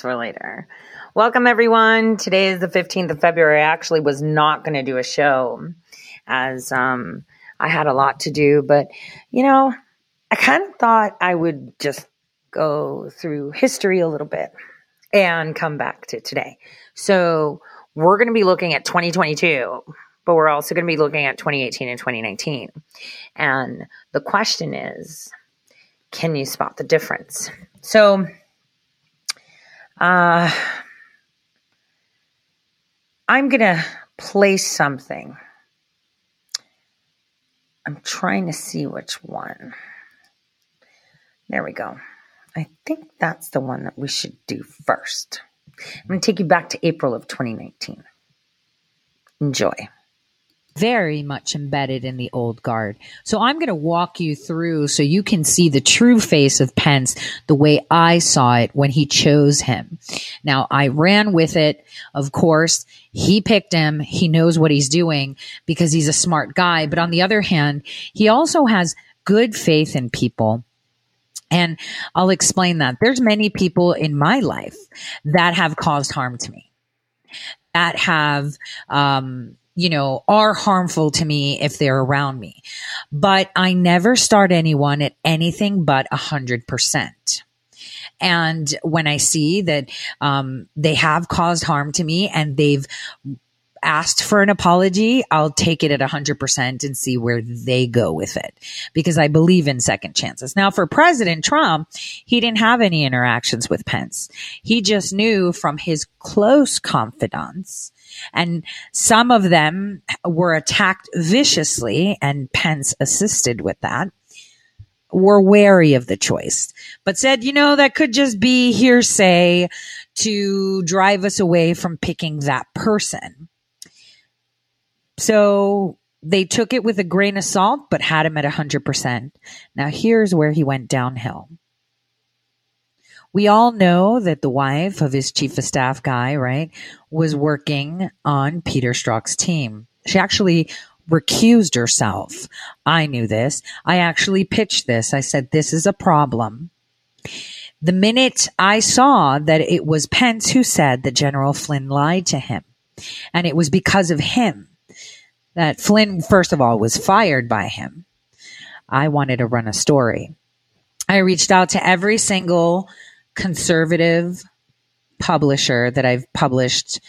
For later. Welcome, everyone. Today is the 15th of February. I actually was not going to do a show as um, I had a lot to do, but you know, I kind of thought I would just go through history a little bit and come back to today. So, we're going to be looking at 2022, but we're also going to be looking at 2018 and 2019. And the question is can you spot the difference? So, uh, I'm going to place something. I'm trying to see which one. There we go. I think that's the one that we should do first. I'm going to take you back to April of 2019. Enjoy very much embedded in the old guard. So I'm going to walk you through so you can see the true face of Pence the way I saw it when he chose him. Now I ran with it. Of course, he picked him. He knows what he's doing because he's a smart guy. But on the other hand, he also has good faith in people. And I'll explain that. There's many people in my life that have caused harm to me, that have, um, you know, are harmful to me if they're around me. But I never start anyone at anything but a hundred percent. And when I see that um, they have caused harm to me and they've asked for an apology, I'll take it at a 100% and see where they go with it because I believe in second chances. Now, for President Trump, he didn't have any interactions with Pence. He just knew from his close confidants and some of them were attacked viciously, and Pence assisted with that. Were wary of the choice, but said, you know, that could just be hearsay to drive us away from picking that person. So they took it with a grain of salt, but had him at 100%. Now, here's where he went downhill. We all know that the wife of his chief of staff guy, right, was working on Peter Strzok's team. She actually recused herself. I knew this. I actually pitched this. I said, this is a problem. The minute I saw that it was Pence who said that General Flynn lied to him, and it was because of him that Flynn, first of all, was fired by him, I wanted to run a story. I reached out to every single conservative publisher that I've published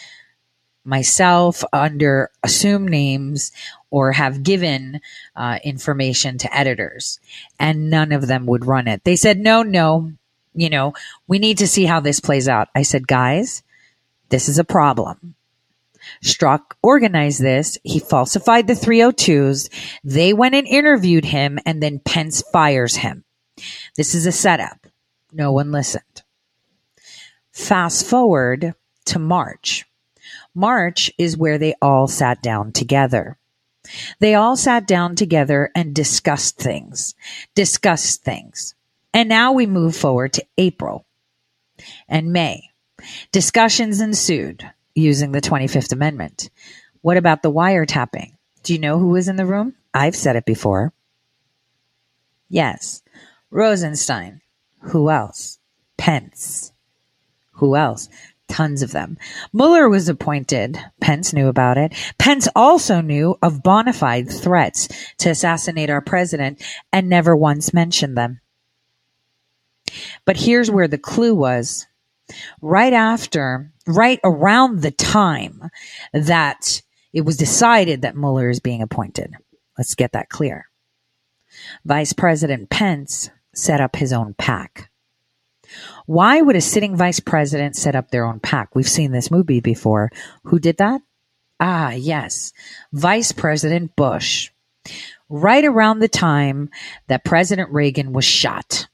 myself under assumed names or have given uh, information to editors, and none of them would run it. They said, no, no, you know, we need to see how this plays out. I said, guys, this is a problem. Strzok organized this. He falsified the 302s. They went and interviewed him, and then Pence fires him. This is a setup. No one listened. Fast forward to March. March is where they all sat down together. They all sat down together and discussed things, discussed things. And now we move forward to April and May. Discussions ensued using the 25th Amendment. What about the wiretapping? Do you know who was in the room? I've said it before. Yes. Rosenstein. Who else? Pence. Who else? Tons of them. Mueller was appointed. Pence knew about it. Pence also knew of bona fide threats to assassinate our president and never once mentioned them. But here's where the clue was. Right after, right around the time that it was decided that Mueller is being appointed. Let's get that clear. Vice President Pence set up his own PAC. Why would a sitting vice president set up their own PAC? We've seen this movie before. Who did that? Ah, yes, Vice President Bush. Right around the time that President Reagan was shot.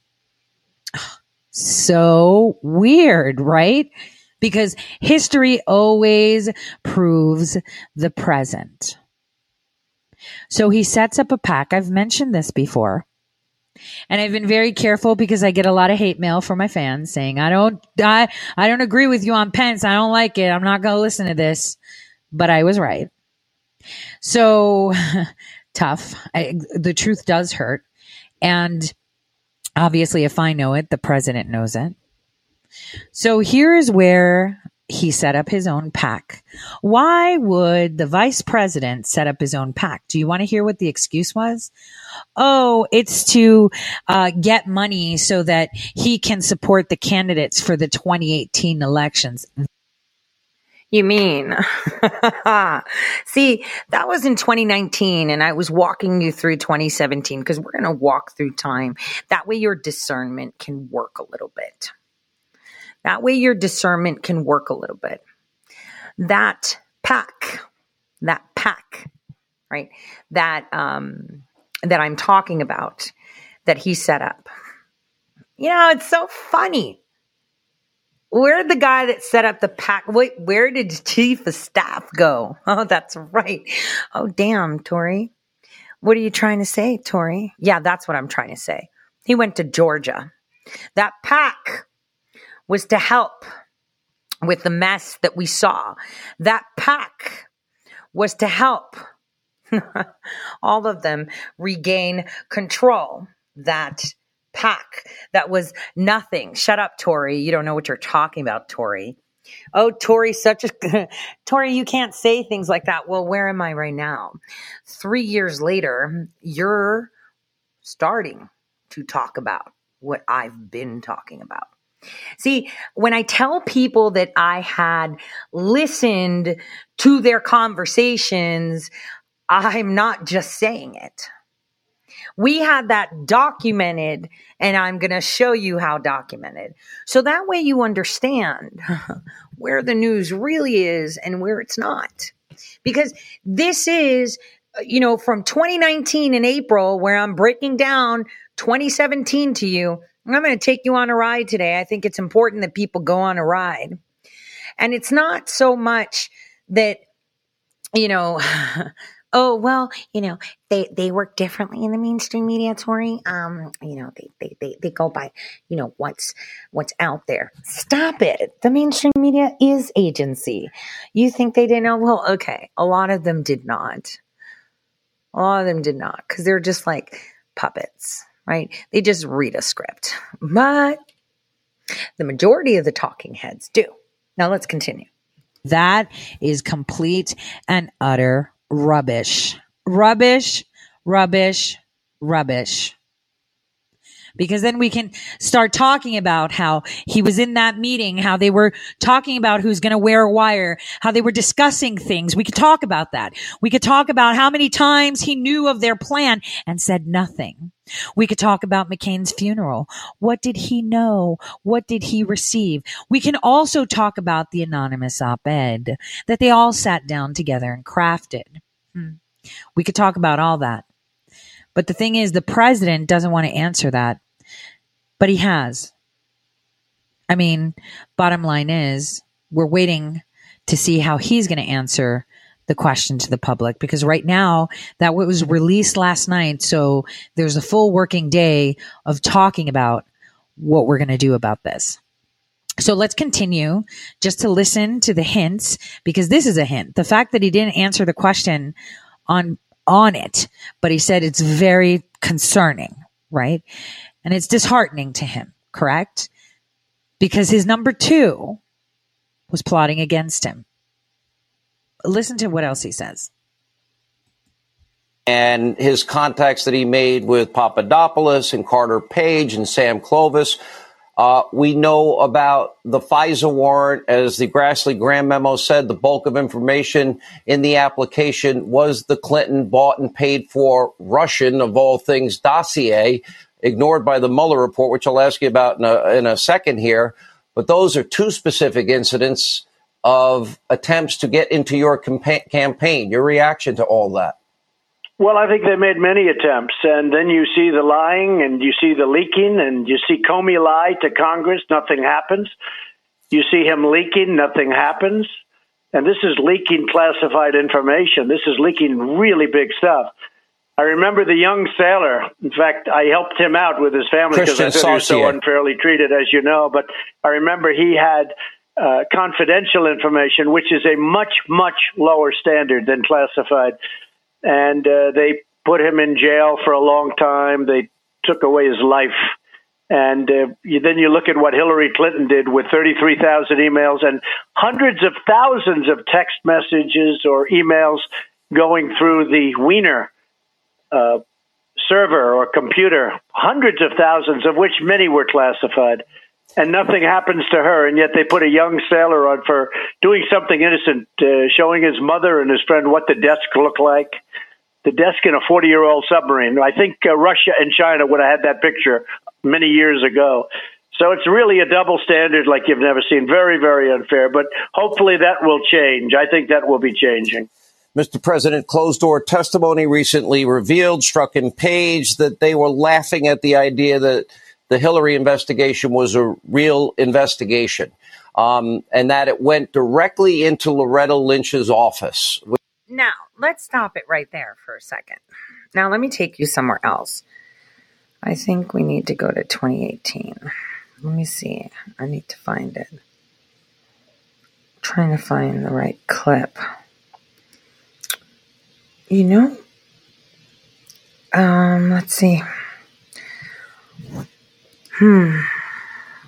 So weird, right? because history always proves the present. So he sets up a PAC. I've mentioned this before. And I've been very careful because I get a lot of hate mail from my fans saying, I don't, I, I don't agree with you on Pence. I don't like it. I'm not going to listen to this. But I was right. So tough. I, the truth does hurt. And obviously, if I know it, the president knows it. So here's where he set up his own PAC. Why would the vice president set up his own PAC? Do you want to hear what the excuse was? Oh, it's to uh, get money so that he can support the candidates for the 2018 elections. You mean? See, that was in 2019, and I was walking you through 2017 because we're going to walk through time. That way, your discernment can work a little bit. That way your discernment can work a little bit. That PAC, that PAC, right? That um that I'm talking about that he set up. You know, it's so funny. Where'd the guy that set up the PAC? Wait, where did chief of staff go? Oh, that's right. Oh, damn, Tori. What are you trying to say, Tori? Yeah, that's what I'm trying to say. He went to Georgia. That PAC was to help with the mess that we saw. That PAC was to help all of them regain control. That PAC that was nothing. Shut up, Tori. You don't know what you're talking about, Tori. Oh, Tori, such a Tori, you can't say things like that. Well, where am I right now? Three years later, you're starting to talk about what I've been talking about. See, when I tell people that I had listened to their conversations, I'm not just saying it. We had that documented, and I'm going to show you how documented. So that way you understand where the news really is and where it's not. Because this is, uh, you know, from 2019 in April, where I'm breaking down 2017 to you I'm going to take you on a ride today. I think it's important that people go on a ride. And it's not so much that, you know, oh, well, you know, they, they work differently in the mainstream media, Tori. Um, you know, they, they, they, they go by, you know, what's, what's out there. Stop it. The mainstream media is agency. You think they didn't know? Well, okay. A lot of them did not. A lot of them did not because they're just like puppets right? They just read a script. But the majority of the talking heads do. Now let's continue. That is complete and utter rubbish. Rubbish, rubbish, rubbish because then we can start talking about how he was in that meeting, how they were talking about who's going to wear a wire, how they were discussing things. We could talk about that. We could talk about how many times he knew of their plan and said nothing. We could talk about McCain's funeral. What did he know? What did he receive? We can also talk about the anonymous op-ed that they all sat down together and crafted. Hmm. We could talk about all that. But the thing is, the president doesn't want to answer that but he has. I mean, bottom line is we're waiting to see how he's going to answer the question to the public because right now that was released last night. So there's a full working day of talking about what we're going to do about this. So let's continue just to listen to the hints because this is a hint. The fact that he didn't answer the question on on it, but he said it's very concerning, right? And it's disheartening to him, correct? Because his number two was plotting against him. Listen to what else he says. And his contacts that he made with Papadopoulos and Carter Page and Sam Clovis. Uh, we know about the FISA warrant. As the Grassley Graham memo said, the bulk of information in the application was the Clinton bought and paid for Russian, of all things, dossier ignored by the Mueller report, which I'll ask you about in a, in a second here. But those are two specific incidents of attempts to get into your campa- campaign. Your reaction to all that? Well, I think they made many attempts, and then you see the lying, and you see the leaking, and you see Comey lie to Congress. Nothing happens. You see him leaking, nothing happens. And this is leaking classified information. This is leaking really big stuff. I remember the young sailor. In fact, I helped him out with his family because I thought he was so unfairly treated, as you know. But I remember he had uh, confidential information, which is a much, much lower standard than classified. And uh, they put him in jail for a long time. They took away his life. And uh, you, then you look at what Hillary Clinton did with 33,000 emails and hundreds of thousands of text messages or emails going through the Weiner uh, server or computer, hundreds of thousands of which many were classified. And nothing happens to her, and yet they put a young sailor on for doing something innocent, uh, showing his mother and his friend what the desk looked like the desk in a 40 year old submarine. I think uh, Russia and China would have had that picture many years ago. So it's really a double standard like you've never seen. Very, very unfair. But hopefully that will change. I think that will be changing. Mr. President, closed door testimony recently revealed Strzok and Page that they were laughing at the idea that the Hillary investigation was a real investigation um, and that it went directly into Loretta Lynch's office. Now, let's stop it right there for a second. Now, let me take you somewhere else. I think we need to go to 2018. Let me see. I need to find it. I'm trying to find the right clip. You know, um, let's see. Hmm,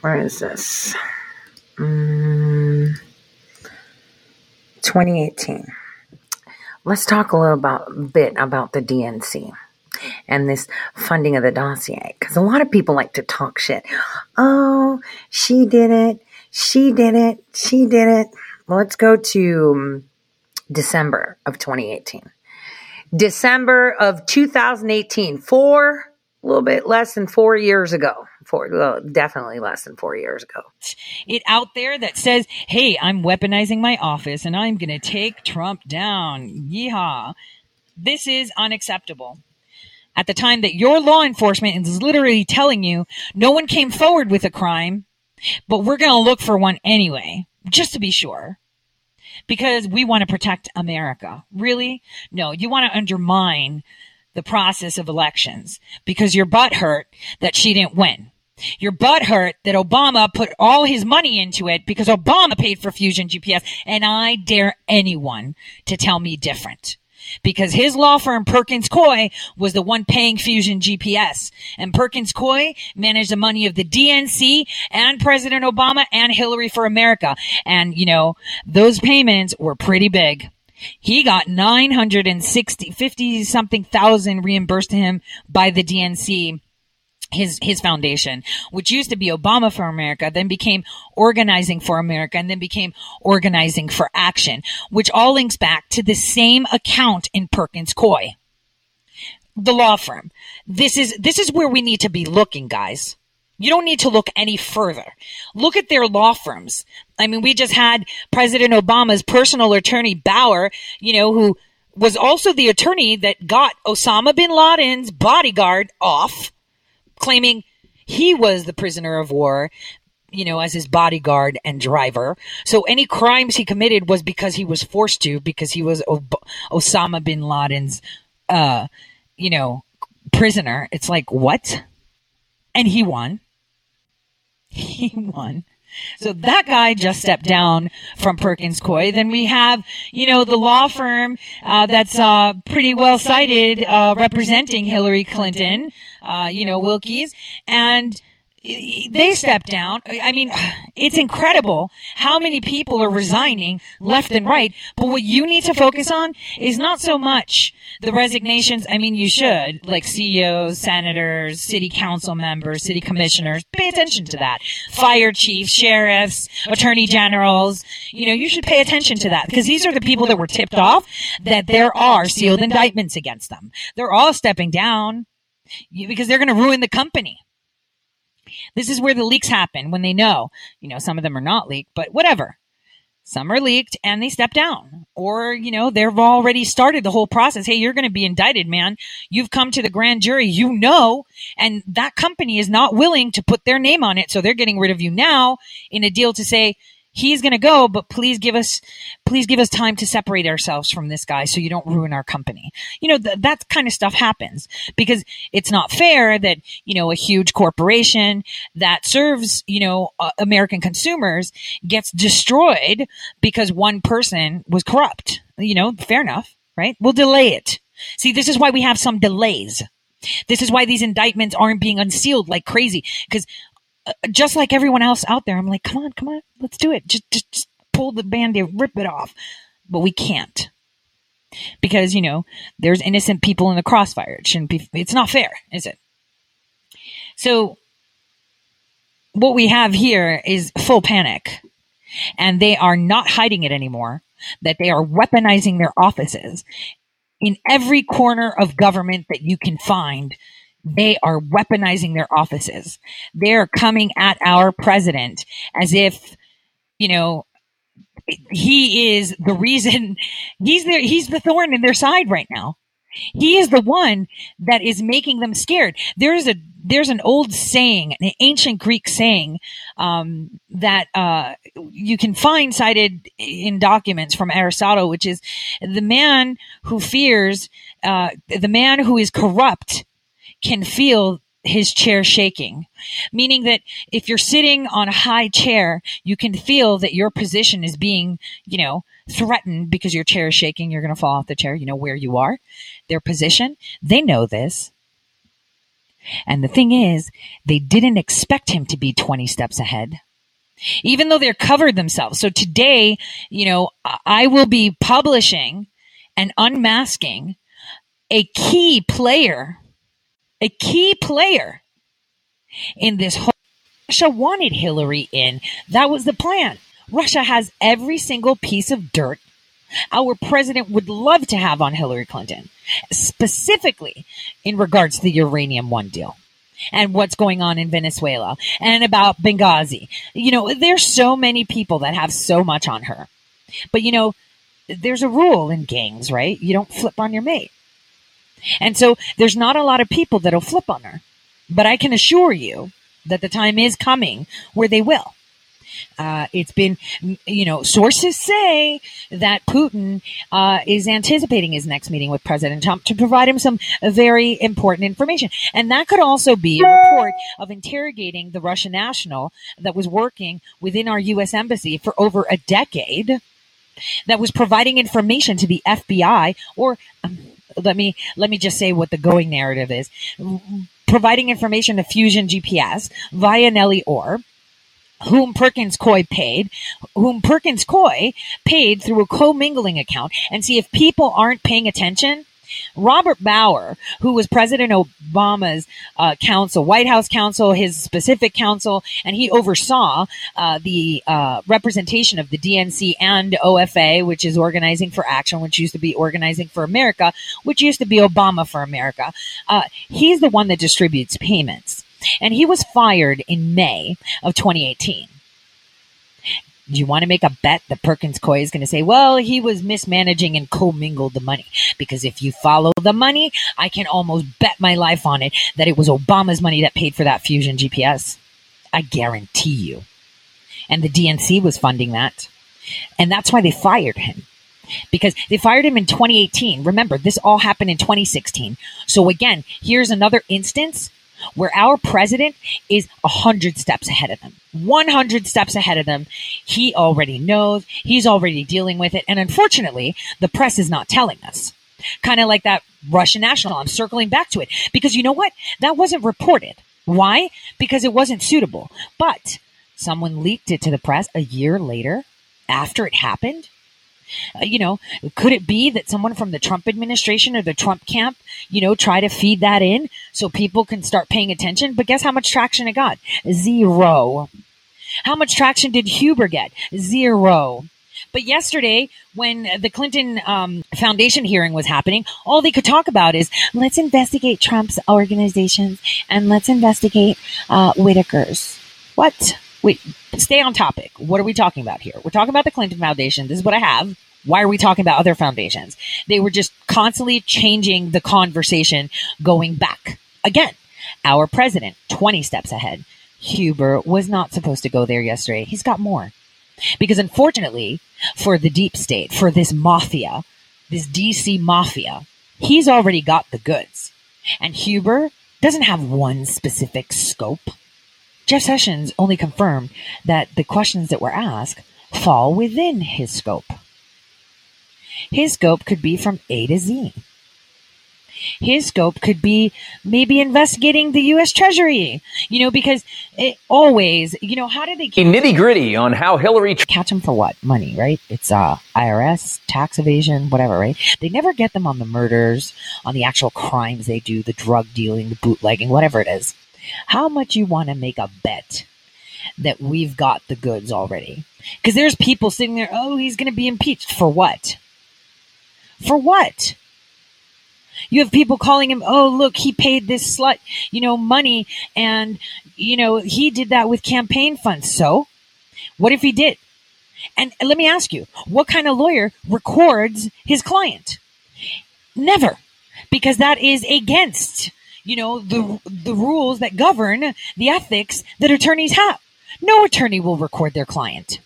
where is this? Um, 2018 let's talk a little about, bit about the DNC and this funding of the dossier because a lot of people like to talk shit. Oh, she did it. She did it. She did it. Let's go to um, December of 2018. December of 2018, four, a little bit less than four years ago four, well, definitely less than four years ago. It out there that says, "Hey, I'm weaponizing my office and I'm going to take Trump down." Yeehaw! This is unacceptable. At the time that your law enforcement is literally telling you no one came forward with a crime, but we're going to look for one anyway, just to be sure because we want to protect America. Really? No, you want to undermine the process of elections because your butt hurt that she didn't win. Your butt hurt that Obama put all his money into it because Obama paid for Fusion GPS. And I dare anyone to tell me different. Because his law firm, Perkins Coie, was the one paying Fusion GPS. And Perkins Coie managed the money of the DNC and President Obama and Hillary for America. And, you know, those payments were pretty big. He got 960, 50 something thousand reimbursed to him by the DNC his his foundation, which used to be Obama for America, then became Organizing for America, and then became Organizing for Action, which all links back to the same account in Perkins Coie, the law firm. This is this is where we need to be looking, guys. You don't need to look any further. Look at their law firms. I mean, we just had President Obama's personal attorney Bauer, you know, who was also the attorney that got Osama bin Laden's bodyguard off claiming he was the prisoner of war, you know, as his bodyguard and driver. So any crimes he committed was because he was forced to, because he was Osama bin Laden's, uh, you know, prisoner. It's like, what? And he won. He won. So that guy just stepped down from Perkins Coie. Then we have, you know, the law firm uh, that's uh, pretty well cited uh, representing Hillary Clinton, uh, you know, Wilkes, and they step down. I mean, it's incredible how many people are resigning left and right. But what you need to focus on is not so much the resignations. I mean, you should, like CEOs, senators, city council members, city commissioners, pay attention to that. Fire chiefs, sheriffs, attorney generals. You know, you should pay attention to that because these are the people that were tipped off that there are sealed indictments against them. They're all stepping down because they're going to ruin the company. This is where the leaks happen when they know, you know, some of them are not leaked, but whatever. Some are leaked and they step down. Or, you know, they've already started the whole process. Hey, you're going to be indicted, man. You've come to the grand jury. You know, and that company is not willing to put their name on it. So they're getting rid of you now in a deal to say, he's going to go, but please give us, please give us time to separate ourselves from this guy so you don't ruin our company. You know, th- that kind of stuff happens because it's not fair that, you know, a huge corporation that serves, you know, uh, American consumers gets destroyed because one person was corrupt. You know, fair enough, right? We'll delay it. See, this is why we have some delays. This is why these indictments aren't being unsealed like crazy because just like everyone else out there, I'm like, come on, come on, let's do it. Just, just, just pull the band-aid, rip it off. But we can't. Because, you know, there's innocent people in the crossfire. It shouldn't be, it's not fair, is it? So, what we have here is full panic. And they are not hiding it anymore, that they are weaponizing their offices in every corner of government that you can find they are weaponizing their offices. They're coming at our president as if, you know, he is the reason he's there. He's the thorn in their side right now. He is the one that is making them scared. There's a there's an old saying, an ancient Greek saying um, that uh, you can find cited in documents from Aristotle, which is the man who fears, uh, the man who is corrupt can feel his chair shaking, meaning that if you're sitting on a high chair, you can feel that your position is being, you know, threatened because your chair is shaking. You're going to fall off the chair. You know where you are, their position. They know this. And the thing is, they didn't expect him to be 20 steps ahead. Even though they're covered themselves. So today, you know, I will be publishing and unmasking a key player a key player in this whole. Russia wanted Hillary in. That was the plan. Russia has every single piece of dirt our president would love to have on Hillary Clinton, specifically in regards to the uranium one deal and what's going on in Venezuela and about Benghazi. You know, there's so many people that have so much on her. But you know, there's a rule in gangs, right? You don't flip on your mate. And so there's not a lot of people that'll flip on her. But I can assure you that the time is coming where they will. Uh, it's been, you know, sources say that Putin uh, is anticipating his next meeting with President Trump to provide him some very important information. And that could also be a report of interrogating the Russian national that was working within our U.S. embassy for over a decade, that was providing information to the FBI or. Um, let me let me just say what the going narrative is. Providing information to Fusion GPS via Nellie Ohr, whom Perkins Coie paid, whom Perkins Coie paid through a commingling account, and see if people aren't paying attention Robert Bauer, who was President Obama's uh, counsel, White House counsel, his specific counsel, and he oversaw uh, the uh, representation of the DNC and OFA, which is Organizing for Action, which used to be Organizing for America, which used to be Obama for America. Uh, he's the one that distributes payments. And he was fired in May of 2018 do you want to make a bet that Perkins Coie is going to say, well, he was mismanaging and commingled the money? Because if you follow the money, I can almost bet my life on it that it was Obama's money that paid for that Fusion GPS. I guarantee you. And the DNC was funding that. And that's why they fired him. Because they fired him in 2018. Remember, this all happened in 2016. So again, here's another instance where our president is 100 steps ahead of them. 100 steps ahead of them. He already knows. He's already dealing with it. And unfortunately, the press is not telling us. Kind of like that Russian national. I'm circling back to it because you know what? That wasn't reported. Why? Because it wasn't suitable. But someone leaked it to the press a year later after it happened uh, you know, could it be that someone from the Trump administration or the Trump camp, you know, try to feed that in so people can start paying attention? But guess how much traction it got? Zero. How much traction did Huber get? Zero. But yesterday, when the Clinton um, Foundation hearing was happening, all they could talk about is let's investigate Trump's organizations and let's investigate uh, Whitaker's. What? Wait, stay on topic. What are we talking about here? We're talking about the Clinton Foundation. This is what I have. Why are we talking about other foundations? They were just constantly changing the conversation going back. Again, our president, 20 steps ahead. Huber was not supposed to go there yesterday. He's got more. Because unfortunately, for the deep state, for this mafia, this DC mafia, he's already got the goods. And Huber doesn't have one specific scope. Jeff Sessions only confirmed that the questions that were asked fall within his scope. His scope could be from A to Z. His scope could be maybe investigating the U.S. Treasury, you know, because it always, you know, how did they keep nitty gritty on how Hillary catch them for what money, right? It's uh, IRS, tax evasion, whatever, right? They never get them on the murders, on the actual crimes they do, the drug dealing, the bootlegging, whatever it is. How much you want to make a bet that we've got the goods already? Because there's people sitting there, oh, he's going to be impeached for what? For what? You have people calling him, oh, look, he paid this slut, you know, money and, you know, he did that with campaign funds. So what if he did? And let me ask you, what kind of lawyer records his client? Never, because that is against, you know, the, the rules that govern the ethics that attorneys have. No attorney will record their client.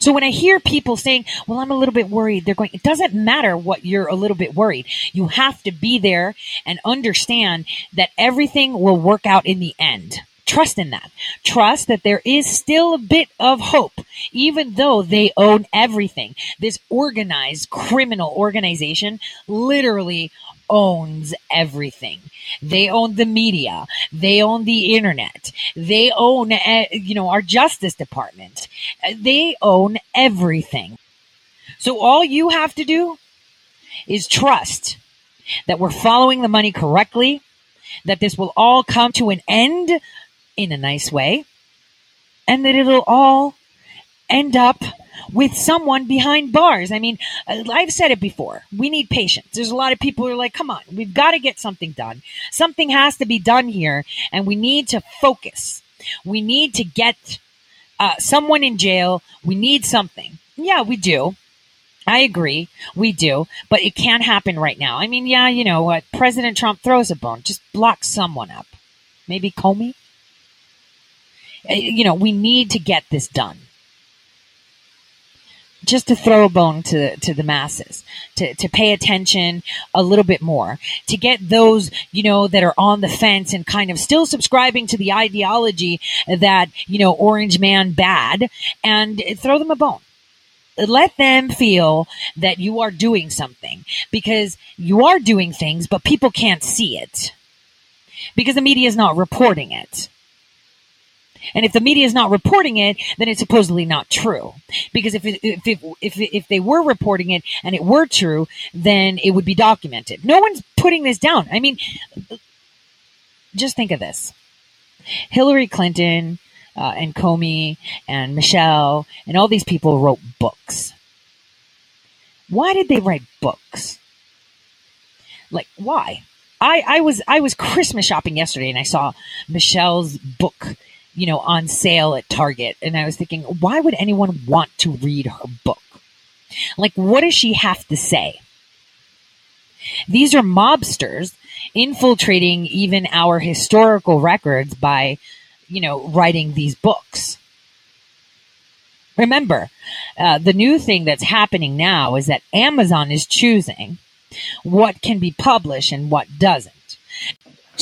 So when I hear people saying, well, I'm a little bit worried, they're going, it doesn't matter what you're a little bit worried. You have to be there and understand that everything will work out in the end. Trust in that. Trust that there is still a bit of hope, even though they own everything. This organized criminal organization literally owns everything. They own the media. They own the internet. They own, uh, you know, our justice department. They own everything. So all you have to do is trust that we're following the money correctly, that this will all come to an end in a nice way, and that it'll all end up with someone behind bars. I mean, I've said it before. We need patience. There's a lot of people who are like, come on, we've got to get something done. Something has to be done here, and we need to focus. We need to get uh, someone in jail. We need something. Yeah, we do. I agree. We do. But it can't happen right now. I mean, yeah, you know what? President Trump throws a bone. Just block someone up. Maybe Comey? Uh, you know, we need to get this done just to throw a bone to to the masses, to to pay attention a little bit more, to get those you know that are on the fence and kind of still subscribing to the ideology that you know Orange Man bad, and throw them a bone. Let them feel that you are doing something because you are doing things, but people can't see it because the media is not reporting it. And if the media is not reporting it, then it's supposedly not true. Because if it, if it, if if they were reporting it and it were true, then it would be documented. No one's putting this down. I mean, just think of this: Hillary Clinton uh, and Comey and Michelle and all these people wrote books. Why did they write books? Like why? I, I was I was Christmas shopping yesterday and I saw Michelle's book you know, on sale at Target. And I was thinking, why would anyone want to read her book? Like, what does she have to say? These are mobsters infiltrating even our historical records by, you know, writing these books. Remember, uh, the new thing that's happening now is that Amazon is choosing what can be published and what doesn't.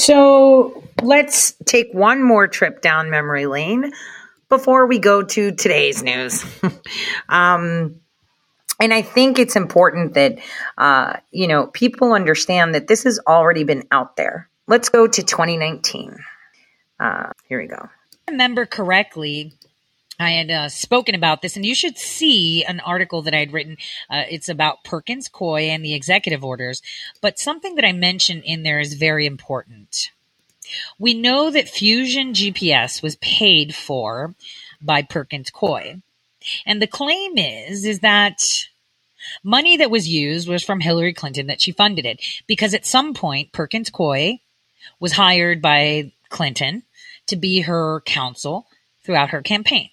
So let's take one more trip down memory lane before we go to today's news. um, and I think it's important that, uh, you know, people understand that this has already been out there. Let's go to 2019. Uh, here we go. remember correctly, I had uh, spoken about this, and you should see an article that I had written. Uh, it's about Perkins Coie and the executive orders. But something that I mentioned in there is very important. We know that Fusion GPS was paid for by Perkins Coie. And the claim is, is that money that was used was from Hillary Clinton, that she funded it. Because at some point, Perkins Coie was hired by Clinton to be her counsel throughout her campaign.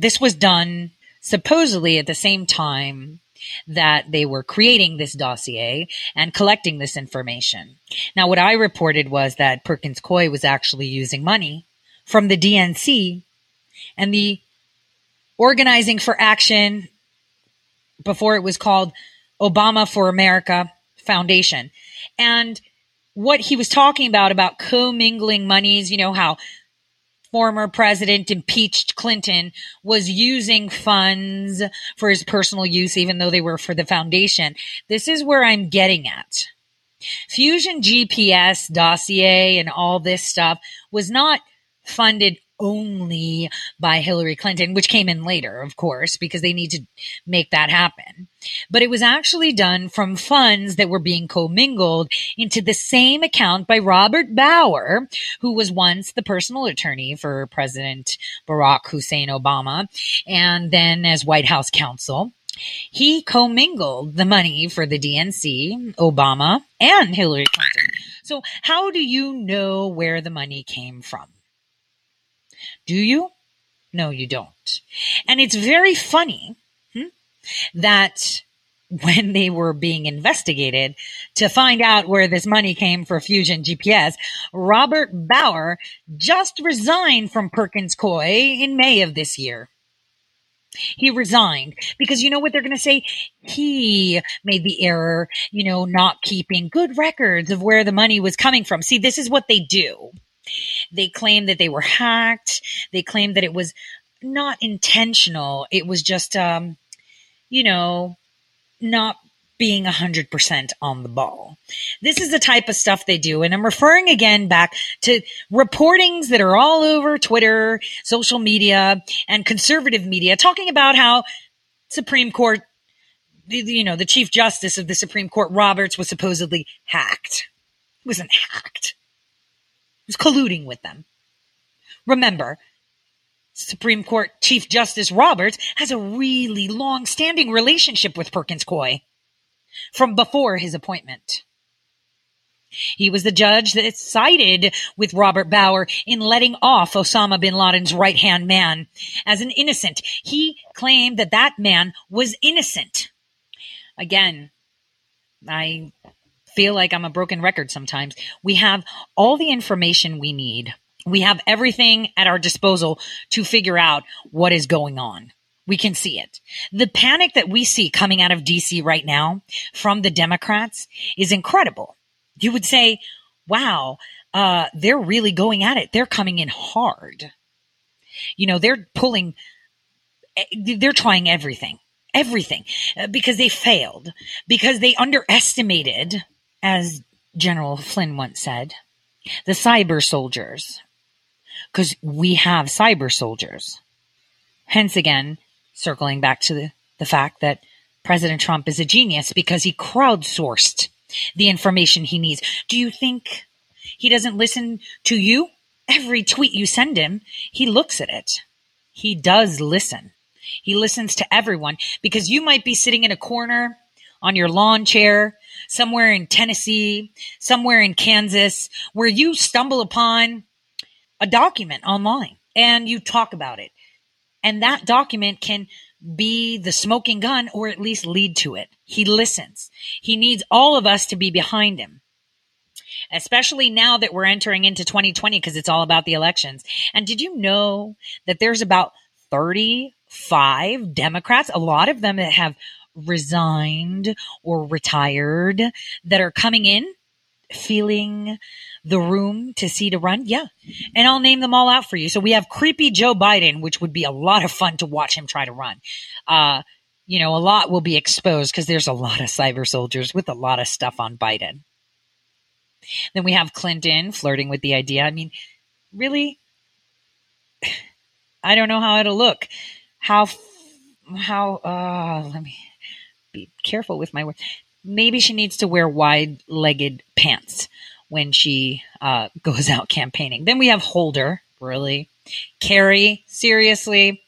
This was done supposedly at the same time that they were creating this dossier and collecting this information. Now, what I reported was that Perkins Coie was actually using money from the DNC and the Organizing for Action before it was called Obama for America Foundation. And what he was talking about, about commingling monies, you know, how former president impeached Clinton was using funds for his personal use, even though they were for the foundation. This is where I'm getting at. Fusion GPS dossier and all this stuff was not funded only by Hillary Clinton, which came in later, of course, because they need to make that happen. But it was actually done from funds that were being commingled into the same account by Robert Bauer, who was once the personal attorney for President Barack Hussein Obama, and then as White House counsel. He commingled the money for the DNC, Obama, and Hillary Clinton. So, how do you know where the money came from? Do you? No, you don't. And it's very funny hmm, that when they were being investigated to find out where this money came for Fusion GPS, Robert Bauer just resigned from Perkins Coie in May of this year. He resigned because you know what they're going to say? He made the error, you know, not keeping good records of where the money was coming from. See, this is what they do. They claim that they were hacked. They claim that it was not intentional. It was just, um, you know, not being 100% on the ball. This is the type of stuff they do. And I'm referring again back to reportings that are all over Twitter, social media, and conservative media talking about how Supreme Court, you know, the Chief Justice of the Supreme Court, Roberts, was supposedly hacked. He wasn't hacked was colluding with them. Remember, Supreme Court Chief Justice Roberts has a really long standing relationship with Perkins Coie from before his appointment. He was the judge that sided with Robert Bauer in letting off Osama bin Laden's right hand man as an innocent. He claimed that that man was innocent. Again, I feel like I'm a broken record sometimes. We have all the information we need. We have everything at our disposal to figure out what is going on. We can see it. The panic that we see coming out of DC right now from the Democrats is incredible. You would say, wow, uh, they're really going at it. They're coming in hard. You know, they're pulling, eh, they're trying everything, everything, uh, because they failed, because they underestimated as General Flynn once said, the cyber soldiers. Because we have cyber soldiers. Hence, again, circling back to the, the fact that President Trump is a genius because he crowdsourced the information he needs. Do you think he doesn't listen to you? Every tweet you send him, he looks at it. He does listen. He listens to everyone because you might be sitting in a corner on your lawn chair somewhere in Tennessee, somewhere in Kansas, where you stumble upon a document online and you talk about it. And that document can be the smoking gun or at least lead to it. He listens. He needs all of us to be behind him. Especially now that we're entering into 2020 because it's all about the elections. And did you know that there's about 35 Democrats, a lot of them that have resigned or retired that are coming in feeling the room to see to run? Yeah. And I'll name them all out for you. So we have creepy Joe Biden, which would be a lot of fun to watch him try to run. Uh, you know, a lot will be exposed because there's a lot of cyber soldiers with a lot of stuff on Biden. Then we have Clinton flirting with the idea. I mean, really? I don't know how it'll look. How, how, uh, let me, be careful with my words. Maybe she needs to wear wide legged pants when she uh, goes out campaigning. Then we have Holder, really. Kerry, seriously.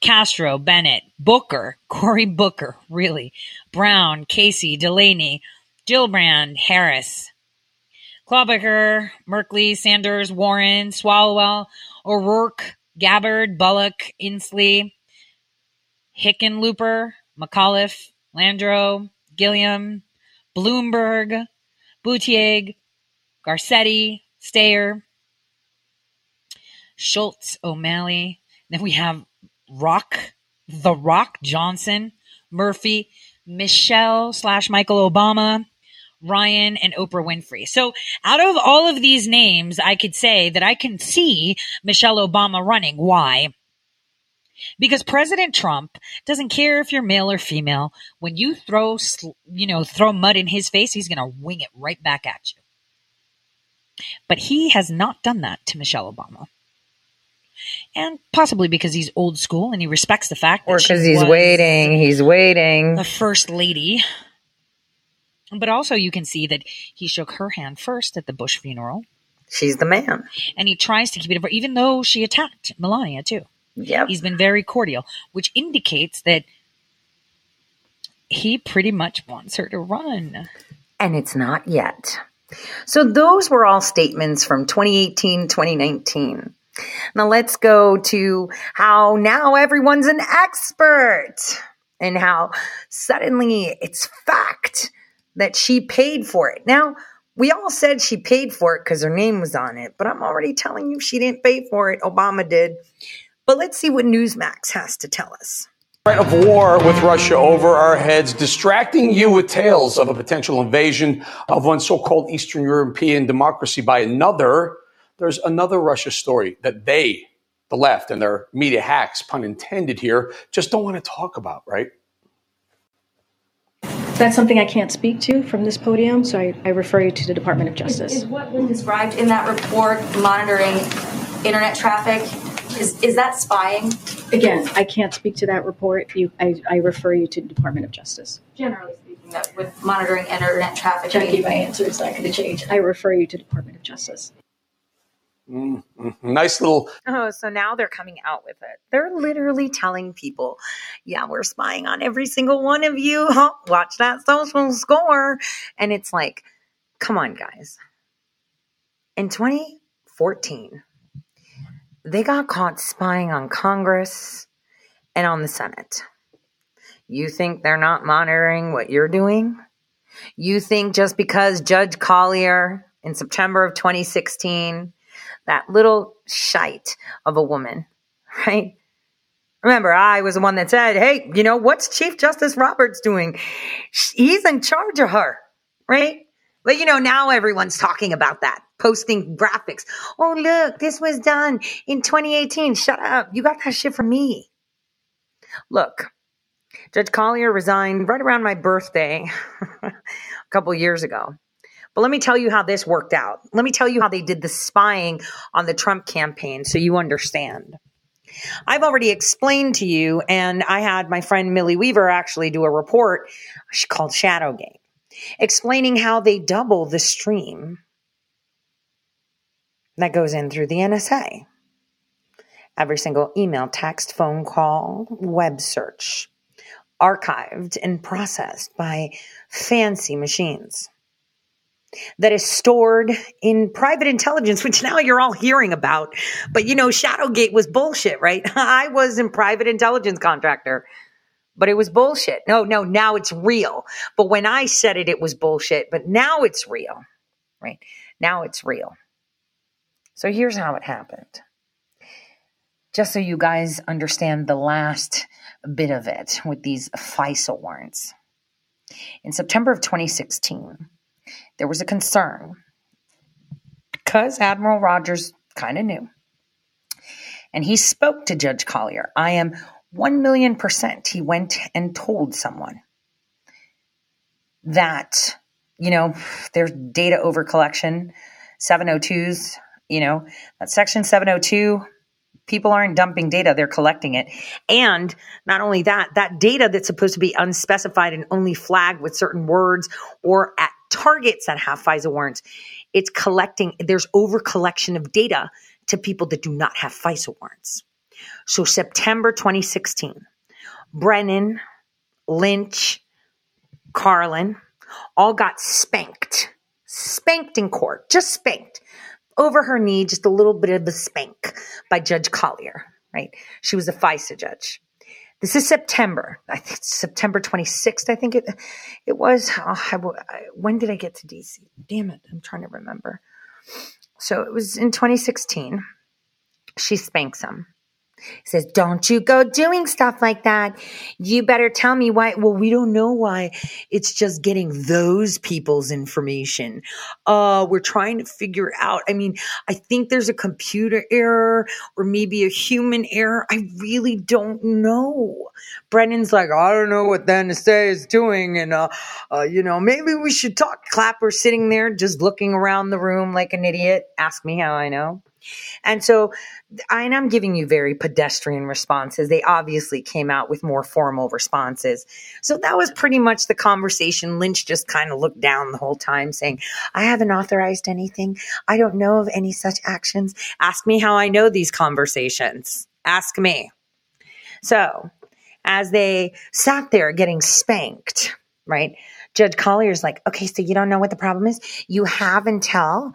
Castro, Bennett, Booker, Cory Booker, really. Brown, Casey, Delaney, Gillibrand, Harris, Klobuchar, Merkley, Sanders, Warren, Swalwell, O'Rourke, Gabbard, Bullock, Inslee, Hickenlooper, McAuliffe, Landrieu, Gillum, Bloomberg, Buttigieg, Garcetti, Steyer, Schultz, O'Malley. Then we have Rock, The Rock Johnson, Murphy, Michelle slash Michael Obama, Ryan, and Oprah Winfrey. So out of all of these names, I could say that I can see Michelle Obama running. Why? Because President Trump doesn't care if you're male or female. When you throw, you know, throw mud in his face, he's going to wing it right back at you. But he has not done that to Michelle Obama. And possibly because he's old school and he respects the fact Or because he's waiting. He's waiting. the first lady. But also, you can see that he shook her hand first at the Bush funeral, She's the man. and he tries to keep it, even though she attacked Melania too. Yep. He's been very cordial, which indicates that he pretty much wants her to run. and it's not yet. So those were all statements from 2018, 2019. Now let's go to how now everyone's an expert and how suddenly it's fact that she paid for it. Now, we all said she paid for it because her name was on it, but I'm already telling you she didn't pay for it. Obama did. But let's see what Newsmax has to tell us. Threat of war with Russia over our heads, distracting you with tales of a potential invasion of one so-called Eastern European democracy by another. There's another Russia story that they, the left and their media hacks, pun intended here, just don't want to talk about, right? That's something I can't speak to from this podium, so I, I refer you to the Department of Justice. Is what was described in that report monitoring internet traffic? Is, is that spying? Again, I can't speak to that report. You, I, I refer you to the Department of Justice. Generally speaking, that with monitoring internet traffic. Jackie, my answer is not going to change. I refer you to the Department of Justice. Mm-hmm. Nice little Oh, so now they're coming out with it. They're literally telling people, yeah, we're spying on every single one of you. Watch that social score. And it's like, come on, guys. In 2014, they got caught spying on Congress and on the Senate. You think they're not monitoring what you're doing? You think just because Judge Collyer in September of 2016 that little shite of a woman, right? Remember, I was the one that said, hey, you know, what's Chief Justice Roberts doing? He's in charge of her, right? But you know, now everyone's talking about that, posting graphics. Oh, look, this was done in 2018. Shut up. You got that shit from me. Look, Judge Collyer resigned right around my birthday a couple years ago. But let me tell you how this worked out. Let me tell you how they did the spying on the Trump campaign so you understand. I've already explained to you, and I had my friend Millie Weaver actually do a report she called Shadowgate, explaining how they double the stream that goes in through the NSA. Every single email, text, phone call, web search, archived and processed by fancy machines that is stored in private intelligence, which now you're all hearing about. But you know, Shadowgate was bullshit, right? I was in private intelligence contractor, but it was bullshit. No, no, now it's real. But when I said it, it was bullshit, but now it's real, right? Now it's real. So here's how it happened. Just so you guys understand the last bit of it with these FISA warrants. In September of 2016, there was a concern because Admiral Rogers kind of knew. And he spoke to Judge Collyer. I am 1 million percent. He went and told someone that, you know, there's data over collection, 702s, you know, that section 702 people aren't dumping data they're collecting it and not only that that data that's supposed to be unspecified and only flagged with certain words or at targets that have FISA warrants it's collecting there's over collection of data to people that do not have FISA warrants so September 2016 Brennan Lynch Carlin all got spanked spanked in court just spanked over her knee, just a little bit of a spank by Judge Collyer. right? She was a FISA judge. This is September. I think September 26th. I think it it was. Oh, I, when did I get to DC? Damn it! I'm trying to remember. So it was in 2016. She spanks him. He says, Don't you go doing stuff like that. You better tell me why. Well, we don't know why. It's just getting those people's information. Uh, we're trying to figure out. I mean, I think there's a computer error or maybe a human error. I really don't know. Brennan's like, I don't know what the is doing. And, uh, uh, you know, maybe we should talk. Clapper sitting there just looking around the room like an idiot. Ask me how I know. And so, and I'm giving you very pedestrian responses. They obviously came out with more formal responses. So that was pretty much the conversation. Lynch just kind of looked down the whole time saying, I haven't authorized anything. I don't know of any such actions. Ask me how I know these conversations. Ask me. So as they sat there getting spanked, right? Judge Collyer's like, okay, so you don't know what the problem is? You have until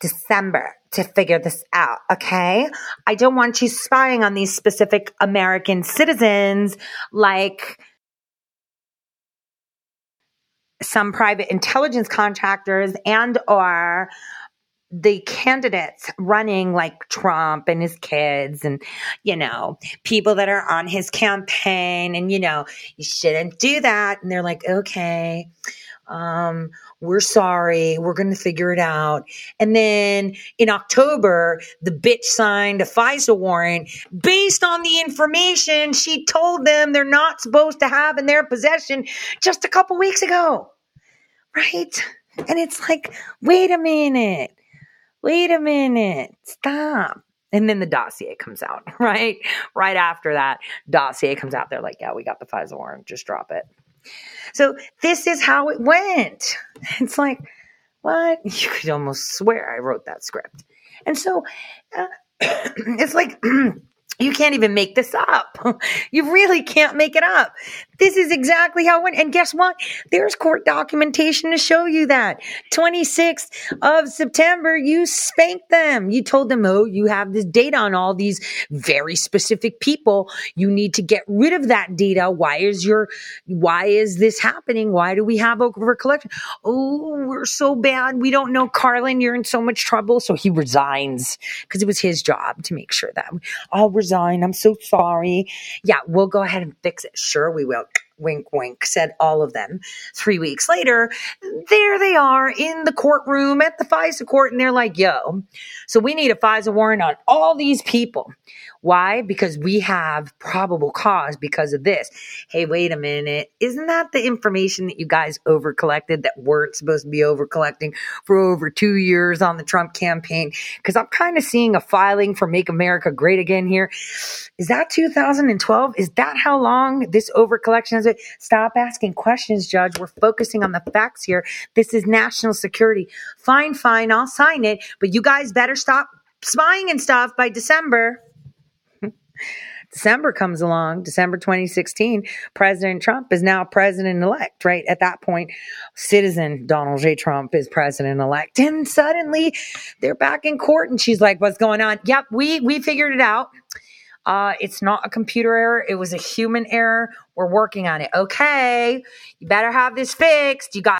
December to figure this out, okay? I don't want you spying on these specific American citizens like some private intelligence contractors and or the candidates running like Trump and his kids and you know people that are on his campaign and you know you shouldn't do that and they're like okay um, we're sorry. We're going to figure it out. And then in October, the bitch signed a FISA warrant based on the information she told them they're not supposed to have in their possession just a couple weeks ago. Right? And it's like, wait a minute. Wait a minute. Stop. And then the dossier comes out, right? Right after that, dossier comes out. They're like, yeah, we got the FISA warrant. Just drop it. So this is how it went. It's like, what? You could almost swear I wrote that script. And so uh, it's like, you can't even make this up. you really can't make it up. This is exactly how it went. And guess what? There's court documentation to show you that. 26th of September, you spanked them. You told them, oh, you have this data on all these very specific people. You need to get rid of that data. Why is your, why is this happening? Why do we have over collection? Oh, we're so bad. We don't know. Carlin, you're in so much trouble. So he resigns because it was his job to make sure that I'll resign. I'm so sorry. Yeah, we'll go ahead and fix it. Sure, we will luck wink, wink, said all of them. Three weeks later, there they are in the courtroom at the FISA court, and they're like, yo, so we need a FISA warrant on all these people. Why? Because we have probable cause because of this. Hey, wait a minute. Isn't that the information that you guys over collected that weren't supposed to be over collecting for over two years on the Trump campaign? Because I'm kind of seeing a filing for Make America Great Again here. Is that 2012? Is that how long this over collection has? Stop asking questions, Judge. We're focusing on the facts here. This is national security. Fine, fine. I'll sign it. But you guys better stop spying and stuff by December. December comes along, December 2016, President Trump is now president elect, right? At that point, citizen Donald J. Trump is president elect. And suddenly they're back in court and she's like, what's going on? Yep, we, we figured it out. Uh, it's not a computer error. It was a human error. We're working on it. Okay. You better have this fixed. You got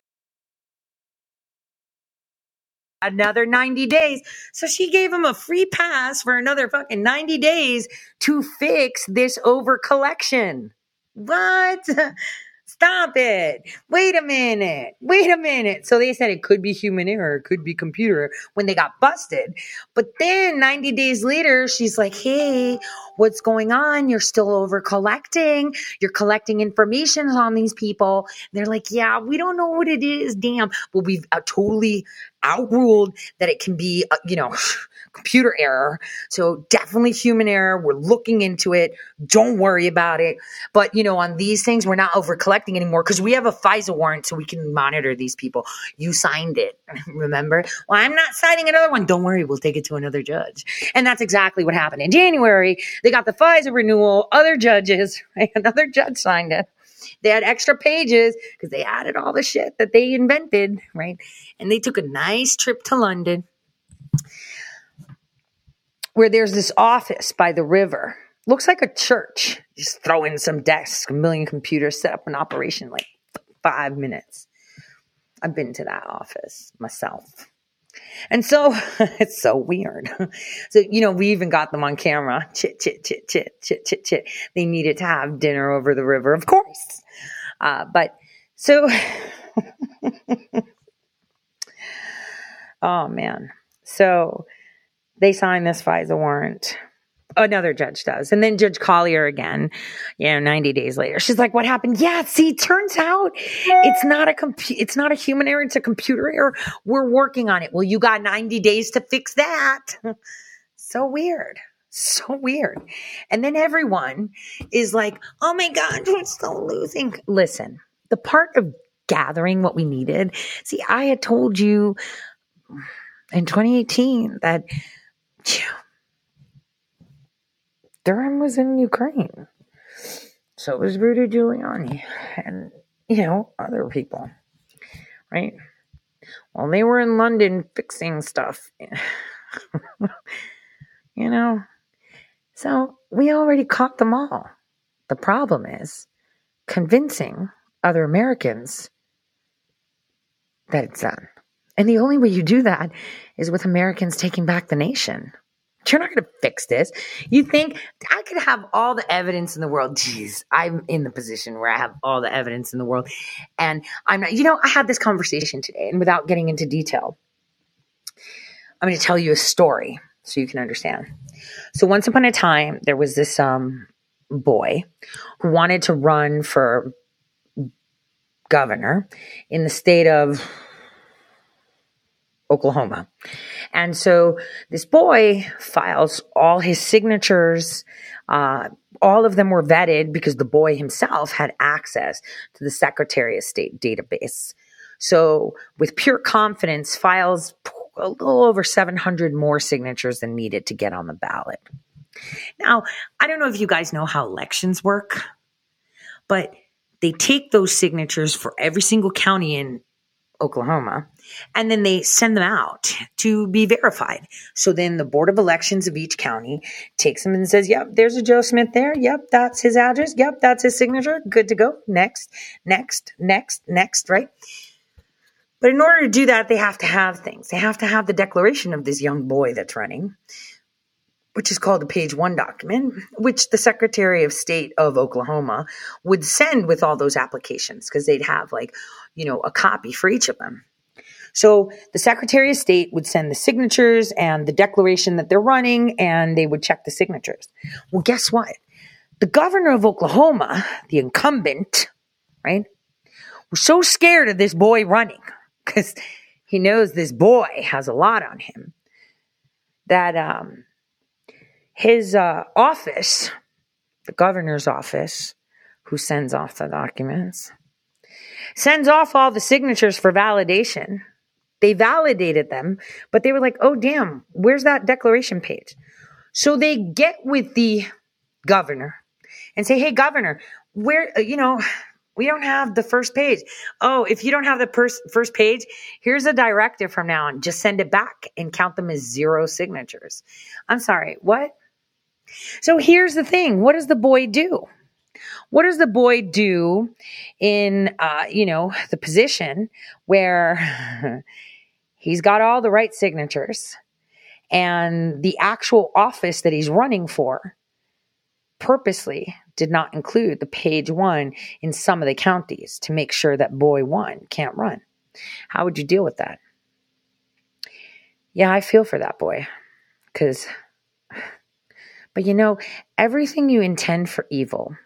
another 90 days. So she gave him a free pass for another fucking 90 days to fix this over collection. What? Stop it. Wait a minute. Wait a minute. So they said it could be human error, it could be computer when they got busted. But then 90 days later, she's like, hey, what's going on? You're still over collecting. You're collecting information on these people. And they're like, yeah, we don't know what it is. Damn. But we've uh, totally outruled that it can be, you know, computer error. So definitely human error. We're looking into it. Don't worry about it. But, you know, on these things, we're not over collecting anymore because we have a FISA warrant so we can monitor these people. You signed it. Remember? Well, I'm not signing another one. Don't worry. We'll take it to another judge. And that's exactly what happened in January. They got the FISA renewal. Other judges, right? Another judge signed it. They had extra pages because they added all the shit that they invented, right? And they took a nice trip to London where there's this office by the river. Looks like a church. Just throw in some desks, a million computers, set up an operation like five minutes. I've been to that office myself. And so it's so weird. So, you know, we even got them on camera. Chit, chit, chit, chit, chit, chit, chit. They needed to have dinner over the river, of course. Uh, but so, oh man. So they signed this FISA warrant another judge does. And then Judge Collyer again, you know, 90 days later. She's like, what happened? Yeah, see, turns out it's not a compu- it's not a human error, it's a computer error. We're working on it. Well, you got 90 days to fix that. so weird. So weird. And then everyone is like, oh my God, we're still losing. Listen, the part of gathering what we needed. See, I had told you in 2018 that Durham was in Ukraine. So was Rudy Giuliani and, you know, other people, right? Well, they were in London fixing stuff, you know? So we already caught them all. The problem is convincing other Americans that it's done. And the only way you do that is with Americans taking back the nation. You're not going to fix this. You think I could have all the evidence in the world? Jeez, I'm in the position where I have all the evidence in the world. And I'm not, you know, I had this conversation today, and without getting into detail, I'm going to tell you a story so you can understand. So, once upon a time, there was this um, boy who wanted to run for governor in the state of Oklahoma. And so this boy files all his signatures. Uh, all of them were vetted because the boy himself had access to the Secretary of State database. So, with pure confidence, files a little over 700 more signatures than needed to get on the ballot. Now, I don't know if you guys know how elections work, but they take those signatures for every single county in Oklahoma, and then they send them out to be verified. So then the Board of Elections of each county takes them and says, Yep, there's a Joe Smith there. Yep, that's his address. Yep, that's his signature. Good to go. Next, next, next, next, right? But in order to do that, they have to have things. They have to have the declaration of this young boy that's running which is called a page one document, which the Secretary of State of Oklahoma would send with all those applications because they'd have like, you know, a copy for each of them. So the Secretary of State would send the signatures and the declaration that they're running, and they would check the signatures. Well, guess what? The governor of Oklahoma, the incumbent, right, was so scared of this boy running because he knows this boy has a lot on him that um, his uh, office, the governor's office, who sends off the documents, sends off all the signatures for validation. They validated them, but they were like, oh, damn, where's that declaration page? So they get with the governor and say, hey, governor, where, uh, you know, we don't have the first page. Oh, if you don't have the pers- first page, here's a directive from now on. Just send it back and count them as zero signatures. I'm sorry, what? So here's the thing what does the boy do? What does the boy do in, uh, you know, the position where he's got all the right signatures and the actual office that he's running for purposely did not include the page one in some of the counties to make sure that boy one can't run? How would you deal with that? Yeah, I feel for that boy because but you know, everything you intend for evil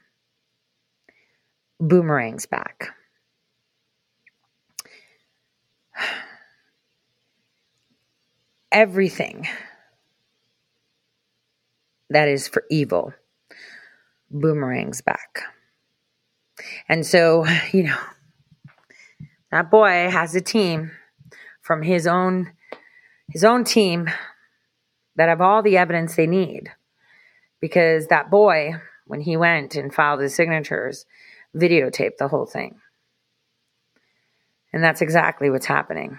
boomerangs back. Everything that is for evil boomerangs back. And so, you know, that boy has a team from his own his own team that have all the evidence they need because that boy, when he went and filed his signatures, videotaped the whole thing. And that's exactly what's happening.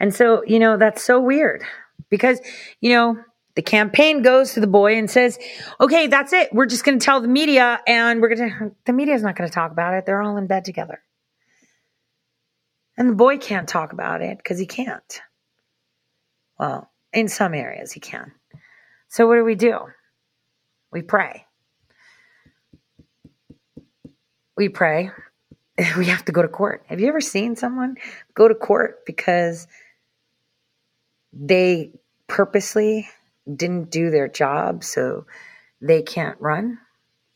And so, you know, that's so weird because, you know, The campaign goes to the boy and says, okay, that's it. We're just going to tell the media and we're going to, the media's not going to talk about it. They're all in bed together. And the boy can't talk about it because he can't. Well, in some areas he can. So what do we do? We pray. We pray. We have to go to court. Have you ever seen someone go to court because they purposely didn't do their job so they can't run?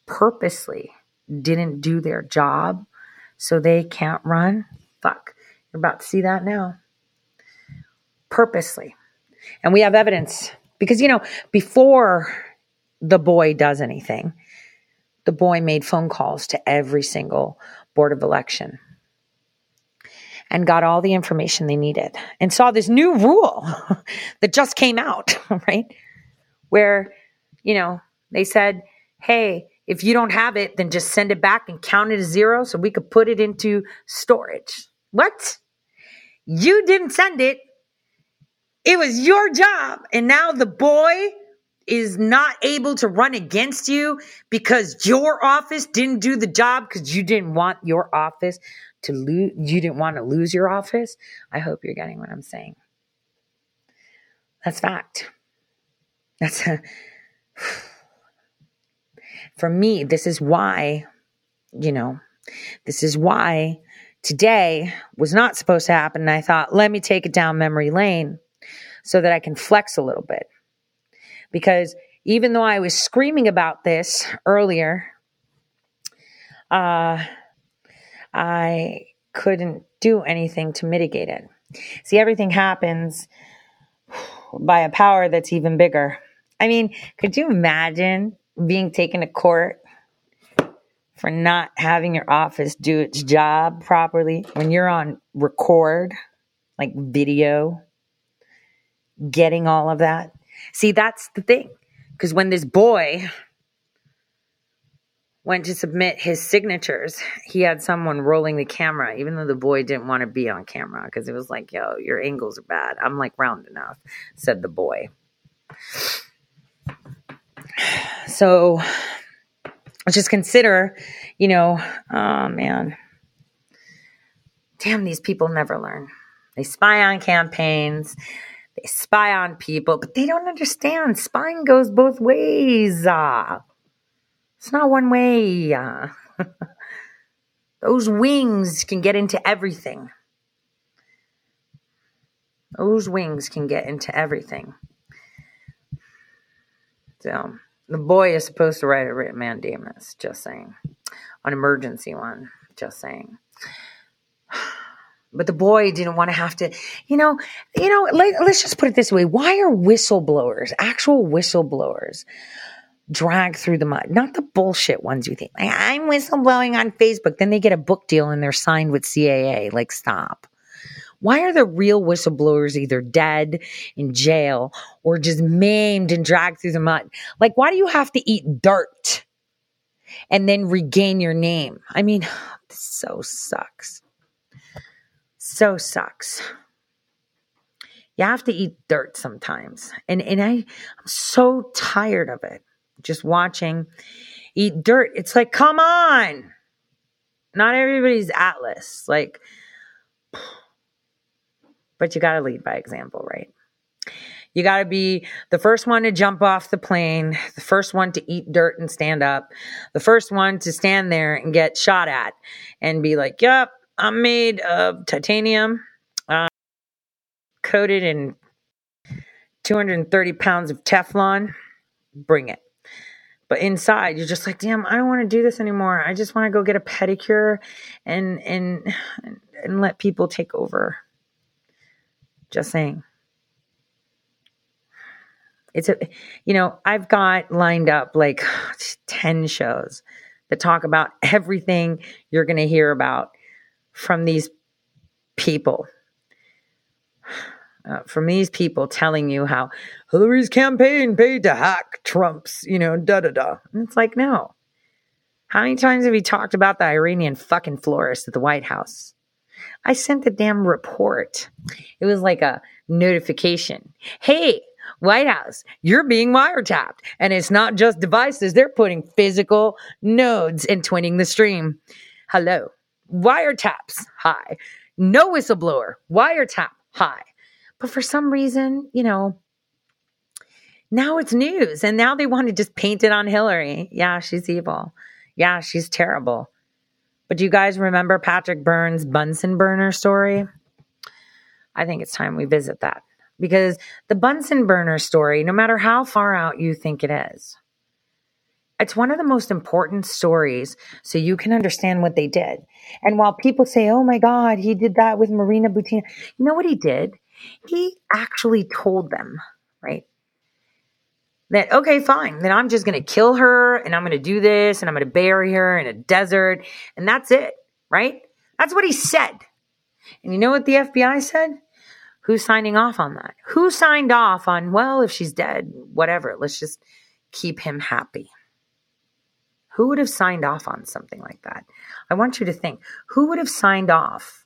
Purposely didn't do their job so they can't run? Fuck. You're about to see that now. Purposely. And we have evidence because, you know, before the boy does anything, the boy made phone calls to every single board of election and got all the information they needed and saw this new rule that just came out, right? Where, you know, they said, hey, if you don't have it, then just send it back and count it as zero so we could put it into storage. What? You didn't send it. It was your job. And now the boy is not able to run against you because your office didn't do the job because you didn't want your office to lose you didn't want to lose your office? I hope you're getting what i'm saying. That's fact. That's a, for me this is why you know this is why today was not supposed to happen and i thought let me take it down memory lane so that i can flex a little bit because even though I was screaming about this earlier, uh, I couldn't do anything to mitigate it. See, everything happens by a power that's even bigger. I mean, could you imagine being taken to court for not having your office do its job properly when you're on record, like video, getting all of that? See, that's the thing. Because when this boy went to submit his signatures, he had someone rolling the camera, even though the boy didn't want to be on camera because it was like, yo, your angles are bad. I'm like round enough, said the boy. So just consider, you know, oh man, damn, these people never learn. They spy on campaigns. They spy on people, but they don't understand. Spying goes both ways. Uh, it's not one way. Uh, those wings can get into everything. Those wings can get into everything. So the boy is supposed to write a written mandamus, just saying. An emergency one, just saying but the boy didn't want to have to you know you know let, us just put it this way why are whistleblowers actual whistleblowers drag through the mud? Not the bullshit ones you think like, i'm whistleblowing on facebook then they get a book deal and they're signed with caa like stop. Why are the real whistleblowers either dead in jail or just maimed and dragged through the mud? Like why do you have to eat dirt and then regain your name? I mean this so sucks so sucks. You have to eat dirt sometimes. And and I I'm so tired of it. Just watching eat dirt. It's like, come on. Not everybody's Atlas. Like but you got to lead by example, right? You got to be the first one to jump off the plane, the first one to eat dirt and stand up, the first one to stand there and get shot at and be like, yep, I'm made of titanium, uh, coated in 230 pounds of Teflon. Bring it. But inside, you're just like, damn, I don't want to do this anymore. I just want to go get a pedicure and and and let people take over. Just saying. It's a, you know, I've got lined up like 10 shows that talk about everything you're going to hear about from these people. Uh, from these people telling you how Hillary's campaign paid to hack Trump's, you know, da da da. And it's like, no. How many times have you talked about the Iranian fucking florist at the White House? I sent the damn report. It was like a notification. Hey, White House, you're being wiretapped. And it's not just devices, they're putting physical nodes and twinning the stream. Hello. Wiretaps, high, No whistleblower, wiretap, high. But for some reason, you know, now it's news. And now they want to just paint it on Hillary. Yeah, she's evil. Yeah, she's terrible. But do you guys remember Patrick Byrne's Bunsen burner story? I think it's time we visit that because the Bunsen burner story, no matter how far out you think it is, it's one of the most important stories so you can understand what they did. And while people say, oh my God, he did that with Marina Butina, you know what he did? He actually told them, right? That, okay, fine. Then I'm just going to kill her and I'm going to do this and I'm going to bury her in a desert and that's it, right? That's what he said. And you know what the FBI said? Who's signing off on that? Who signed off on, well, if she's dead, whatever, let's just keep him happy? Who would have signed off on something like that? I want you to think who would have signed off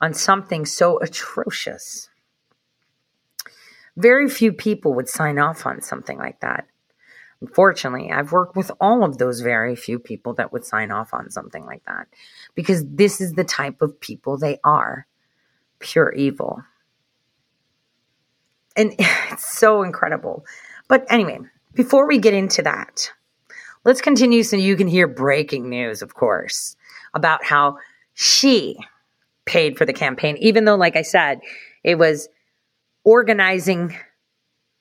on something so atrocious? Very few people would sign off on something like that. Unfortunately, I've worked with all of those very few people that would sign off on something like that because this is the type of people they are pure evil and it's so incredible. But anyway, before we get into that, let's continue so you can hear breaking news, of course, about how she paid for the campaign, even though, like I said, it was organizing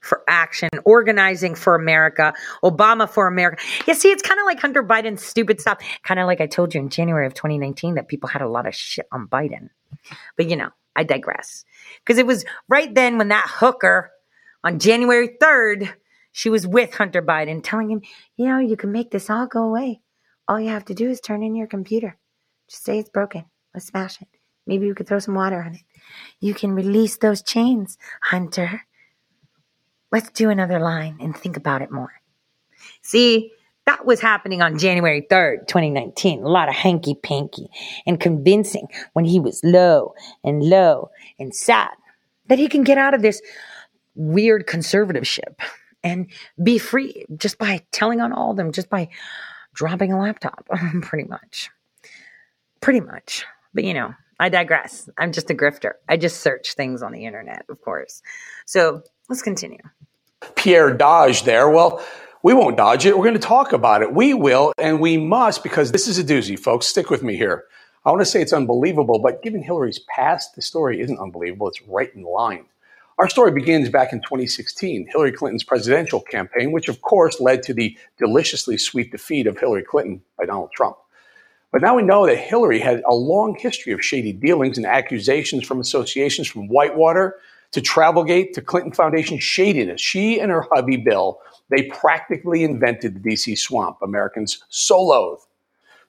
for action, organizing for America, Obama for America. You see, it's kind of like Hunter Biden's stupid stuff. Kind of like I told you in January of 2019 that people had a lot of shit on Biden. But you know, I digress. Because it was right then when that hooker on January 3rd, she was with Hunter Biden telling him, you know, you can make this all go away. All you have to do is turn in your computer. Just say it's broken. Let's smash it. Maybe we could throw some water on it. You can release those chains, Hunter. Let's do another line and think about it more. See, that was happening on January 3rd, 2019. A lot of hanky panky and convincing when he was low and low and sad that he can get out of this weird conservatorship and be free just by telling on all of them, just by dropping a laptop, pretty much. Pretty much. But you know, I digress. I'm just a grifter. I just search things on the internet, of course. So let's continue. Pierre Dodge there. Well, we won't dodge it. We're going to talk about it. We will, and we must, because this is a doozy, folks. Stick with me here. I want to say it's unbelievable, but given Hillary's past, the story isn't unbelievable. It's right in line. Our story begins back in 2016, Hillary Clinton's presidential campaign, which of course led to the deliciously sweet defeat of Hillary Clinton by Donald Trump. But now we know that Hillary had a long history of shady dealings and accusations from associations from Whitewater to Travelgate to Clinton Foundation shadiness. She and her hubby Bill they practically invented the DC swamp Americans so loathe.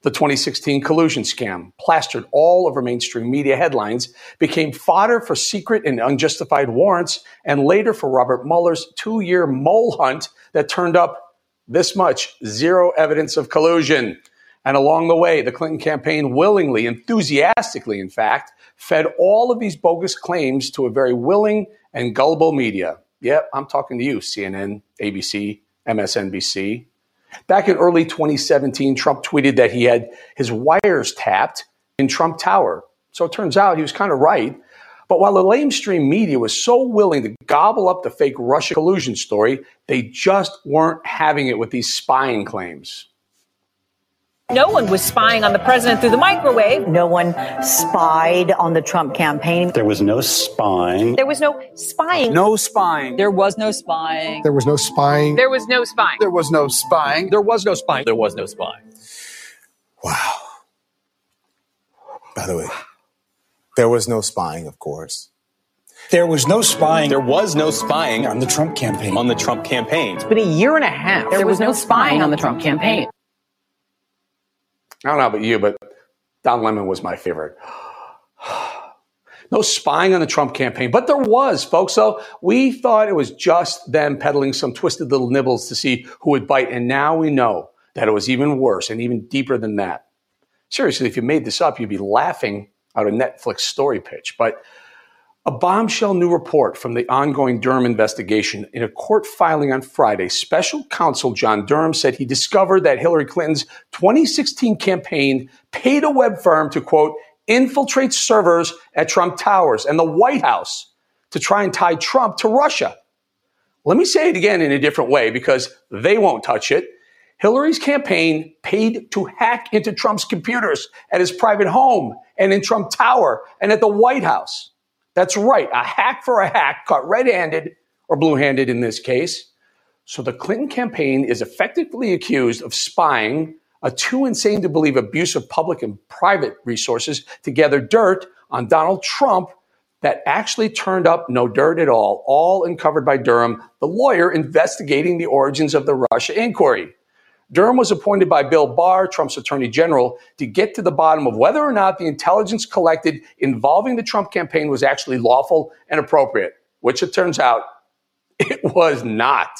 The 2016 collusion scam plastered all over mainstream media headlines, became fodder for secret and unjustified warrants, and later for Robert Mueller's two year mole hunt that turned up this much zero evidence of collusion. And along the way, the Clinton campaign willingly, enthusiastically, in fact, fed all of these bogus claims to a very willing and gullible media. Yep, I'm talking to you, CNN, ABC, MSNBC. Back in early 2017, Trump tweeted that he had his wires tapped in Trump Tower. So it turns out he was kind of right. But while the lamestream media was so willing to gobble up the fake Russia collusion story, they just weren't having it with these spying claims. No one was spying on the president through the microwave. No one spied on the Trump campaign. There was no spying. There was no spying. No spying. There was no spying. There was no spying. There was no spying. There was no spying. There was no spying. There was no spying. Wow. By the way, there was no spying, of course. There was no spying. There was no spying on the Trump campaign. On the Trump campaign. It's been a year and a half. There, there was, was no spying on the Trump campaign. I don't know about you, but Don Lemon was my favorite. no spying on the Trump campaign, but there was, folks. So we thought it was just them peddling some twisted little nibbles to see who would bite. And now we know that it was even worse and even deeper than that. Seriously, if you made this up, you'd be laughing at a Netflix story pitch. But A bombshell new report from the ongoing Durham investigation. In a court filing on Friday, special counsel John Durham said he discovered that Hillary Clinton's 2016 campaign paid a web firm to, quote, infiltrate servers at Trump Towers and the White House to try and tie Trump to Russia. Let me say it again in a different way because they won't touch it. Hillary's campaign paid to hack into Trump's computers at his private home and in Trump Tower and at the White House. That's right, a hack for a hack, caught red handed or blue handed in this case. So the Clinton campaign is effectively accused of spying a too insane to believe abuse of public and private resources to gather dirt on Donald Trump that actually turned up no dirt at all, all uncovered by Durham, the lawyer investigating the origins of the Russia inquiry. Durham was appointed by Bill Barr, Trump's attorney general, to get to the bottom of whether or not the intelligence collected involving the Trump campaign was actually lawful and appropriate, which it turns out it was not.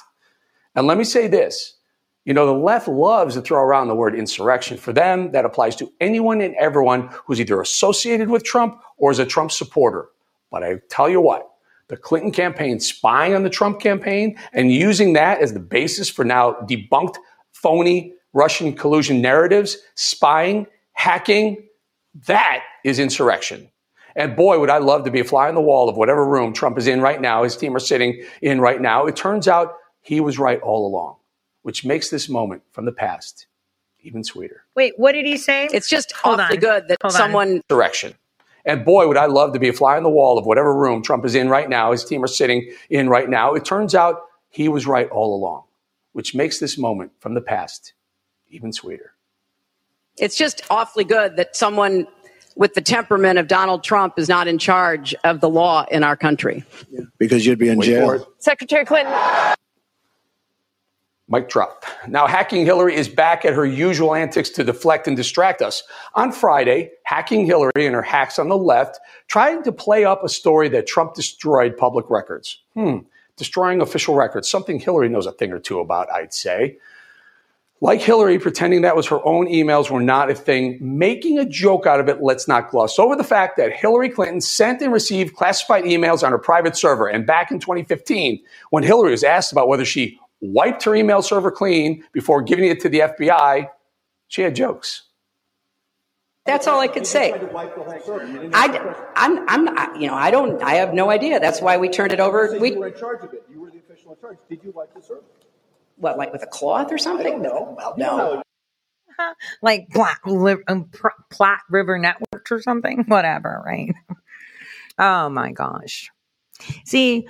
And let me say this. You know, the left loves to throw around the word insurrection. For them, that applies to anyone and everyone who's either associated with Trump or is a Trump supporter. But I tell you what, the Clinton campaign spying on the Trump campaign and using that as the basis for now debunked phony Russian collusion narratives, spying, hacking, that is insurrection. And boy, would I love to be a fly on the wall of whatever room Trump is in right now, his team are sitting in right now. It turns out he was right all along, which makes this moment from the past even sweeter. Wait, what did he say? It's just Hold awfully on. good that Hold someone Direction. And boy, would I love to be a fly on the wall of whatever room Trump is in right now, his team are sitting in right now. It turns out he was right all along, which makes this moment from the past even sweeter. it's just awfully good that someone with the temperament of Donald Trump is not in charge of the law in our country. because you'd be in Wait jail. Secretary Clinton. Mic drop. Now, Hacking Hillary is back at her usual antics to deflect and distract us. On Friday, Hacking Hillary and her hacks on the left tried to play up a story that Trump destroyed public records. Hmm. Destroying official records, something Hillary knows a thing or two about, I'd say. Like Hillary, pretending that was her own emails were not a thing, making a joke out of it, let's not gloss over the fact that Hillary Clinton sent and received classified emails on her private server. And back in 2015, when Hillary was asked about whether she wiped her email server clean before giving it to the FBI, she had jokes. That's all I could say. I, I'm, I'm, I- you know, I don't, I have no idea. That's why we turned it over. We, in charge of it. You were the official in charge. Did you wipe the server? what, like with a cloth or something? No. Well, No. like Platte, Li- um, Pr- Platte River Networks or something, whatever, right? Oh my gosh. See,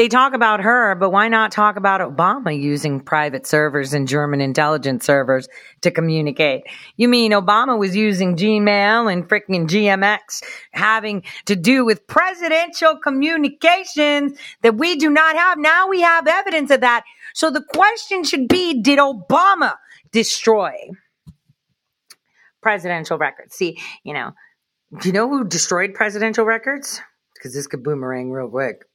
they talk about her, but why not talk about Obama using private servers and German intelligence servers to communicate? You mean Obama was using Gmail and freaking GMX having to do with presidential communications that we do not have? Now we have evidence of that. So the question should be, did Obama destroy presidential records. See, you know, do you know who destroyed presidential records? Because this could boomerang real quick.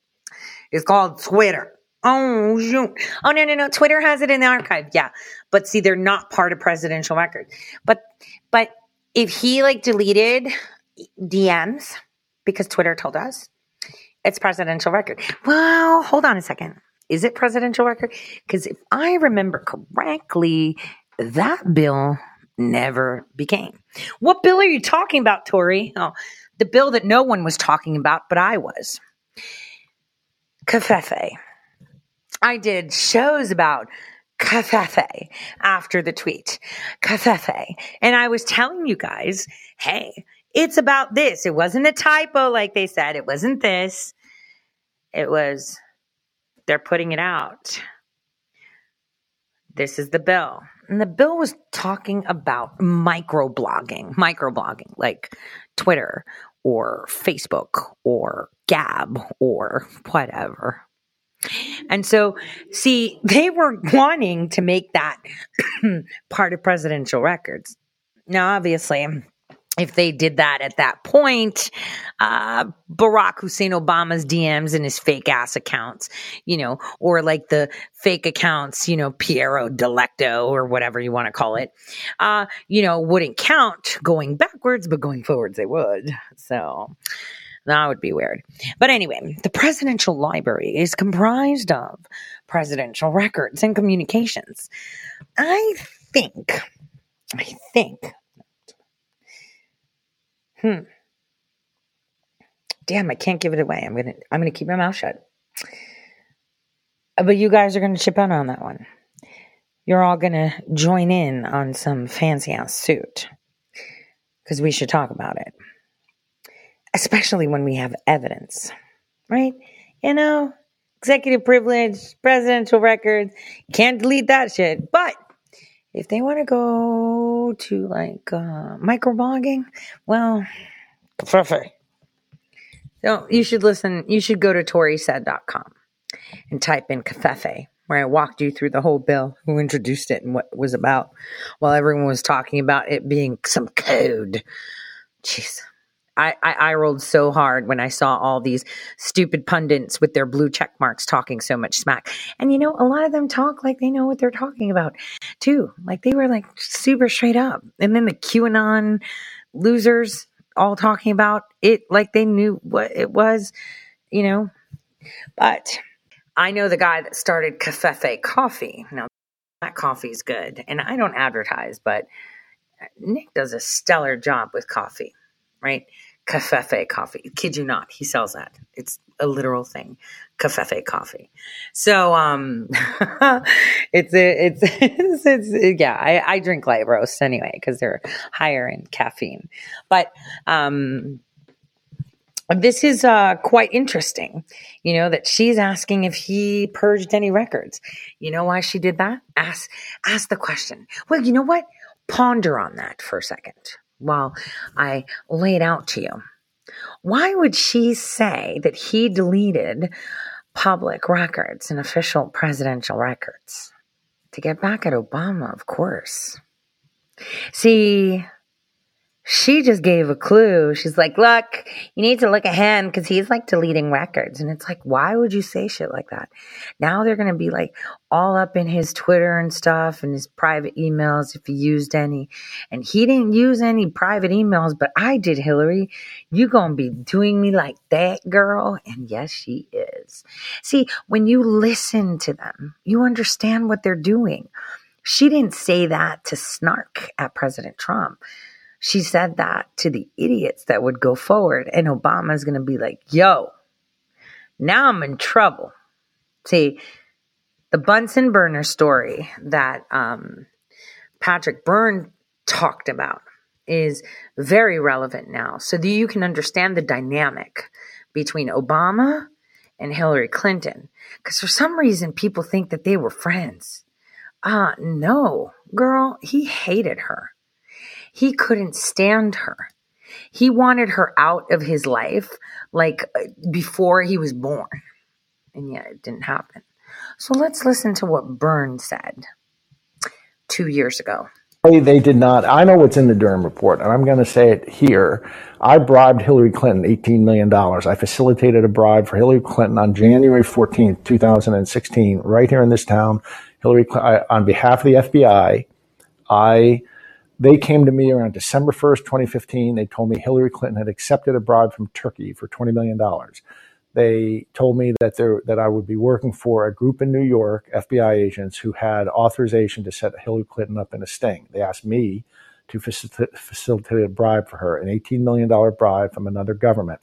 It's called Twitter. Oh, shoot. Oh, no, no, no. Twitter has it in the archive. Yeah. But see, they're not part of presidential records. But, but if he like deleted DMs because Twitter told us it's presidential record. Well, hold on a second. Is it presidential record? Because if I remember correctly, that bill never became. What bill are you talking about, Tori? Oh, the bill that no one was talking about, but I was. Covfefe. I did shows about Covfefe after the tweet. Covfefe. And I was telling you guys, hey, it's about this. It wasn't a typo like they said. It wasn't this. It was, they're putting it out. This is the bill. And the bill was talking about microblogging, microblogging, like Twitter or Facebook or Gab or whatever. And so, see, they were wanting to make that part of presidential records. Now, obviously, if they did that at that point, uh, Barack Hussein Obama's DMs and his fake ass accounts, you know, or like the fake accounts, you know, Pierre Delecto or whatever you want to call it, uh, you know, wouldn't count going backwards, but going forwards they would. So, That would be weird. But anyway, the presidential library is comprised of presidential records and communications. I think, I think, hmm. Damn, I can't give it away. I'm gonna, I'm gonna keep my mouth shut. But you guys are gonna chip in on that one. You're all gonna join in on some fancy ass suit because we should talk about it, especially when we have evidence, right? You know, executive privilege, presidential records, can't delete that shit. But if they want to go to like uh, microblogging, well, perfect. So you should listen. You should go to ToreSays.com and type in Covfefe, where I walked you through the whole bill, who introduced it, and what it was about, while everyone was talking about it being some code. Jeez. I, I, rolled so hard when I saw all these stupid pundits with their blue check marks talking so much smack. And you know, a lot of them talk like they know what they're talking about too. Like they were like super straight up. And then the QAnon losers all talking about it like they knew what it was, you know. But I know the guy that started Covfefe Coffee. Now that coffee's good. And I don't advertise, but Nick does a stellar job with coffee, right? Covfefe coffee. Kid you not, he sells that. It's a literal thing. Covfefe coffee. So um it's it's, it's it's yeah, I, I drink light roasts anyway because they're higher in caffeine. But um this is uh, quite interesting, you know, that she's asking if he purged any records. You know why she did that? Ask, ask the question. Well, you know what? Ponder on that for a second while I lay it out to you. Why would she say that he deleted public records and official presidential records? To get back at Obama, of course. See, she just gave a clue. She's like, look, you need to look at him because he's like deleting records. And it's like, why would you say shit like that? Now they're going to be like all up in his Twitter and stuff and his private emails if he used any. And he didn't use any private emails, but I did, Hillary. You going to be doing me like that, girl? And yes, she is. See, when you listen to them, you understand what they're doing. She didn't say that to snark at President Trump she said that to the idiots that would go forward, and Obama's going to be like, yo, now I'm in trouble. See, the Bunsen burner story that um, Patrick Byrne talked about is very relevant now. So that you can understand the dynamic between Obama and Hillary Clinton. Because for some reason, people think that they were friends. Uh, no, girl, he hated her. He couldn't stand her. He wanted her out of his life like uh, before he was born. And yet it didn't happen. So let's listen to what Byrne said two years ago. They did not. I know what's in the Durham report, and I'm going to say it here. I bribed Hillary Clinton $18 million. I facilitated a bribe for Hillary Clinton on January 14th, 2016, right here in this town. Hillary, on behalf of the FBI, I they came to me around December 1st, 2015. They told me Hillary Clinton had accepted a bribe from Turkey for $20 million. They told me that there, that I would be working for a group in New York, FBI agents, who had authorization to set Hillary Clinton up in a sting. They asked me to facilitate a bribe for her, an $18 million bribe from another government.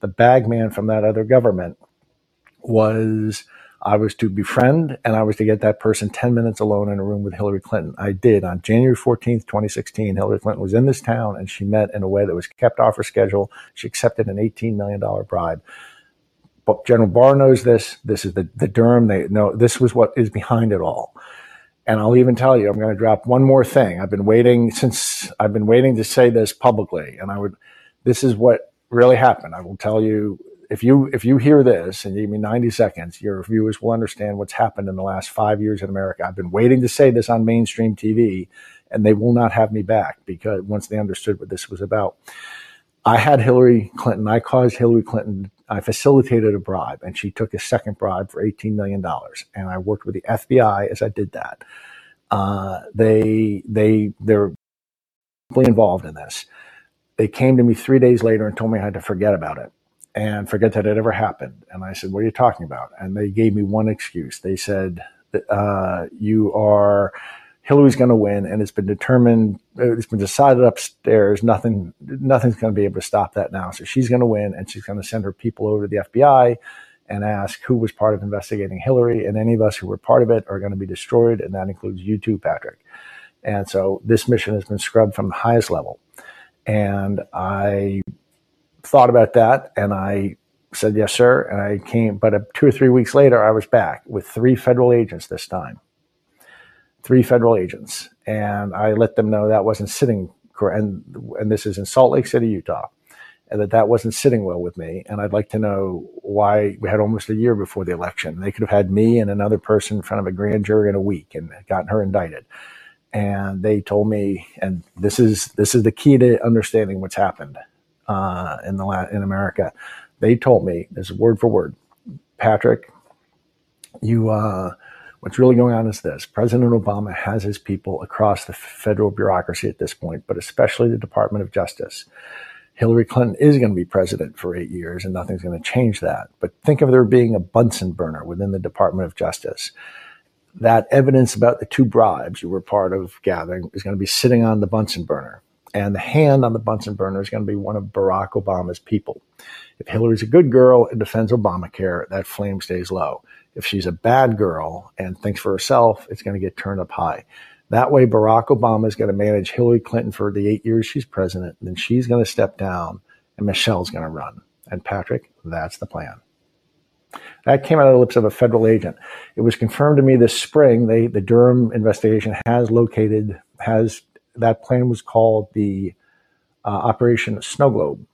The bagman from that other government was I was to befriend and I was to get that person 10 minutes alone in a room with Hillary Clinton. I did on January 14th, 2016. Hillary Clinton was in this town and she met in a way that was kept off her schedule. She accepted an $18 million bribe. But General Barr knows this. This is the, the Durham. They know this was what is behind it all. And I'll even tell you, I'm going to drop one more thing. I've been waiting since I've been waiting to say this publicly. And I would, this is what really happened. I will tell you if you if you hear this and you give me 90 seconds, your viewers will understand what's happened in the last five years in America. I've been waiting to say this on mainstream TV, and they will not have me back because once they understood what this was about. I had Hillary Clinton. I caused Hillary Clinton. I facilitated a bribe, and she took a second bribe for $18 million. And I worked with the FBI as I did that. Uh, they they they're deeply involved in this. They came to me three days later and told me I had to forget about it and forget that it ever happened. And I said, What are you talking about? And they gave me one excuse. They said, uh, You are. Hillary's going to win, and it's been determined. It's been decided upstairs. Nothing, nothing's going to be able to stop that now. So she's going to win, and she's going to send her people over to the FBI and ask who was part of investigating Hillary, and any of us who were part of it are going to be destroyed, and that includes you too, Patrick. And so this mission has been scrubbed from the highest level. And I thought about that and I said, yes, sir. And I came, but uh, two or three weeks later, I was back with three federal agents this time. Three federal agents. And I let them know that wasn't sitting, and, and this is in Salt Lake City, Utah, and that that wasn't sitting well with me. And I'd like to know why we had almost a year before the election. They could have had me and another person in front of a grand jury in a week and gotten her indicted and they told me, and this is this is the key to understanding what's happened uh, in the in America. They told me this is word for word, Patrick. You, uh, what's really going on is this: President Obama has his people across the federal bureaucracy at this point, but especially the Department of Justice. Hillary Clinton is going to be president for eight years, and nothing's going to change that. But think of there being a Bunsen burner within the Department of Justice that evidence about the two bribes you were part of gathering is going to be sitting on the Bunsen burner. And the hand on the Bunsen burner is going to be one of Barack Obama's people. If Hillary's a good girl and defends Obamacare, that flame stays low. If she's a bad girl and thinks for herself, it's going to get turned up high. That way, Barack Obama is going to manage Hillary Clinton for the eight years she's president. And Then she's going to step down and Michelle's going to run. And Patrick, that's the plan. That came out of the lips of a federal agent. It was confirmed to me this spring. They, the Durham investigation has located, has that plan was called the uh, Operation Snow Globe.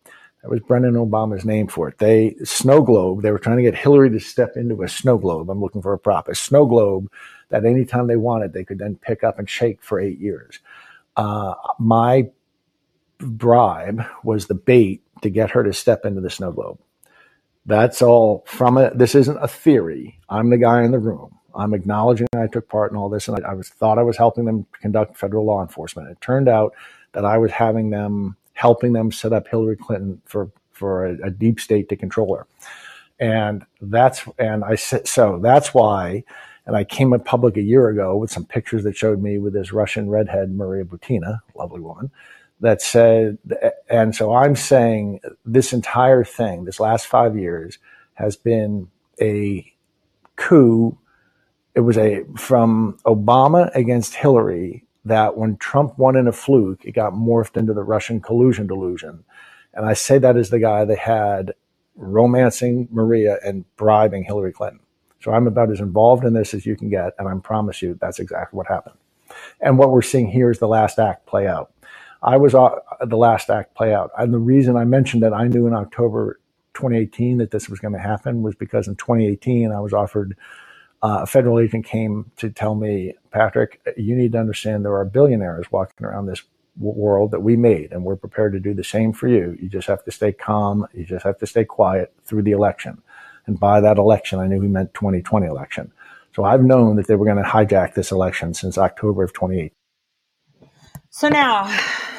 That was Brendan Obama's name for it. They snow globe. They were trying to get Hillary to step into a snow globe. I'm looking for a prop, a snow globe that anytime they wanted, they could then pick up and shake for eight years. Uh, my bribe was the bait to get her to step into the snow globe. That's all from it. This isn't a theory. I'm the guy in the room. I'm acknowledging I took part in all this, and I, I was thought I was helping them conduct federal law enforcement. It turned out that I was having them helping them set up Hillary Clinton for for a, a deep state to control her, and that's and I so that's why. And I came in public a year ago with some pictures that showed me with this Russian redhead Maria Butina, lovely woman, that said, and so I'm saying this entire thing, this last five years, has been a coup. It was a from Obama against Hillary that when Trump won in a fluke, it got morphed into the Russian collusion delusion. And I say that as the guy they had romancing Maria and bribing Hillary Clinton. So I'm about as involved in this as you can get, and I promise you that's exactly what happened. And what we're seeing here is the last act play out. I was uh, the last act play out. And the reason I mentioned that I knew in October 2018 that this was going to happen was because in 2018 I was offered uh, a federal agent came to tell me, Patrick, you need to understand there are billionaires walking around this world that we made, and we're prepared to do the same for you. You just have to stay calm. You just have to stay quiet through the election. And by that election, I knew he meant 2020 election. So I've known that they were going to hijack this election since October of 2018. So now,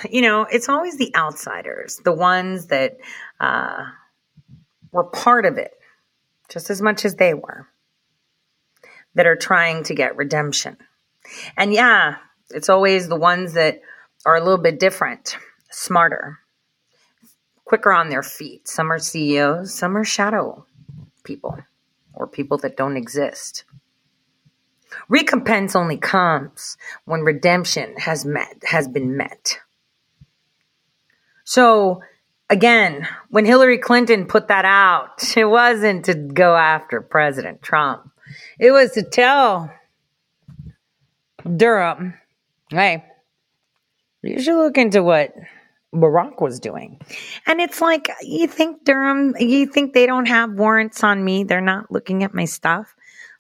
you know, it's always the outsiders, the ones that uh, were part of it just as much as they were, that are trying to get redemption. And yeah, it's always the ones that are a little bit different, smarter, quicker on their feet. Some are CEOs, some are shadow people or people that don't exist. Recompense only comes when redemption has met has been met. So again, when Hillary Clinton put that out, it wasn't to go after President Trump. It was to tell Durham, hey, you should look into what Barack was doing. And it's like, you think Durham, you think they don't have warrants on me? They're not looking at my stuff.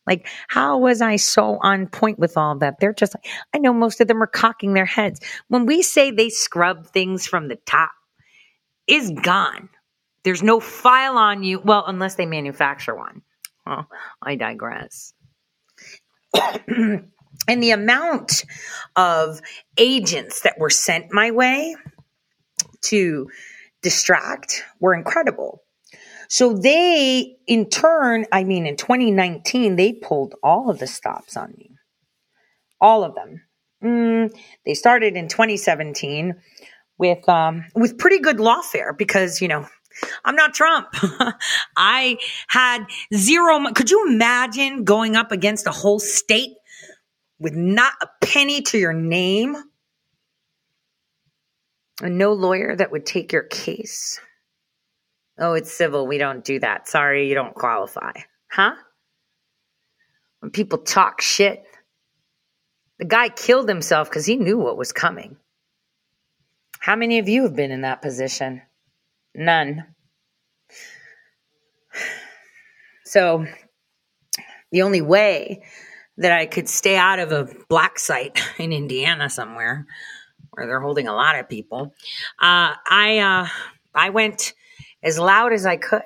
Like, how was I so on point with all that? They're just like, I know most of them are cocking their heads. When we say they scrub things from the top, is gone. There's no file on you. Well, unless they manufacture one. I digress. and the amount of agents that were sent my way to distract were incredible. So they, in turn, I mean, in 2019, they pulled all of the stops on me. All of them. Mm, they started in 2017 with um, with pretty good lawfare because you know I'm not Trump. I had zero. Could you imagine going up against a whole state with not a penny to your name? And no lawyer that would take your case. Oh, it's civil. We don't do that. Sorry, you don't qualify. Huh? When people talk shit, the guy killed himself because he knew what was coming. How many of you have been in that position? None. So, the only way that I could stay out of a black site in Indiana somewhere where they're holding a lot of people, uh, I uh, I went as loud as I could,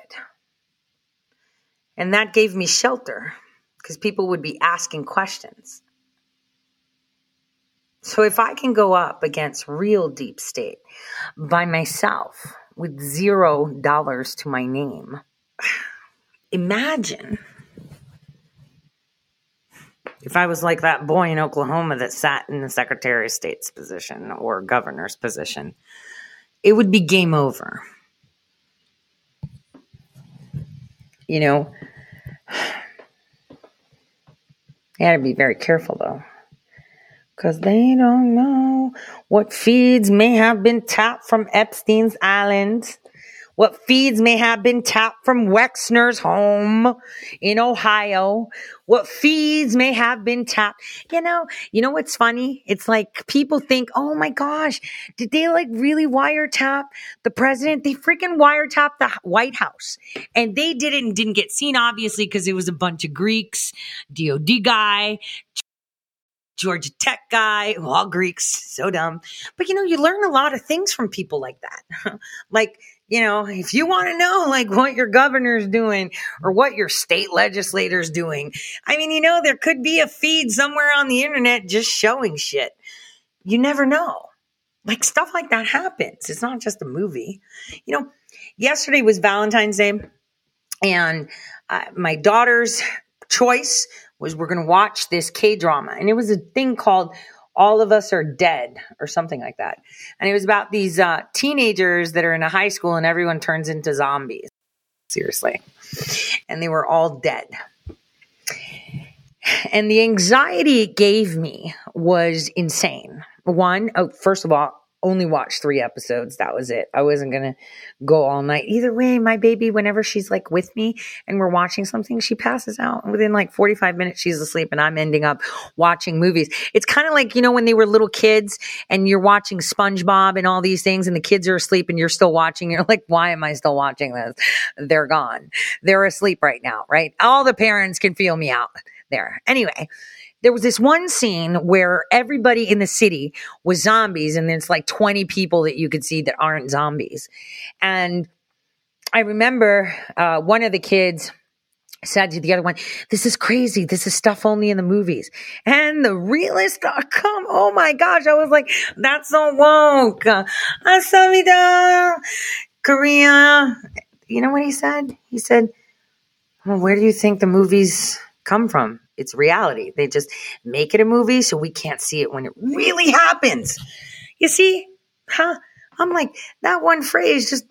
and that gave me shelter because people would be asking questions. So if I can go up against real deep state by myself with zero dollars to my name, imagine if I was like that boy in Oklahoma that sat in the Secretary of State's position or governor's position, it would be game over. You know, you had to be very careful though. Because they don't know what feeds may have been tapped from Epstein's island, what feeds may have been tapped from Wexner's home in Ohio, what feeds may have been tapped. You know, you know what's funny? It's like people think, oh my gosh, did they like really wiretap the president? They freaking wiretapped the White House. And they did it and didn't get seen, obviously, because it was a bunch of Greeks, DOD guy, Georgia Tech guy, all Greeks, so dumb. But you know, you learn a lot of things from people like that. like, you know, if you want to know like what your governor's doing or what your state legislator's doing, I mean, you know, there could be a feed somewhere on the internet just showing shit. You never know. Like stuff like that happens. It's not just a movie. You know, yesterday was Valentine's Day and uh, my daughter's choice was we're going to watch this K drama. And it was a thing called All of Us Are Dead or something like that. And it was about these uh, teenagers that are in a high school and everyone turns into zombies. Seriously. And they were all dead. And the anxiety it gave me was insane. One, oh, first of all, only watched three episodes. That was it. I wasn't going to go all night. Either way, my baby, whenever she's like with me and we're watching something, she passes out. And within like 45 minutes, she's asleep and I'm ending up watching movies. It's kind of like, you know, when they were little kids and you're watching SpongeBob and all these things and the kids are asleep and you're still watching. You're like, why am I still watching this? They're gone. They're asleep right now, right? All the parents can feel me out there. Anyway, there was this one scene where everybody in the city was zombies and it's like 20 people that you could see that aren't zombies. And i remember uh, one of the kids said to the other one this is crazy. This is stuff only in the movies. And the realist.com oh my gosh i was like that's so woke. Asamida korea. You know what he said? He said well, where do you think the movies come from it's reality. They just make it a movie so we can't see it when it really happens. You see? Huh? I'm like, that one phrase just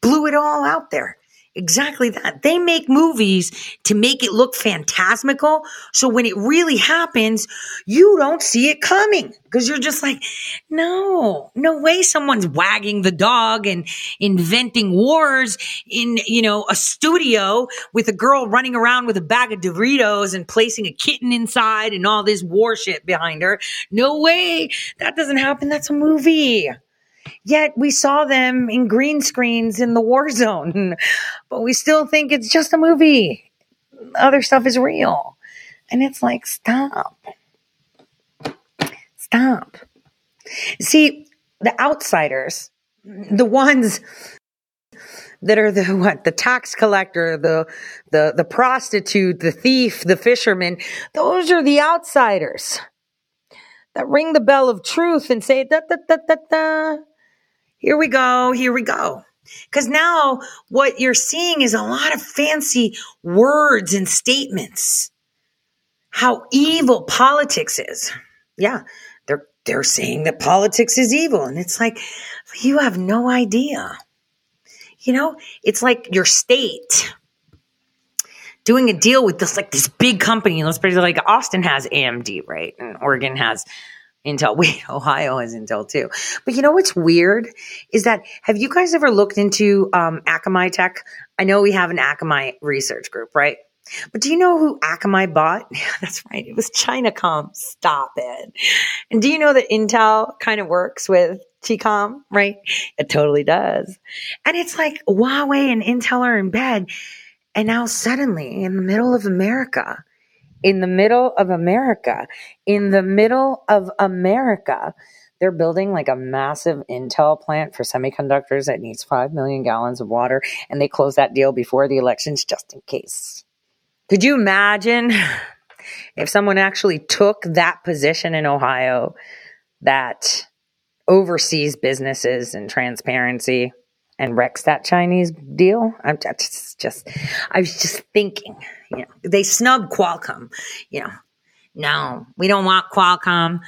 blew it all out there. Exactly that. They make movies to make it look phantasmical. So when it really happens, you don't see it coming because you're just like, no, no way someone's wagging the dog and inventing wars in, you know, a studio with a girl running around with a bag of Doritos and placing a kitten inside and all this war shit behind her. No way. That doesn't happen. That's a movie. Yet we saw them in green screens in the war zone, but we still think it's just a movie. Other stuff is real. And it's like, stop. Stop. See, the outsiders, the ones that are the what the tax collector the the the prostitute the thief the fisherman those are the outsiders that ring the bell of truth and say da da da da da here we go here we go Because now what you're seeing is a lot of fancy words and statements. How evil politics is. Yeah, they're they're saying that politics is evil. And it's like, you have no idea. You know, it's like your state doing a deal with this like this big company. Let's pretty like Austin has AMD, right? And Oregon has Intel. Wait, Ohio has Intel too. But you know what's weird is that have you guys ever looked into um, Akamai Tech? I know we have an Akamai research group, right? But do you know who Akamai bought? That's right. It was Chinacom. Stop it. And do you know that Intel kind of works with TCOM, right? It totally does. And it's like Huawei and Intel are in bed. And now suddenly in the middle of America, in the middle of America, in the middle of America, they're building like a massive Intel plant for semiconductors that needs 5 million gallons of water. And they close that deal before the elections just in case. Could you imagine if someone actually took that position in Ohio that oversees businesses and transparency and wrecks that Chinese deal? I'm just, just I was just thinking, you know, they snub Qualcomm, you know. No, we don't want Qualcomm.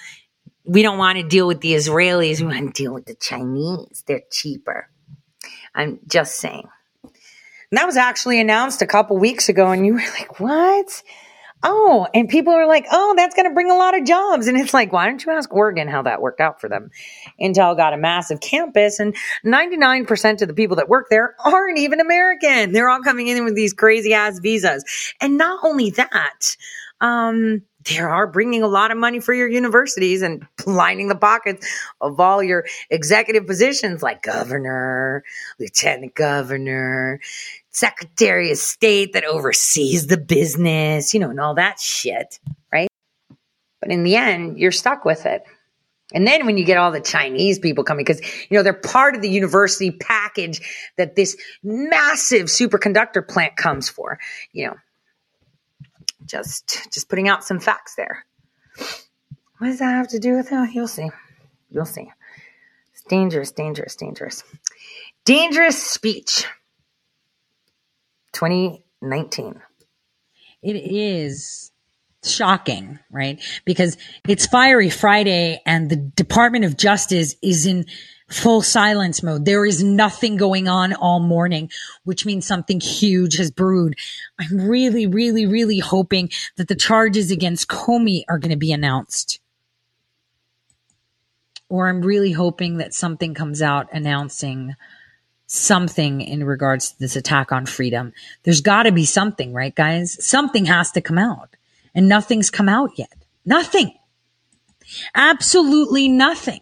We don't want to deal with the Israelis. We want to deal with the Chinese. They're cheaper. I'm just saying. And that was actually announced a couple weeks ago, and you were like, what? Oh, and people are like, oh, that's going to bring a lot of jobs. And it's like, why don't you ask Oregon how that worked out for them? Intel got a massive campus, and 99% of the people that work there aren't even American. They're all coming in with these crazy ass visas. And not only that, um, they are bringing a lot of money for your universities and lining the pockets of all your executive positions like governor, lieutenant governor, secretary of state that oversees the business, you know, and all that shit, right? But in the end, you're stuck with it. And then when you get all the Chinese people coming, because, you know, they're part of the university package that this massive superconductor plant comes for, you know, just, just putting out some facts there. What does that have to do with it? You'll see. You'll see. It's dangerous, dangerous, dangerous. Dangerous speech. 2019. It is shocking, right? Because it's Fiery Friday and the Department of Justice is in full silence mode. There is nothing going on all morning, which means something huge has brewed. I'm really, really, really hoping that the charges against Comey are going to be announced. Or I'm really hoping that something comes out announcing something in regards to this attack on freedom. There's got to be something, right, guys? Something has to come out. And nothing's come out yet. Nothing. Absolutely nothing.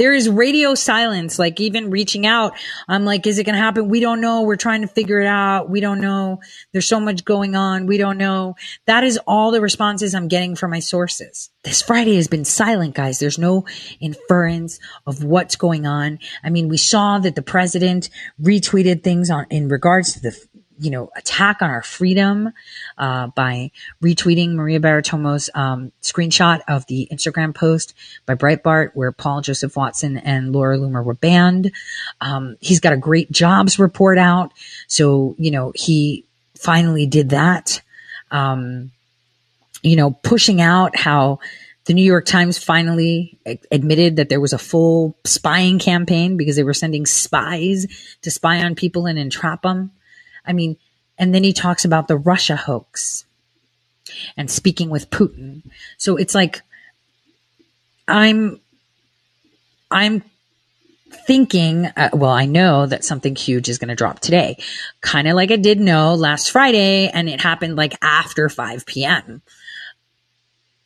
There is radio silence, like even reaching out. I'm like, is it going to happen? We don't know. We're trying to figure it out. We don't know. There's so much going on. We don't know. That is all the responses I'm getting from my sources. This Friday has been silent, guys. There's no inference of what's going on. I mean, we saw that the president retweeted things on in regards to the you know, attack on our freedom uh, by retweeting Maria Bartiromo's um, screenshot of the Instagram post by Breitbart where Paul Joseph Watson and Laura Loomer were banned. Um, he's got a great jobs report out. So, you know, he finally did that. Um, you know, pushing out how the New York Times finally admitted that there was a full spying campaign because they were sending spies to spy on people and entrap them. I mean, and then he talks about the Russia hoax and speaking with Putin. So it's like I'm I'm thinking uh, well I know that something huge is going to drop today. Kind of like I did know last Friday and it happened like after 5 p.m.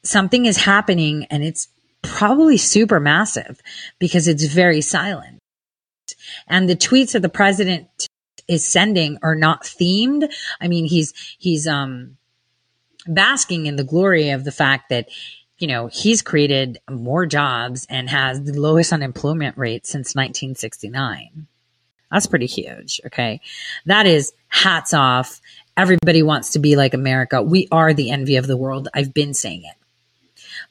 Something is happening and it's probably super massive because it's very silent. And the tweets of the president is sending are not themed. I mean, he's, he's, um, basking in the glory of the fact that, you know, he's created more jobs and has the lowest unemployment rate since 1969. That's pretty huge. Okay. That is hats off. Everybody wants to be like America. We are the envy of the world. I've been saying it.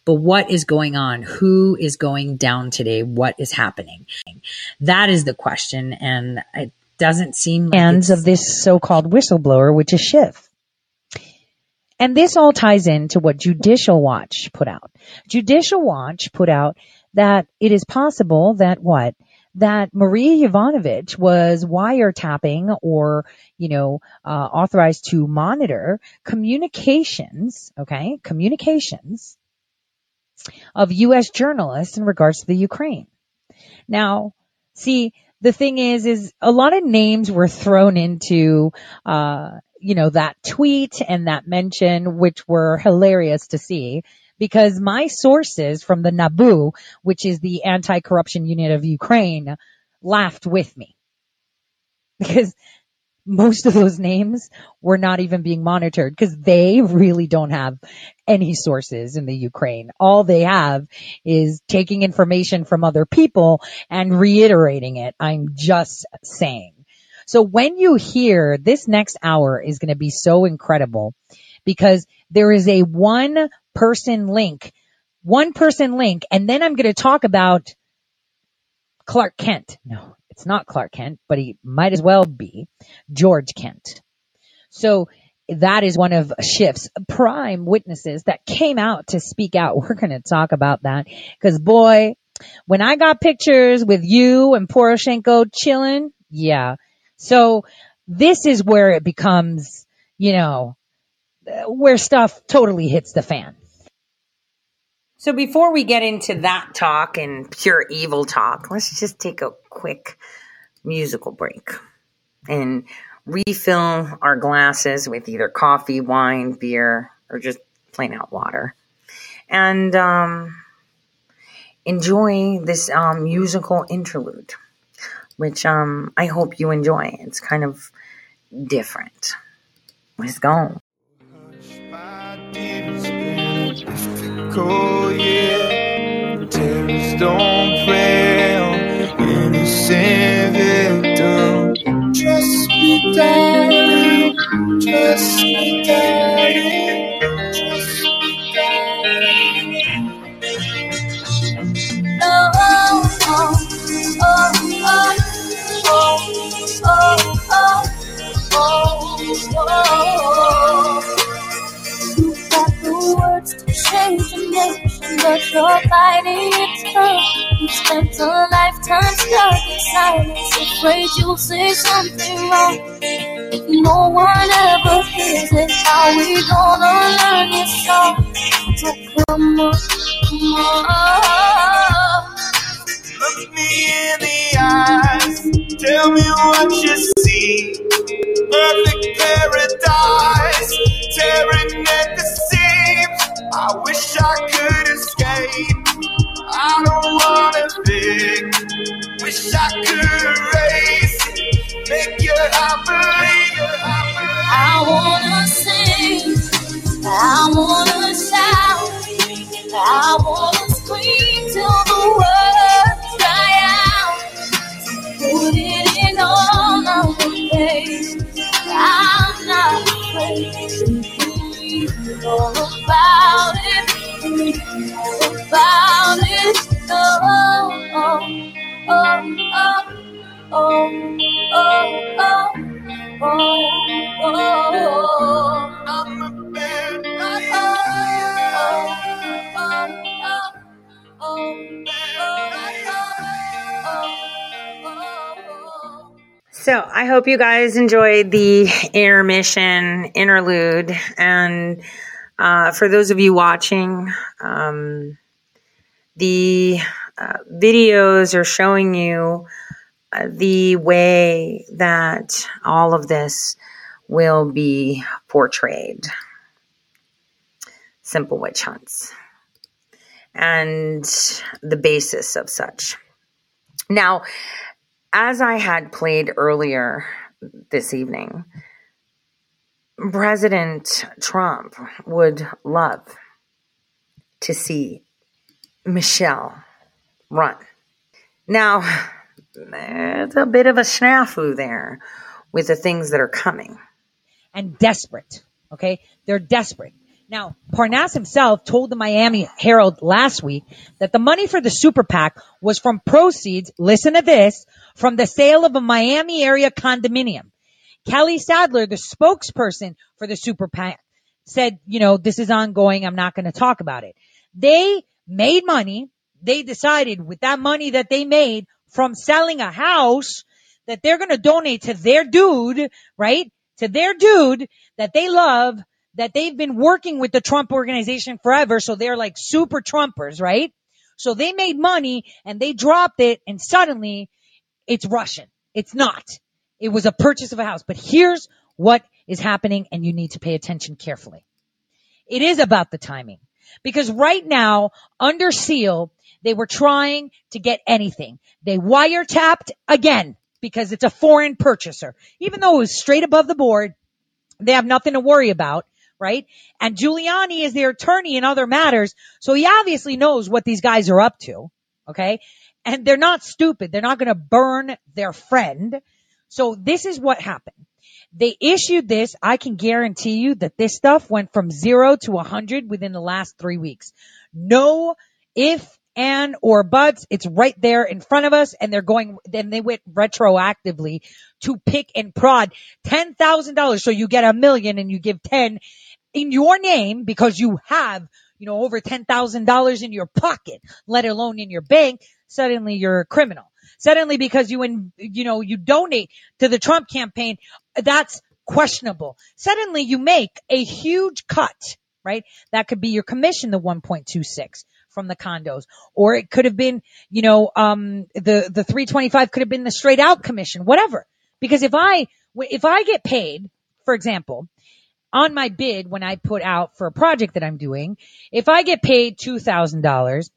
But what is going on? Who is going down today? What is happening? That is the question. And it doesn't seem like hands of this so-called whistleblower, which is Schiff. And this all ties into what Judicial Watch put out. Judicial Watch put out that it is possible that what? That Maria Yovanovitch was wiretapping or, you know, uh, authorized to monitor communications, okay, communications of U.S. journalists in regards to the Ukraine. Now, see, the thing is, is a lot of names were thrown into, uh, you know, that tweet and that mention, which were hilarious to see. Because my sources from the NABU, which is the anti-corruption unit of Ukraine, laughed with me. Because most of those names were not even being monitored because they really don't have any sources in the Ukraine. All they have is taking information from other people and reiterating it. I'm just saying. So when you hear this next hour is going to be so incredible because there is a one person link, one person link, and then I'm going to talk about Clark Kent. No, it's not Clark Kent, but he might as well be George Kent. So that is one of Schiff's prime witnesses that came out to speak out. We're going to talk about that because boy, when I got pictures with you and Poroshenko chilling, yeah. So this is where it becomes, you know, where stuff totally hits the fan. So before we get into that talk and pure evil talk, let's just take a quick musical break and refill our glasses with either coffee, wine, beer, or just plain out water. And um, enjoy this um, musical interlude, which um, I hope you enjoy. It's kind of different. Let's go. Difficult, yeah. Terrorists don't on innocent victims. Trust me, darling. Trust me, darling. Trust me. Oh, oh, oh, oh, oh, oh, oh, oh, oh. Words to change a nation, but you're fighting it tough. You spent a lifetime stuck in silence, afraid you'll say something wrong. If no one ever hears it, how we gonna learn this song? So come on, come on. Look me in the eyes. Tell me what you see. Perfect paradise. Tearing at the seams. I wish I could escape. I don't wanna think. Wish I could erase. Make you happy. I wanna sing, I wanna shout, I wanna So I hope you guys enjoyed the air mission interlude, and uh, for those of you watching, um, the uh, videos are showing you uh, the way that all of this will be portrayed. Simple witch hunts and the basis of such. Now, as I had played earlier this evening, President Trump would love to see Michelle run. Now, there's a bit of a snafu there with the things that are coming. and desperate. Okay. They're desperate Now, Parnas himself told the Miami Herald last week that the money for the super PAC was from proceeds, listen to this, from the sale of a Miami area condominium. Kelly Sadler, the spokesperson for the super PAC, said, you know, this is ongoing. I'm not going to talk about it. They made money. They decided with that money that they made from selling a house that they're going to donate to their dude, right? To their dude that they love, that they've been working with the Trump organization forever. So they're like super Trumpers, right? So they made money and they dropped it and suddenly it's Russian. It's not. It was a purchase of a house. But here's what is happening and you need to pay attention carefully. It is about the timing because right now under seal, they were trying to get anything. They wiretapped again because it's a foreign purchaser. Even though it was straight above the board, they have nothing to worry about, right? And Giuliani is their attorney in other matters. So he obviously knows what these guys are up to. Okay. And they're not stupid. They're not going to burn their friend. So this is what happened. They issued this. I can guarantee you that this stuff went from zero to a hundred within the last three weeks. No if, and, or buts. It's right there in front of us and they're going, then they went retroactively to pick and prod $10,000. So you get a million and you give 10 in your name because you have, you know, over $10,000 in your pocket, let alone in your bank. Suddenly you're a criminal. Suddenly because you, in, you know, you donate to the Trump campaign, that's questionable. Suddenly you make a huge cut, right? That could be your commission, the 1.26 from the condos, or it could have been, you know, um, the, the 325 could have been the straight out commission, whatever. Because if I, if I get paid, for example, on my bid when I put out for a project that I'm doing, if I get paid $2,000,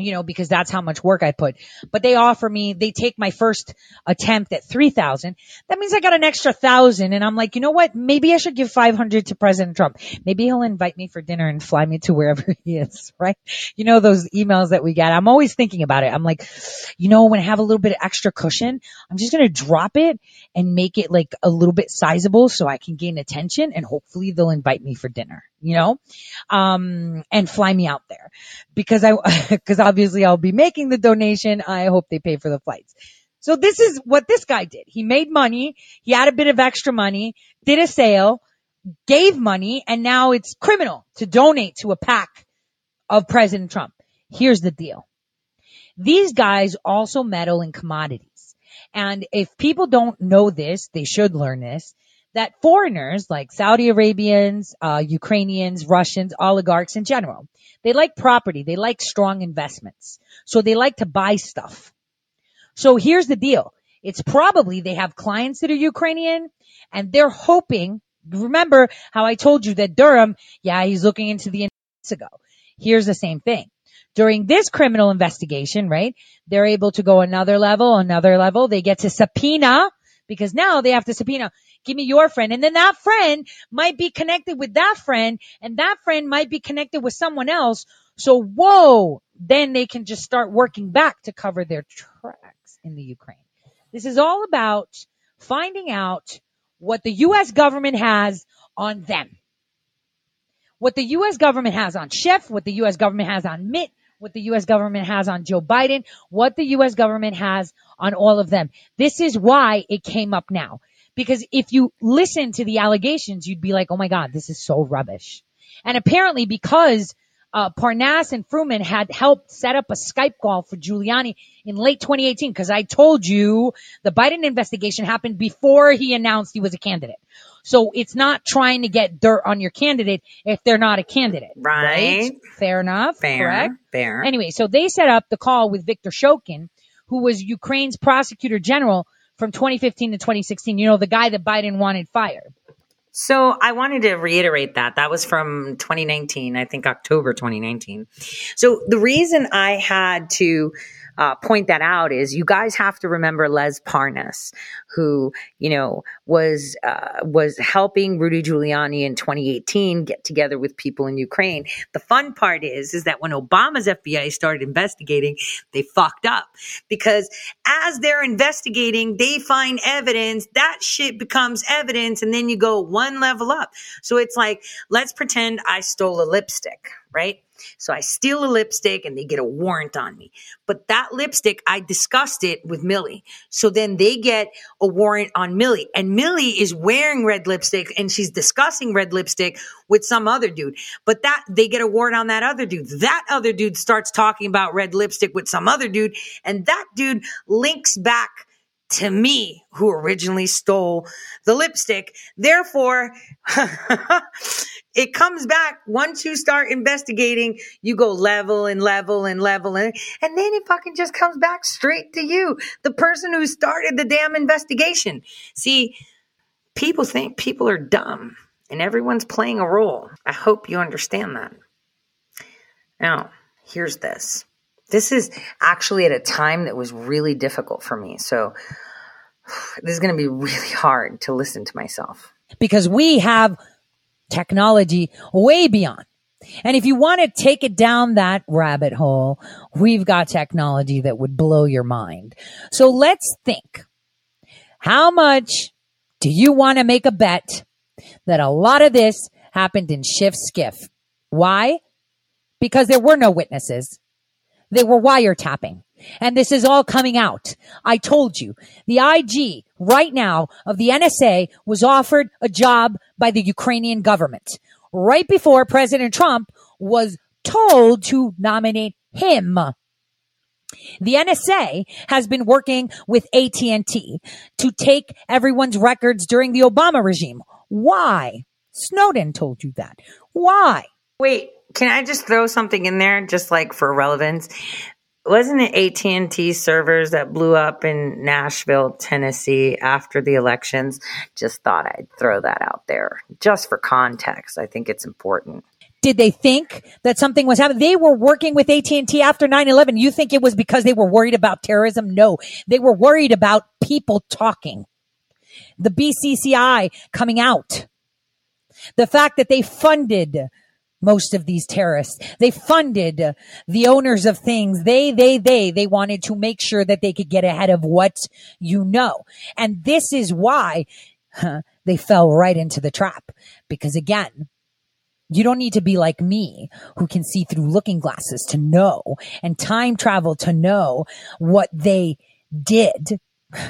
you know, because that's how much work I put. But they offer me, they take my first attempt at 3000. That means I got an extra thousand. And I'm like, you know what? Maybe I should give 500 to President Trump. Maybe he'll invite me for dinner and fly me to wherever he is, right? You know, those emails that we get. I'm always thinking about it. I'm like, you know, when I have a little bit of extra cushion, I'm just going to drop it and make it like a little bit sizable so I can gain attention and hopefully they'll invite me for dinner, you know, um, and fly me out there because I, because obviously I'll be making the donation. I hope they pay for the flights. So this is what this guy did. He made money. He had a bit of extra money, did a sale, gave money, and now it's criminal to donate to a PAC of President Trump. Here's the deal. These guys also meddle in commodities. And if people don't know this, they should learn this, that foreigners like Saudi Arabians, uh, Ukrainians, Russians, oligarchs in general, they like property. They like strong investments. So they like to buy stuff. So here's the deal. It's probably they have clients that are Ukrainian and they're hoping, remember how I told you that Durham, yeah, he's looking into the ago. Here's the same thing. During this criminal investigation, right? They're able to go another level, another level. They get to subpoena because now they have to subpoena, give me your friend. And then that friend might be connected with that friend and that friend might be connected with someone else. So whoa, then they can just start working back to cover their tracks in the Ukraine. This is all about finding out what the U.S. government has on them. What the U.S. government has on Schiff, what the U.S. government has on Mitt, what the U.S. government has on Joe Biden, what the U.S. government has on all of them. This is why it came up now. Because if you listen to the allegations, you'd be like, oh my God, this is so rubbish. And apparently because uh, Parnas and Fruman had helped set up a Skype call for Giuliani in late 2018 because I told you the Biden investigation happened before he announced he was a candidate. So it's not trying to get dirt on your candidate if they're not a candidate. Right. Fair enough. Fair. Correct. Fair. Anyway, so they set up the call with Viktor Shokin, who was Ukraine's prosecutor general from 2015 to 2016. You know, the guy that Biden wanted fired. So I wanted to reiterate that. That was from 2019, I think October 2019. So the reason I had to uh, point that out is you guys have to remember Lev Parnas, who you know was uh, was helping Rudy Giuliani in 2018 get together with people in Ukraine. The fun part is is that when Obama's FBI started investigating, they fucked up because as they're investigating, they find evidence that shit becomes evidence, and then you go one level up. So it's like let's pretend I stole a lipstick, right? So I steal a lipstick and they get a warrant on me. But that lipstick, I discussed it with Millie. So then they get a warrant on Millie. And Millie is wearing red lipstick and she's discussing red lipstick with some other dude. But that they get a warrant on that other dude. That other dude starts talking about red lipstick with some other dude. And that dude links back to me who originally stole the lipstick. Therefore, it comes back once you start investigating, you go level and level and level and, and then it fucking just comes back straight to you, the person who started the damn investigation. See, people think people are dumb and everyone's playing a role. I hope you understand that. Now, here's this. This is actually at a time that was really difficult for me. So this is going to be really hard to listen to myself. because we have technology way beyond. And if you want to take it down that rabbit hole, we've got technology that would blow your mind. So let's think. How much do you want to make a bet that a lot of this happened in Schiff SCIF? Why? Because there were no witnesses. They were wiretapping. And this is all coming out. I told you, the IG right now of the NSA was offered a job by the Ukrainian government right before President Trump was told to nominate him. The NSA has been working with AT&T to take everyone's records during the Obama regime. Why? Snowden told you that. Why? Wait, can I just throw something in there just like for relevance? Wasn't it AT&T servers that blew up in Nashville, Tennessee after the elections? Just thought I'd throw that out there just for context. I think it's important. Did they think that something was happening? They were working with AT&T after 9-11. You think it was because they were worried about terrorism? No, they were worried about people talking. The BCCI coming out. The fact that they funded most of these terrorists. They funded the owners of things. They, they, they, they wanted to make sure that they could get ahead of what you know. And this is why huh, they fell right into the trap. Because again, you don't need to be like me who can see through looking glasses to know and time travel to know what they did.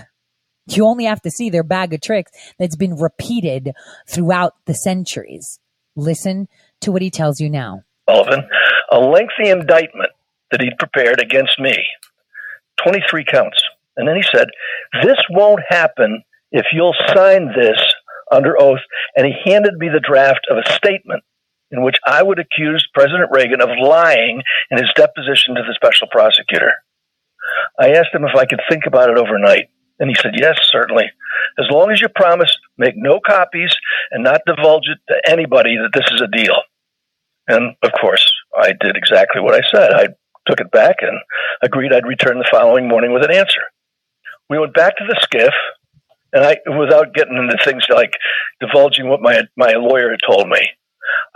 You only have to see their bag of tricks that's been repeated throughout the centuries. Listen to what he tells you now. Sullivan a lengthy indictment that he'd prepared against me 23 counts. And then he said, This won't happen if you'll sign this under oath. And he handed me the draft of a statement in which I would accuse President Reagan of lying in his deposition to the special prosecutor. I asked him if I could think about it overnight. And he said, Yes, certainly. As long as you promise, make no copies and not divulge it to anybody that this is a deal. And of course, I did exactly what I said. I took it back and agreed I'd return the following morning with an answer. We went back to the skiff, and I, without getting into things like divulging what my my lawyer had told me,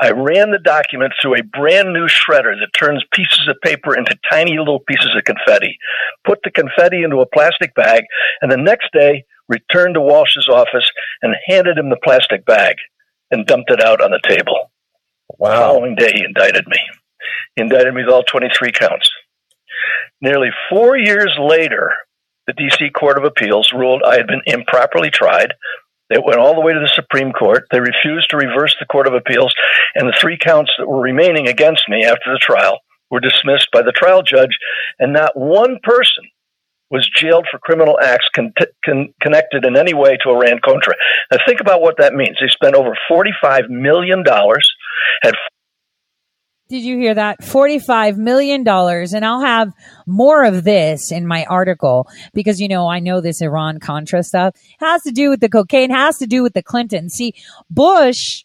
I ran the document through a brand new shredder that turns pieces of paper into tiny little pieces of confetti. Put the confetti into a plastic bag, and the next day returned to Walsh's office and handed him the plastic bag and dumped it out on the table. Wow. The following day, he indicted me. He indicted me with all 23 counts. Nearly four years later, the D.C. Court of Appeals ruled I had been improperly tried. They went all the way to the Supreme Court. They refused to reverse the Court of Appeals, and the three counts that were remaining against me after the trial were dismissed by the trial judge, and not one person was jailed for criminal acts con- con- connected in any way to Iran Contra. Now, think about what that means. They spent over $45 million, had Did you hear that? $45 million. And I'll have more of this in my article because, you know, I know this Iran Contra stuff has to do with the cocaine, has to do with the Clinton. See, Bush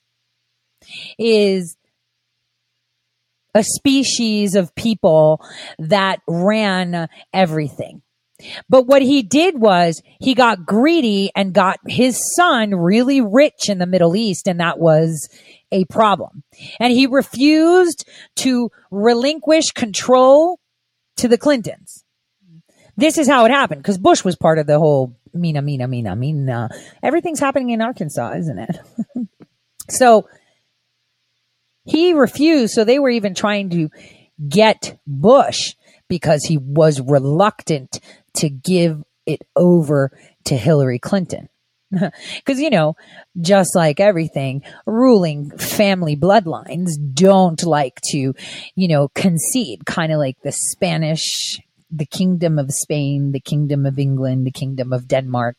is a species of people that ran everything. But what he did was he got greedy and got his son really rich in the Middle East, and that was a problem. And he refused to relinquish control to the Clintons. This is how it happened because Bush was part of the whole Mena, Mena, Mena, Mena. Everything's happening in Arkansas, isn't it? so he refused. So they were even trying to get Bush because he was reluctant to give it over to Hillary Clinton. Because, you know, just like everything, ruling family bloodlines don't like to, you know, concede, kind of like the Spanish, the Kingdom of Spain, the Kingdom of England, the Kingdom of Denmark.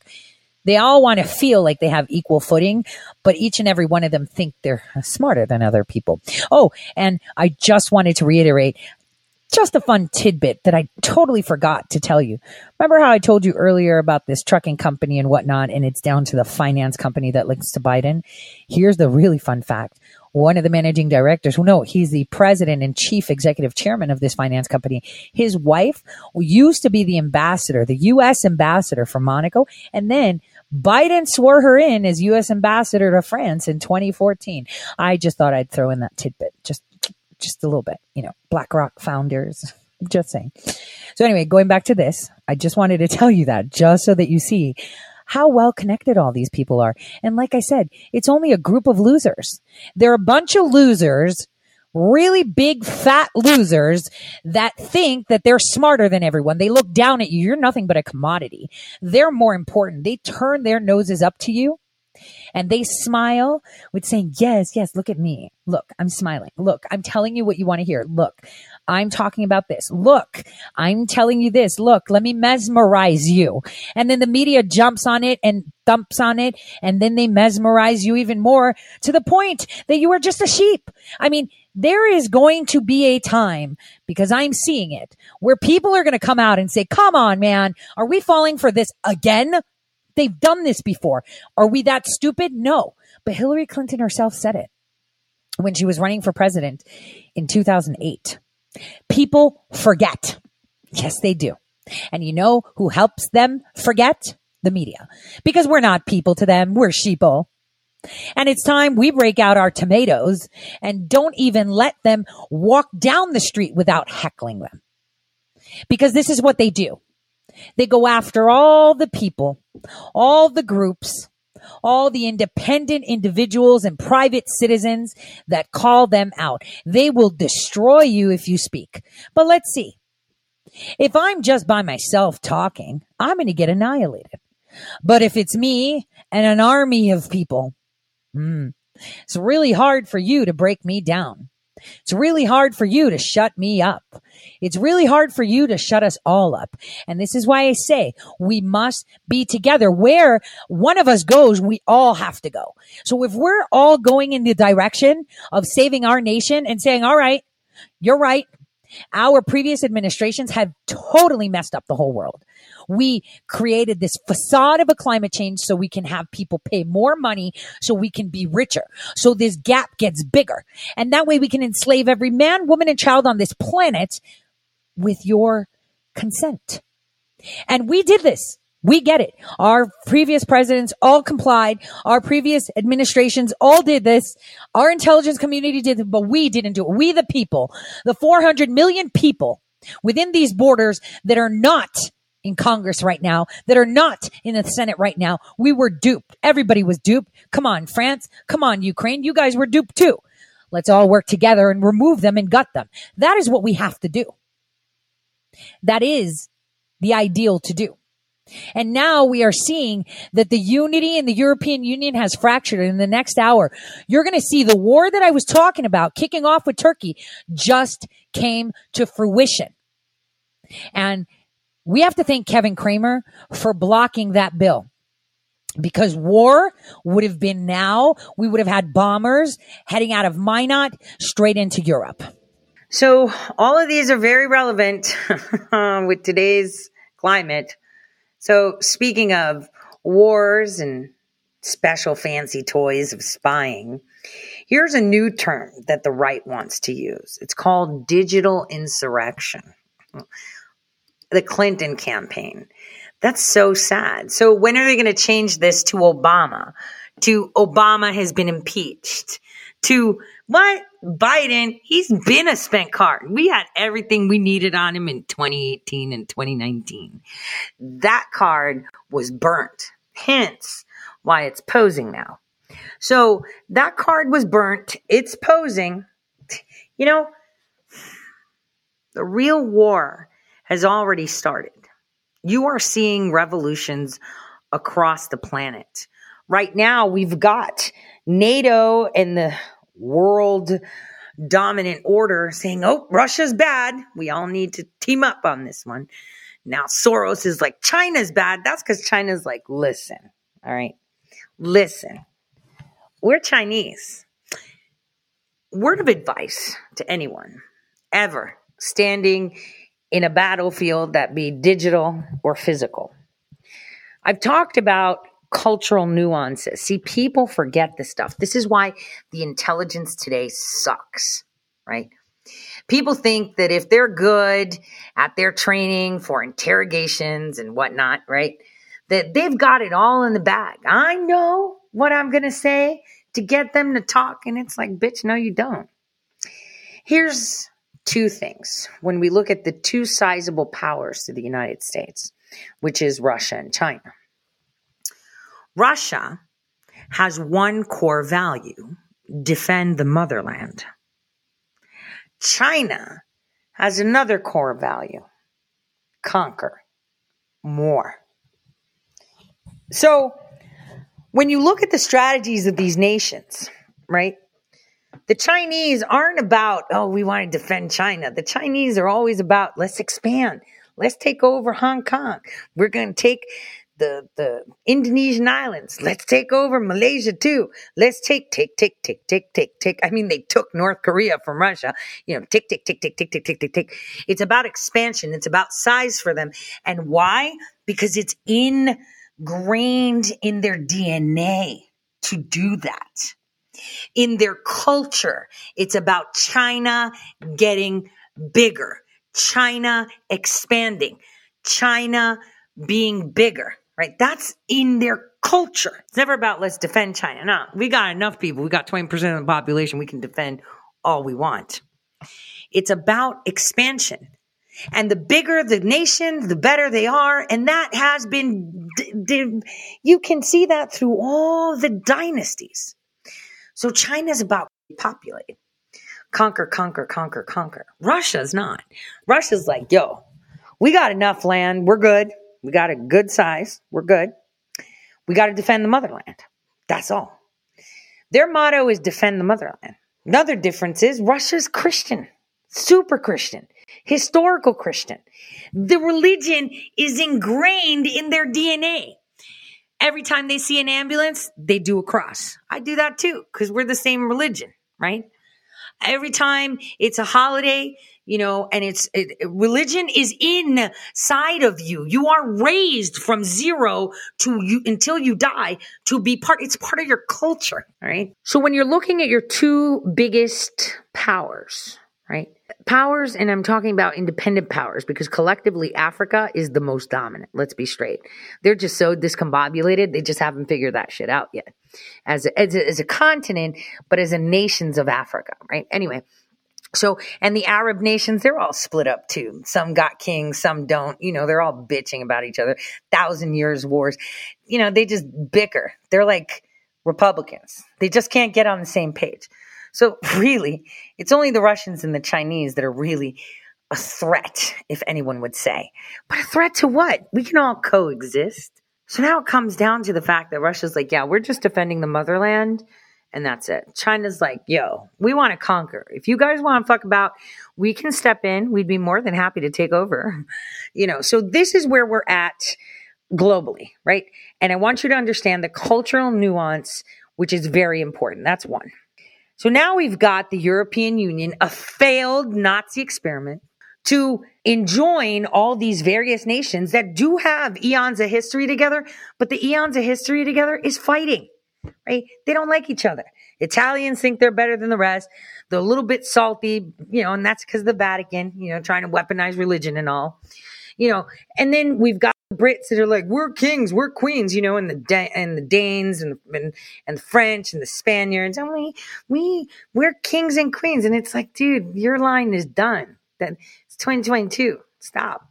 They all want to feel like they have equal footing, but each and every one of them think they're smarter than other people. Oh, and I just wanted to reiterate just a fun tidbit that I totally forgot to tell you. Remember how I told you earlier about this trucking company and whatnot, and it's down to the finance company that links to Biden? Here's the really fun fact. One of the managing directors, well, no, he's the president and chief executive chairman of this finance company. His wife used to be the ambassador, the U.S. ambassador for Monaco, and then Biden swore her in as U.S. ambassador to France in 2014. I just thought I'd throw in that tidbit. Just just a little bit, you know, BlackRock founders. Just saying. So anyway, going back to this, I just wanted to tell you that just so that you see how well connected all these people are. And like I said, it's only a group of losers. They're a bunch of losers, really big fat losers that think that they're smarter than everyone. They look down at you. You're nothing but a commodity. They're more important. They turn their noses up to you and they smile with saying, yes, yes, look at me. Look, I'm smiling. Look, I'm telling you what you want to hear. Look, I'm talking about this. Look, I'm telling you this. Look, let me mesmerize you. And then the media jumps on it and thumps on it. And then they mesmerize you even more to the point that you are just a sheep. I mean, there is going to be a time because I'm seeing it where people are going to come out and say, come on, man, are we falling for this again? They've done this before. Are we that stupid? No. But Hillary Clinton herself said it when she was running for president in 2008. People forget. Yes, they do. And you know who helps them forget? The media. Because we're not people to them. We're sheeple. And it's time we break out our tomatoes and don't even let them walk down the street without heckling them. Because this is what they do. They go after all the people, all the groups, all the independent individuals and private citizens that call them out. They will destroy you if you speak. But let's see. If I'm just by myself talking, I'm going to get annihilated. But if it's me and an army of people, hmm, it's really hard for you to break me down. It's really hard for you to shut me up. It's really hard for you to shut us all up. And this is why I say we must be together. Where one of us goes, we all have to go. So if we're all going in the direction of saving our nation and saying, all right, you're right. Our previous administrations have totally messed up the whole world. We created this facade of a climate change so we can have people pay more money so we can be richer. So this gap gets bigger. And that way we can enslave every man, woman, and child on this planet with your consent. And we did this. We get it. Our previous presidents all complied. Our previous administrations all did this. Our intelligence community did it, but we didn't do it. We, the people, the 400 million people within these borders that are not in Congress right now, that are not in the Senate right now, we were duped. Everybody was duped. Come on, France. Come on, Ukraine. You guys were duped too. Let's all work together and remove them and gut them. That is what we have to do. That is the ideal to do. And now we are seeing that the unity in the European Union has fractured. In the next hour, you're going to see the war that I was talking about kicking off with Turkey just came to fruition. And we have to thank Kevin Cramer for blocking that bill because war would have been now. We would have had bombers heading out of Minot straight into Europe. So all of these are very relevant um, with today's climate. So speaking of wars and special fancy toys of spying, Here's a new term that the right wants to use. It's called digital insurrection. The Clinton campaign. That's so sad. So when are they going to change this to Obama? To Obama has been impeached. To what? Biden, he's been a spent card. We had everything we needed on him in 2018 and 2019. That card was burnt. Hence why it's posing now. So that card was burnt. It's posing. You know, the real war has already started. You are seeing revolutions across the planet. Right now, we've got NATO and the world dominant order saying, oh, Russia's bad. We all need to team up on this one. Now, Soros is like, China's bad. That's because China's like, listen, all right, listen, we're Chinese. Word of advice to anyone ever standing in a battlefield that be digital or physical. I've talked about cultural nuances. See, people forget this stuff. This is why the intelligence today sucks, right? People think that if they're good at their training for interrogations and whatnot, right, that they've got it all in the bag. I know what I'm going to say to get them to talk. And it's like, bitch, no, you don't. Here's two things when we look at the two sizable powers to the United States, which is Russia and China. Russia has one core value defend the motherland. China has another core value conquer more. So, when you look at the strategies of these nations, right? The Chinese aren't about, oh, we want to defend China. The Chinese are always about, let's expand. Let's take over Hong Kong. We're going to take the, the Indonesian islands. Let's take over Malaysia too. Let's take, take, take, take, take, take, take. I mean, they took North Korea from Russia. You know, tick, tick, tick, tick, tick, tick, tick, tick, tick. It's about expansion. It's about size for them. And why? Because it's ingrained in their DNA to do that in their culture. It's about China getting bigger, China expanding, China being bigger, right? That's in their culture. It's never about let's defend China. No, we got enough people. We got 20% of the population. We can defend all we want. It's about expansion. And the bigger the nation, the better they are. And that has been, d- d- you can see that through all the dynasties. So China's about populate. Conquer, conquer, conquer, conquer. Russia's not. Russia's like, yo, we got enough land. We're good. We got a good size. We're good. We got to defend the motherland. That's all. Their motto is defend the motherland. Another difference is Russia's Christian, super Christian, historical Christian. The religion is ingrained in their DNA. Every time they see an ambulance, they do a cross. I do that too because we're the same religion, right? Every time it's a holiday, you know, and it's it, religion is inside of you. You are raised from zero to you until you die to be part. It's part of your culture, right? So when you're looking at your two biggest powers, right? Powers, and I'm talking about independent powers because collectively Africa is the most dominant. Let's be straight. They're just so discombobulated. They just haven't figured that shit out yet as a, as a, as a continent, but as a nations of Africa, right? Anyway. So, and the Arab nations, they're all split up too. Some got kings, some don't. You know, they're all bitching about each other. Thousand years wars. You know, they just bicker. They're like Republicans. They just can't get on the same page. So really, it's only the Russians and the Chinese that are really a threat, if anyone would say. But a threat to what? We can all coexist. So now it comes down to the fact that Russia's like, yeah, we're just defending the motherland and that's it. China's like, yo, we want to conquer. If you guys want to fuck about, we can step in. We'd be more than happy to take over. You know, so this is where we're at globally, right? And I want you to understand the cultural nuance, which is very important. That's one. So now we've got the European Union, a failed Nazi experiment to enjoin all these various nations that do have eons of history together, but the eons of history together is fighting, right? They don't like each other. Italians think they're better than the rest. They're a little bit salty, you know, and that's because the Vatican, you know, trying to weaponize religion and all, you know. And then we've got the Brits that are like, we're kings, we're queens, you know, and the and the Danes and and and the French and the Spaniards, and we we we're kings and queens, and it's like, dude, your line is done. That it's 2022. Stop.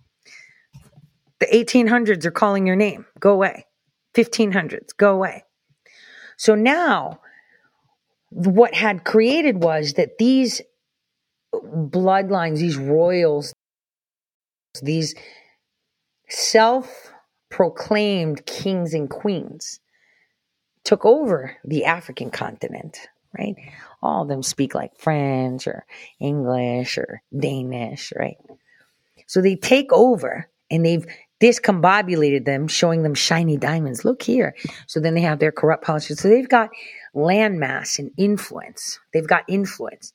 The 1800s are calling your name. Go away. 1500s. Go away. So now, what had created was that these bloodlines, these royals, these self proclaimed kings and queens took over the African continent, right? All of them speak like French or English or Danish, right? So they take over and they've discombobulated them, showing them shiny diamonds. Look here. So then they have their corrupt politics. So they've got landmass and influence. They've got influence.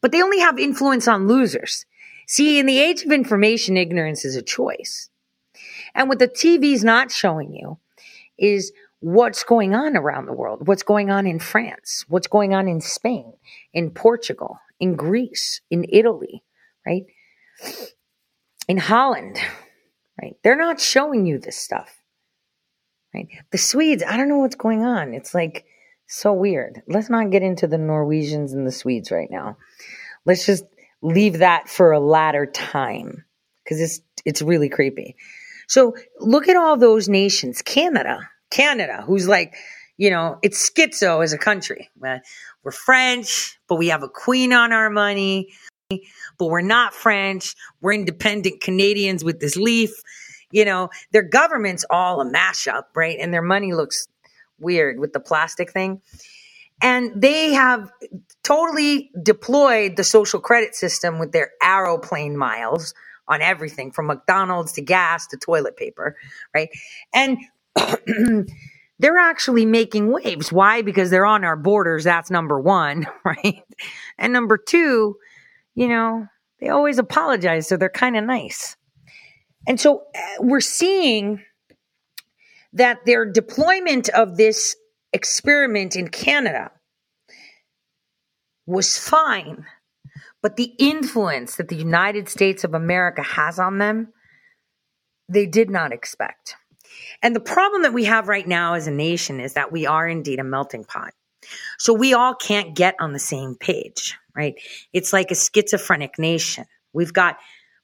But they only have influence on losers. See, in the age of information, ignorance is a choice. And what the TV's not showing you is what's going on around the world, what's going on in France, what's going on in Spain, in Portugal, in Greece, in Italy, right? In Holland, right? They're not showing you this stuff, right? The Swedes, I don't know what's going on. It's like so weird. Let's not get into the Norwegians and the Swedes right now. Let's just leave that for a latter time because it's it's really creepy. So look at all those nations. Canada, Canada, who's like, you know, it's schizo as a country. We're French, but we have a queen on our money. But we're not French. We're independent Canadians with this leaf. You know, their government's all a mashup, right? And their money looks weird with the plastic thing. And they have totally deployed the social credit system with their aeroplane miles on everything from McDonald's to gas to toilet paper, right? And they're actually making waves. Why? Because they're on our borders. That's number one, right? And number two, you know, they always apologize. So they're kind of nice. And so uh, we're seeing that their deployment of this experiment in Canada was fine, but the influence that the United States of America has on them, they did not expect. And the problem that we have right now as a nation is that we are indeed a melting pot. So we all can't get on the same page, right? It's like a schizophrenic nation. We've got,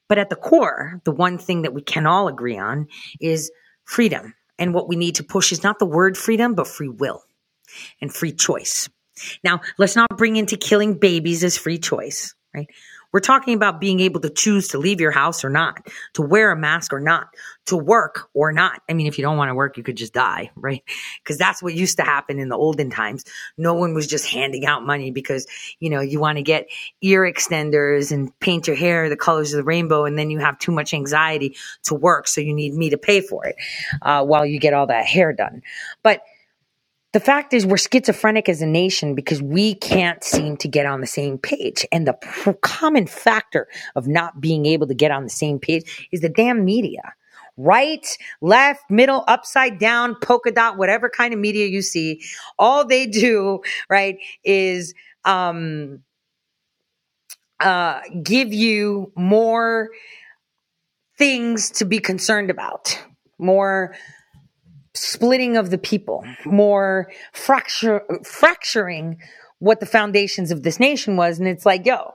but at the core, the one thing that we can all agree on is freedom. And what we need to push is not the word freedom, but free will and free choice. Now, let's not bring into killing babies as free choice, right? We're talking about being able to choose to leave your house or not, to wear a mask or not, to work or not. I mean, if you don't want to work, you could just die, right? Because that's what used to happen in the olden times. No one was just handing out money because, you know, you want to get ear extenders and paint your hair the colors of the rainbow, and then you have too much anxiety to work, so you need me to pay for it uh, while you get all that hair done. But the fact is, we're schizophrenic as a nation because we can't seem to get on the same page. And the pr- common factor of not being able to get on the same page is the damn media. Right, left, middle, upside down, polka dot, whatever kind of media you see, all they do, right, is um, uh, give you more things to be concerned about, more splitting of the people, more fracture, fracturing what the foundations of this nation was. And it's like, yo,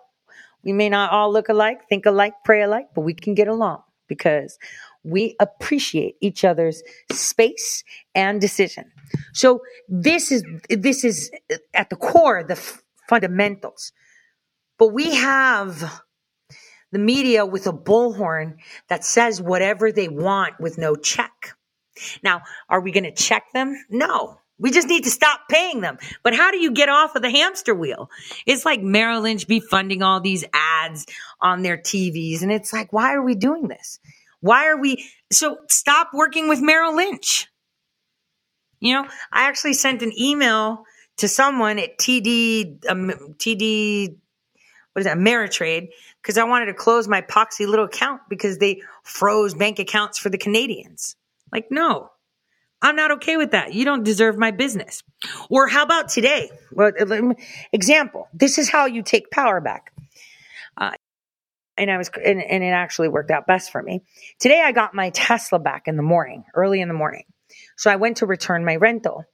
we may not all look alike, think alike, pray alike, but we can get along because we appreciate each other's space and decision. So this is this is at the core the f- fundamentals. But we have the media with a bullhorn that says whatever they want with no check. Now, are we going to check them? No. We just need to stop paying them. But how do you get off of the hamster wheel? It's like Merrill Lynch be funding all these ads on their TVs. And it's like, why are we doing this? Why are we? So stop working with Merrill Lynch. You know, I actually sent an email to someone at TD, um, TD, what is that, Ameritrade, because I wanted to close my poxy little account because they froze bank accounts for the Canadians. Like, no, I'm not okay with that. You don't deserve my business. Or how about today? Well, example. This is how you take power back. Uh, and I was, and, and it actually worked out best for me. Today I got my Tesla back in the morning, early in the morning. So I went to return my rental.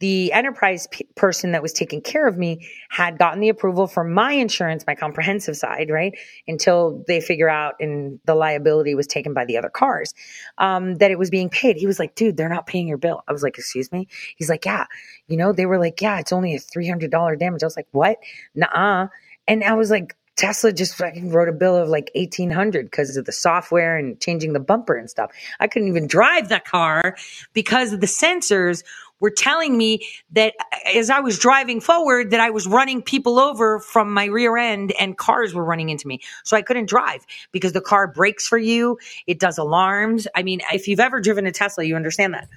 The enterprise p- person that was taking care of me had gotten the approval for my insurance, my comprehensive side, right? Until they figure out and the liability was taken by the other cars, um, that it was being paid. He was like, dude, they're not paying your bill. I was like, excuse me? He's like, yeah. You know, they were like, yeah, it's only a $300 damage. I was like, what? Nuh-uh. And I was like, Tesla just fucking wrote a bill of like eighteen hundred because of the software and changing the bumper and stuff. I couldn't even drive that car because of the sensors were telling me that as I was driving forward, that I was running people over from my rear end and cars were running into me. So I couldn't drive because the car brakes for you. It does alarms. I mean, if you've ever driven a Tesla, you understand that.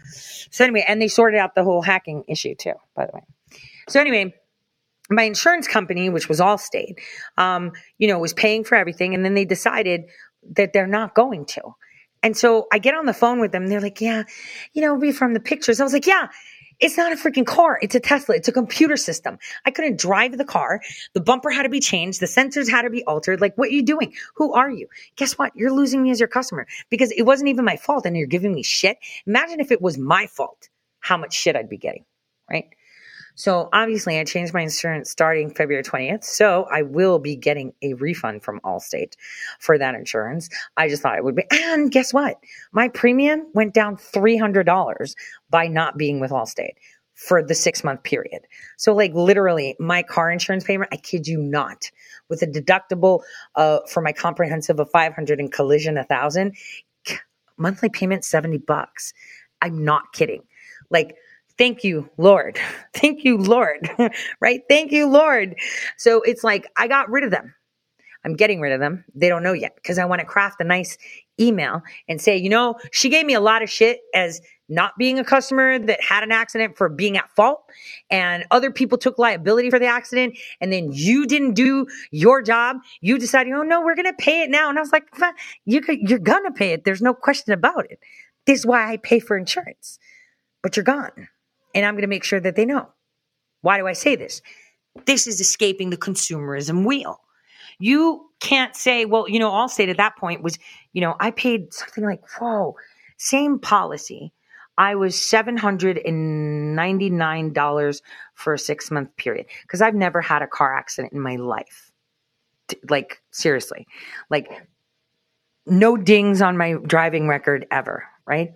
So anyway, and they sorted out the whole hacking issue too, by the way. So anyway, my insurance company, which was Allstate, um, you know, was paying for everything, and then they decided that they're not going to. And so I get on the phone with them. They're like, "Yeah, you know, we from the pictures." I was like, "Yeah." It's not a freaking car. It's a Tesla. It's a computer system. I couldn't drive the car. The bumper had to be changed. The sensors had to be altered. Like, what are you doing? Who are you? Guess what? You're losing me as your customer because it wasn't even my fault and you're giving me shit. Imagine if it was my fault, how much shit I'd be getting, right? So obviously, I changed my insurance starting February 20th. So I will be getting a refund from Allstate for that insurance. I just thought it would be. And guess what? My premium went down $300 by not being with Allstate for the six month period. So, like, literally, my car insurance payment, I kid you not, with a deductible uh, for my comprehensive of 500 and collision 1000 monthly payment 70 bucks. I'm not kidding. Like, thank you, Lord. Thank you, Lord. right? Thank you, Lord. So it's like I got rid of them. I'm getting rid of them. They don't know yet because I want to craft a nice email and say, you know, she gave me a lot of shit as not being a customer that had an accident for being at fault and other people took liability for the accident and then you didn't do your job you decided oh no we're gonna pay it now and i was like you you're gonna pay it there's no question about it this is why i pay for insurance but you're gone and i'm gonna make sure that they know why do i say this this is escaping the consumerism wheel you can't say, well, you know, Allstate at that point was, you know, I paid something like, whoa, same policy. I was $799 for a six month period because I've never had a car accident in my life. Like, seriously, like, no dings on my driving record ever, right?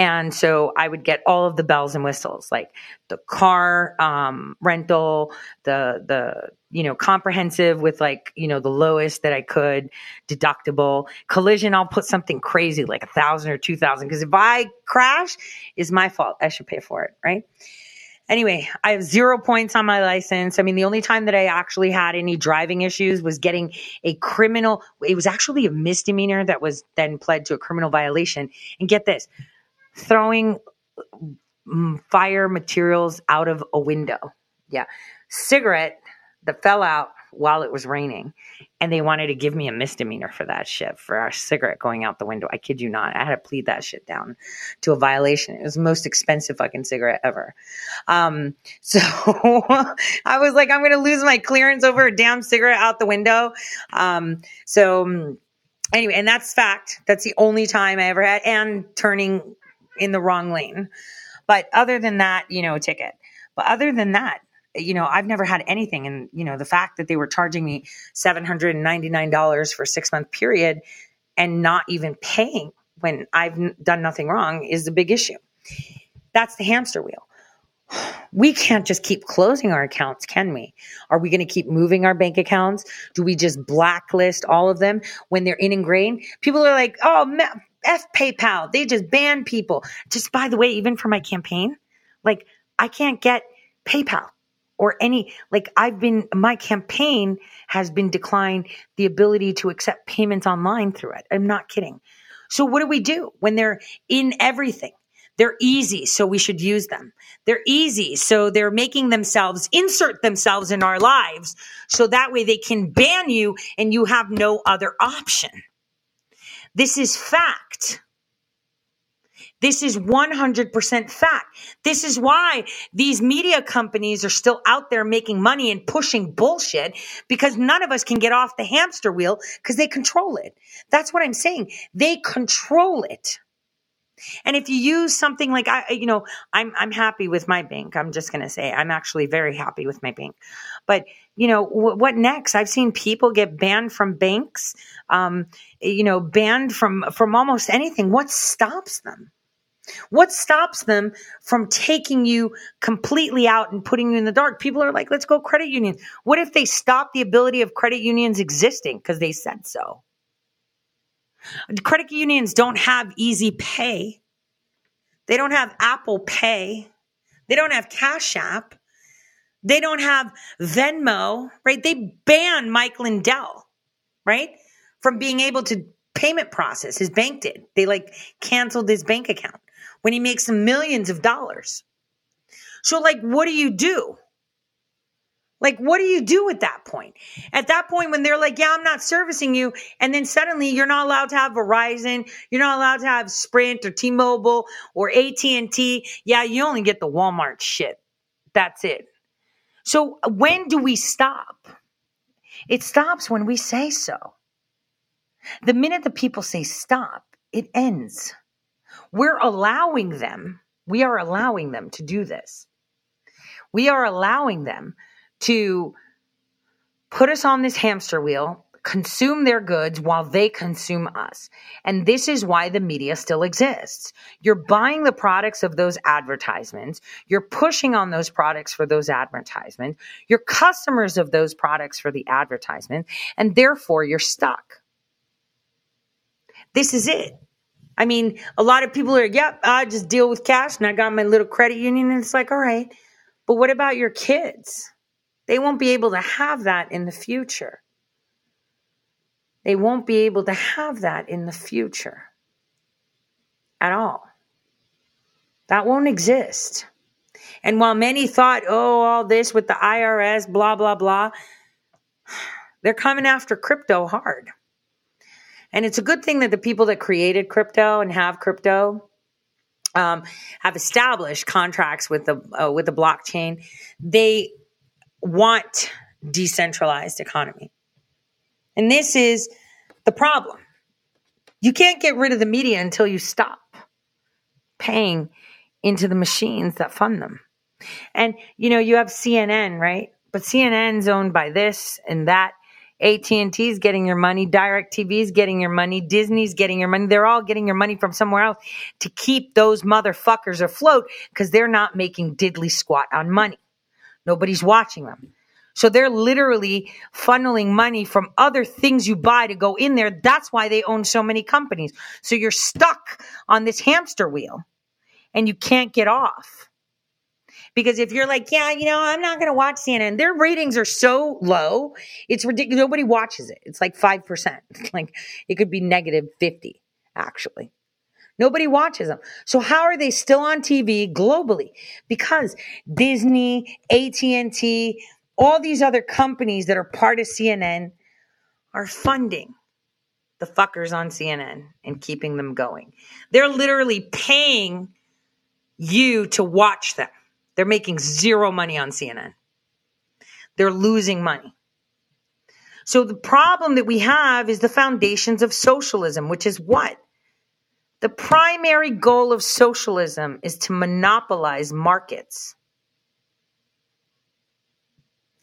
And so I would get all of the bells and whistles, like the car um, rental, the the you know comprehensive with like you know the lowest that I could, deductible, collision. I'll put something crazy like a thousand or two thousand because if I crash, is my fault. I should pay for it, right? Anyway, I have zero points on my license. I mean, the only time that I actually had any driving issues was getting a criminal. It was actually a misdemeanor that was then pled to a criminal violation. And get this throwing mm, fire materials out of a window. Yeah. Cigarette that fell out while it was raining. And they wanted to give me a misdemeanor for that shit, for a cigarette going out the window. I kid you not. I had to plead that shit down to a violation. It was the most expensive fucking cigarette ever. Um, so I was like, I'm going to lose my clearance over a damn cigarette out the window. Um, so mm, anyway, and that's fact. That's the only time I ever had, and turning in the wrong lane. But other than that, you know, ticket. But other than that, you know, I've never had anything. And, you know, the fact that they were charging me $799 for a six month period and not even paying when I've done nothing wrong is a big issue. That's the hamster wheel. We can't just keep closing our accounts, can we? Are we going to keep moving our bank accounts? Do we just blacklist all of them when they're in ingrained? People are like, oh, ma- F PayPal. They just ban people. Just by the way, even for my campaign, like I can't get PayPal or any, like I've been, my campaign has been declined the ability to accept payments online through it. I'm not kidding. So what do we do when they're in everything? They're easy, so we should use them. They're easy, so they're making themselves insert themselves in our lives so that way they can ban you and you have no other option. This is fact. This is 100% fact. This is why these media companies are still out there making money and pushing bullshit because none of us can get off the hamster wheel because they control it. That's what I'm saying. They control it. And if you use something like I, you know, I'm I'm happy with my bank. I'm just going to say I'm actually very happy with my bank. But you know, wh- what next? I've seen people get banned from banks. Um, you know, banned from from almost anything. What stops them? What stops them from taking you completely out and putting you in the dark? People are like, let's go credit union. What if they stop the ability of credit unions existing because they said so? Credit unions don't have easy pay. They don't have Apple Pay. They don't have Cash App. They don't have Venmo, right? They banned Mike Lindell, right? From being able to payment process. His bank did. They like canceled his bank account when he makes millions of dollars. So, like, what do you do? Like, what do you do at that point? At that point, when they're like, yeah, I'm not servicing you. And then suddenly you're not allowed to have Verizon. You're not allowed to have Sprint or T-Mobile or AT&T. Yeah, you only get the Walmart shit. That's it. So when do we stop? It stops when we say so. The minute the people say stop, it ends. We're allowing them, we are allowing them to do this. We are allowing them to put us on this hamster wheel, consume their goods while they consume us. And this is why the media still exists. You're buying the products of those advertisements. You're pushing on those products for those advertisements. You're customers of those products for the advertisement. And therefore you're stuck. This is it. I mean, a lot of people are, yep, I just deal with cash and I got my little credit union. And it's like, all right, but what about your kids? They won't be able to have that in the future. They won't be able to have that in the future at all. That won't exist. And while many thought, oh, all this with the IRS, blah, blah, blah, they're coming after crypto hard. And it's a good thing that the people that created crypto and have crypto um, have established contracts with the uh, with the blockchain. They want decentralized economy. And this is the problem. You can't get rid of the media until you stop paying into the machines that fund them. And you know, you have CNN, right? But CNN's owned by this and that. AT&T's getting your money, DirecTV's getting your money, Disney's getting your money. They're all getting your money from somewhere else to keep those motherfuckers afloat because they're not making diddly squat on money. Nobody's watching them. So they're literally funneling money from other things you buy to go in there. That's why they own so many companies. So you're stuck on this hamster wheel and you can't get off. Because if you're like, yeah, you know, I'm not going to watch CNN, their ratings are so low. It's ridiculous. Nobody watches it. It's like 5%. Like it could be negative 50, actually. Nobody watches them. So how are they still on TV globally? Because Disney, AT&T, all these other companies that are part of CNN are funding the fuckers on CNN and keeping them going. They're literally paying you to watch them. They're making zero money on CNN. They're losing money. So the problem that we have is the foundations of socialism, which is what? The primary goal of socialism is to monopolize markets.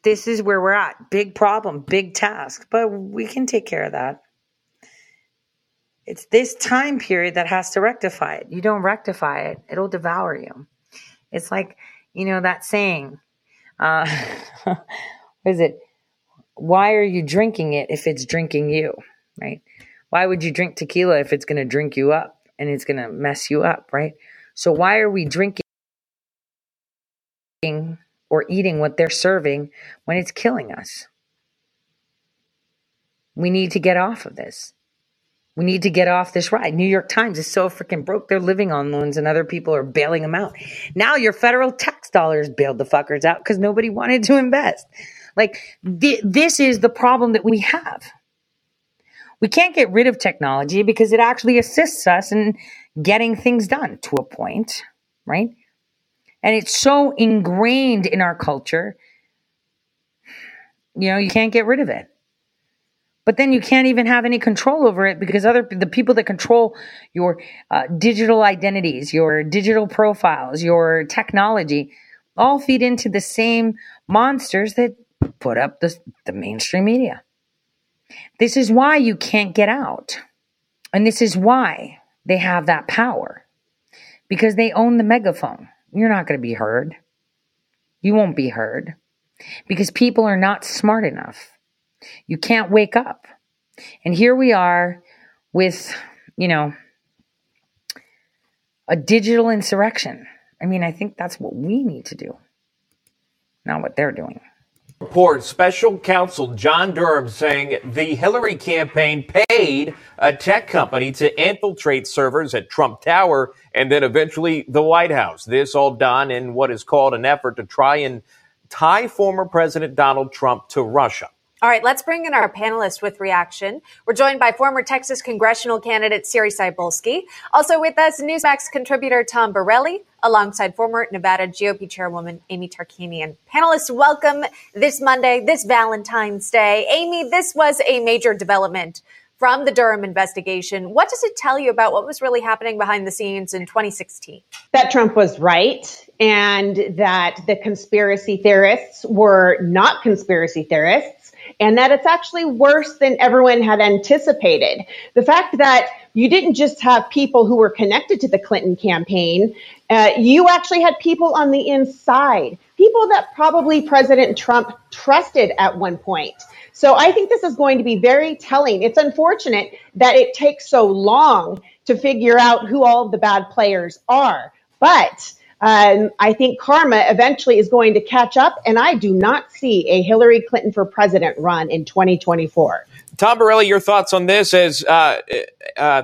This is where we're at. Big problem, big task, but we can take care of that. It's this time period that has to rectify it. You don't rectify it, it'll devour you. It's like, you know, that saying, uh, what is it? Why are you drinking it if it's drinking you, right? Why would you drink tequila if it's going to drink you up? And it's going to mess you up, right? So why are we drinking or eating what they're serving when it's killing us? We need to get off of this. We need to get off this ride. New York Times is so freaking broke. They're living on loans and other people are bailing them out. Now your federal tax dollars bailed the fuckers out because nobody wanted to invest. Like th- this is the problem that we have. We can't get rid of technology because it actually assists us in getting things done to a point, right? And it's so ingrained in our culture, you know, you can't get rid of it. But then you can't even have any control over it because other the people that control your uh, digital identities, your digital profiles, your technology, all feed into the same monsters that put up the, the mainstream media. This is why you can't get out. And this is why they have that power because they own the megaphone. You're not going to be heard. You won't be heard because people are not smart enough. You can't wake up. And here we are with, you know, a digital insurrection. I mean, I think that's what we need to do, not what they're doing. Report special counsel John Durham saying the Hillary campaign paid a tech company to infiltrate servers at Trump Tower and then eventually the White House. This all done in what is called an effort to try and tie former President Donald Trump to Russia. All right, let's bring in our panelists with reaction. We're joined by former Texas congressional candidate Siri Cybulski. Also with us, Newsmax contributor Tom Borelli, alongside former Nevada GOP chairwoman Amy Tarkanian. Panelists, welcome this Monday, this Valentine's Day. Amy, this was a major development from the Durham investigation. What does it tell you about what was really happening behind the scenes in 2016? That Trump was right and that the conspiracy theorists were not conspiracy theorists and that it's actually worse than everyone had anticipated. The fact that you didn't just have people who were connected to the Clinton campaign, uh, you actually had people on the inside, people that probably President Trump trusted at one point. So I think this is going to be very telling. It's unfortunate that it takes so long to figure out who all the bad players are. But um, I think karma eventually is going to catch up, and I do not see a Hillary Clinton for president run in 2024. Tom Borelli, your thoughts on this as uh, uh,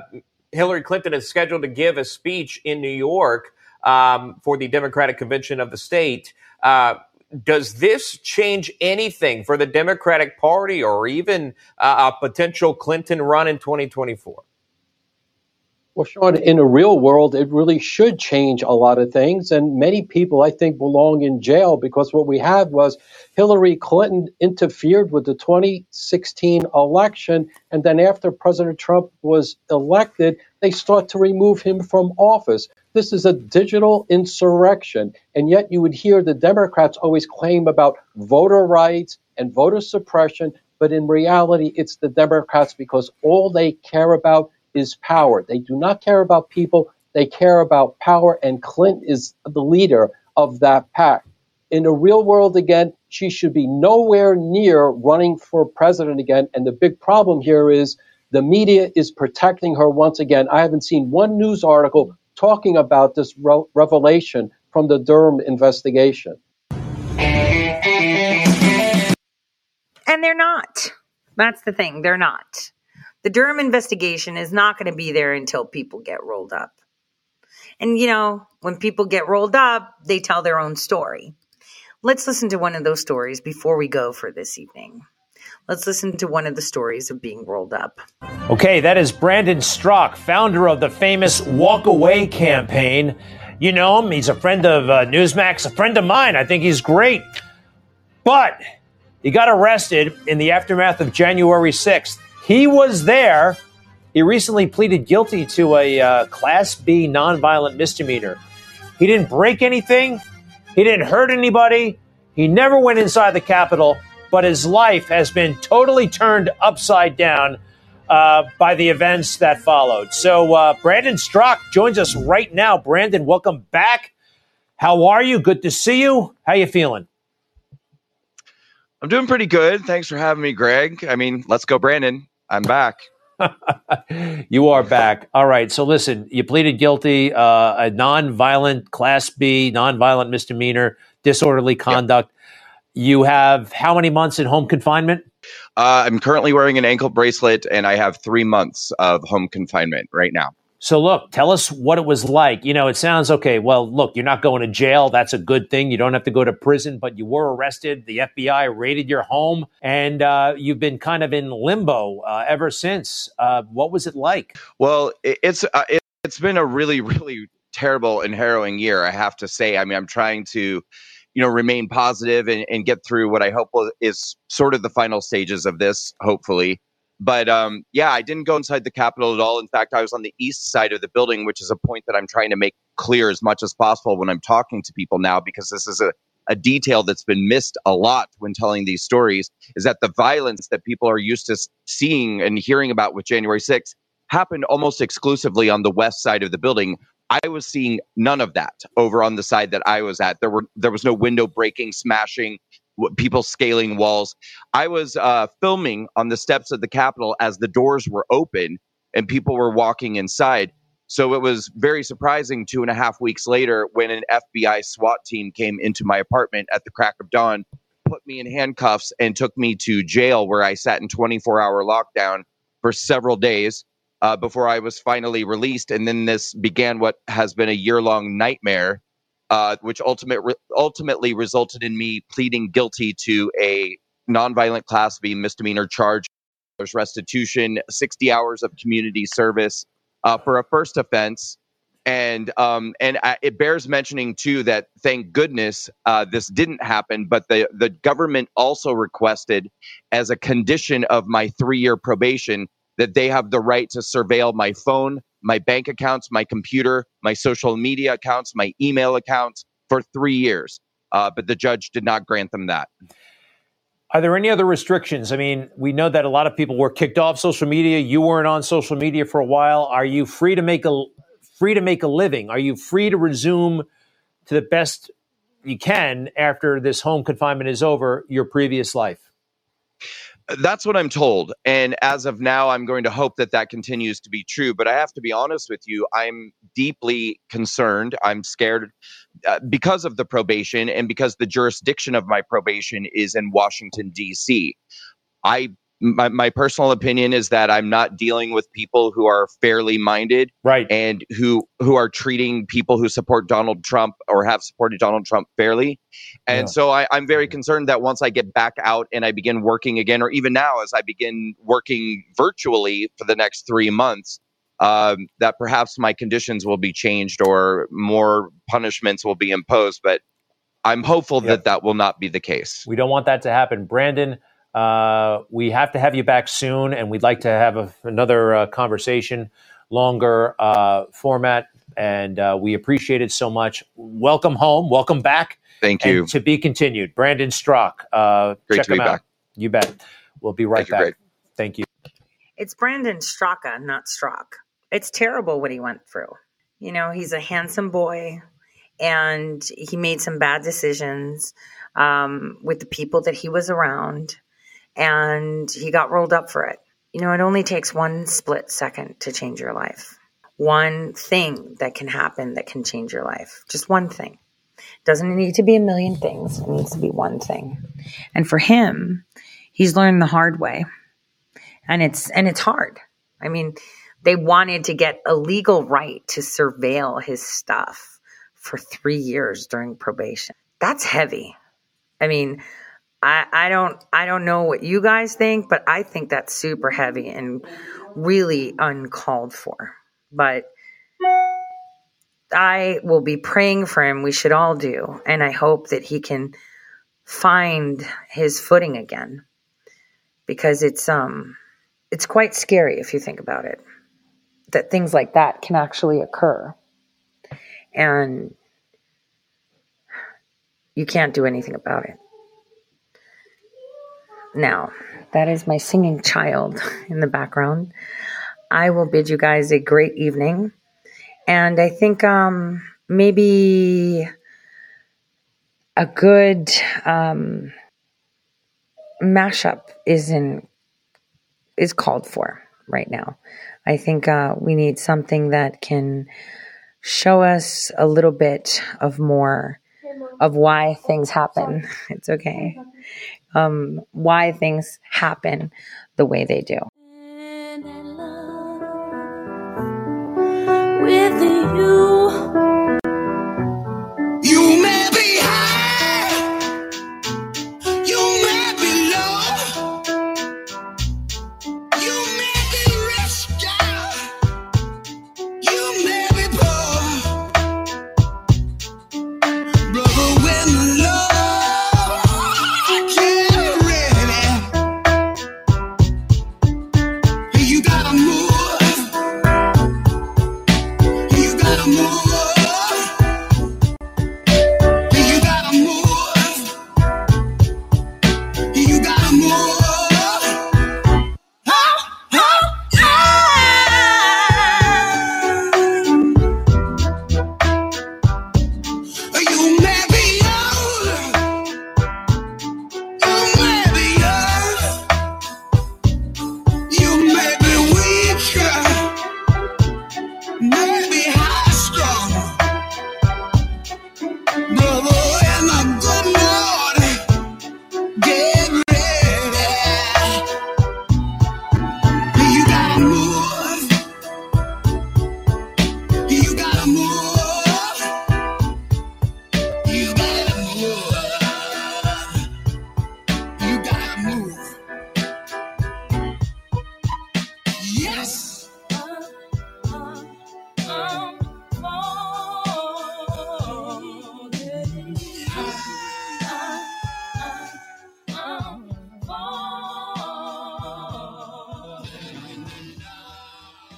Hillary Clinton is scheduled to give a speech in New York um, for the Democratic convention of the state. Uh, does this change anything for the Democratic Party or even uh, a potential Clinton run in 2024? Well, Sean, in a real world, it really should change a lot of things. And many people, I think, belong in jail because what we had was Hillary Clinton interfered with the 2016 election. And then after President Trump was elected, they start to remove him from office. This is a digital insurrection. And yet you would hear the Democrats always claim about voter rights and voter suppression. But in reality, it's the Democrats because all they care about is power. They do not care about people, they care about power, and Clinton is the leader of that pack. In the real world, again, she should be nowhere near running for president again. And the big problem here is the media is protecting her once again. I haven't seen one news article talking about this re- revelation from the Durham investigation. And they're not. That's the thing. They're not. The Durham investigation is not going to be there until people get rolled up. And, you know, when people get rolled up, they tell their own story. Let's listen to one of those stories before we go for this evening. Let's listen to one of the stories of being rolled up. Okay, that is Brandon Straka, founder of the famous Walk Away campaign. You know him, he's a friend of uh, Newsmax, a friend of mine. I think he's great. But he got arrested in the aftermath of January 6th. He was there. He recently pleaded guilty to a uh, Class B nonviolent misdemeanor. He didn't break anything. He didn't hurt anybody. He never went inside the Capitol, but his life has been totally turned upside down uh, by the events that followed. So, uh, Brandon Strock joins us right now. Brandon, welcome back. How are you? Good to see you. How you feeling? I'm doing pretty good. Thanks for having me, Greg. I mean, let's go, Brandon. I'm back. you are back. All right. So listen, you pleaded guilty, uh, a non-violent Class B, non-violent misdemeanor, disorderly conduct. Yep. You have how many months in home confinement? Uh, I'm currently wearing an ankle bracelet, and I have three months of home confinement right now. So, look, tell us what it was like. You know, it sounds okay. Well, look, you're not going to jail. That's a good thing. You don't have to go to prison, but you were arrested. The FBI raided your home, and uh, you've been kind of in limbo uh, ever since. Uh, what was it like? Well, it's uh, It's been a really, really terrible and harrowing year, I have to say. I mean, I'm trying to, you know, remain positive and, and get through what I hope is sort of the final stages of this, hopefully. But um, yeah, I didn't go inside the Capitol at all. In fact, I was on the east side of the building, which is a point that I'm trying to make clear as much as possible when I'm talking to people now, because this is a, a detail that's been missed a lot when telling these stories is that the violence that people are used to seeing and hearing about with January 6th happened almost exclusively on the west side of the building. I was seeing none of that over on the side that I was at. There were there was no window breaking, smashing, people scaling walls. I was uh, filming on the steps of the Capitol as the doors were open and people were walking inside. So it was very surprising two and a half weeks later when an FBI SWAT team came into my apartment at the crack of dawn, put me in handcuffs, and took me to jail where I sat in 24 hour lockdown for several days uh, before I was finally released. And then this began what has been a year long nightmare, uh, which ultimate, ultimately resulted in me pleading guilty to a nonviolent class B misdemeanor charge. There's restitution, 60 hours of community service uh, for a first offense. And um, and I, it bears mentioning too that thank goodness uh, this didn't happen, but the the government also requested as a condition of my three year probation that they have the right to surveil my phone, my bank accounts, my computer, my social media accounts, my email accounts for three years. Uh, but the judge did not grant them that. Are there any other restrictions? I mean, we know that a lot of people were kicked off social media. You weren't on social media for a while. Are you free to make a free to make a living? Are you free to resume to the best you can after this home confinement is over your previous life? That's what I'm told. And as of now, I'm going to hope that that continues to be true. But I have to be honest with you, I'm deeply concerned. I'm scared uh, because of the probation and because the jurisdiction of my probation is in Washington, D.C. I my, my personal opinion is that I'm not dealing with people who are fairly minded, right, and who who are treating people who support Donald Trump or have supported Donald Trump fairly. And Yeah. so I, I'm very concerned that once I get back out and I begin working again, or even now as I begin working virtually for the next three months, um, that perhaps my conditions will be changed or more punishments will be imposed. But I'm hopeful that that will not be the case. We don't want that to happen. Brandon, uh, we have to have you back soon, and we'd like to have a, another uh, conversation, longer uh, format, and uh, we appreciate it so much. Welcome home. Welcome back. Thank And you. to be continued. Brandon Strock. Uh, Great check to be him out. back. You bet. We'll be right Thank back. Greg. Thank you. It's Brandon Straka, not Strock. It's terrible what he went through. You know, he's a handsome boy and he made some bad decisions um, with the people that he was around and he got rolled up for it. You know, it only takes one split second to change your life. One thing that can happen that can change your life. Just one thing. Doesn't need to be a million things. It needs to be one thing. And for him, he's learned the hard way. And it's and it's hard. I mean, they wanted to get a legal right to surveil his stuff for 3 years during probation. That's heavy. I mean, I, I don't I don't know what you guys think, but I think that's super heavy and really uncalled for. But I will be praying for him. We should all do, and I hope that he can find his footing again, because it's um it's quite scary if you think about it that things like that can actually occur, and you can't do anything about it. Now, that is my singing child in the background. I will bid you guys a great evening. And I think um, maybe a good um, mashup is in is called for right now. I think uh, we need something that can show us a little bit of more of why things happen. It's okay. Um, why things happen the way they do.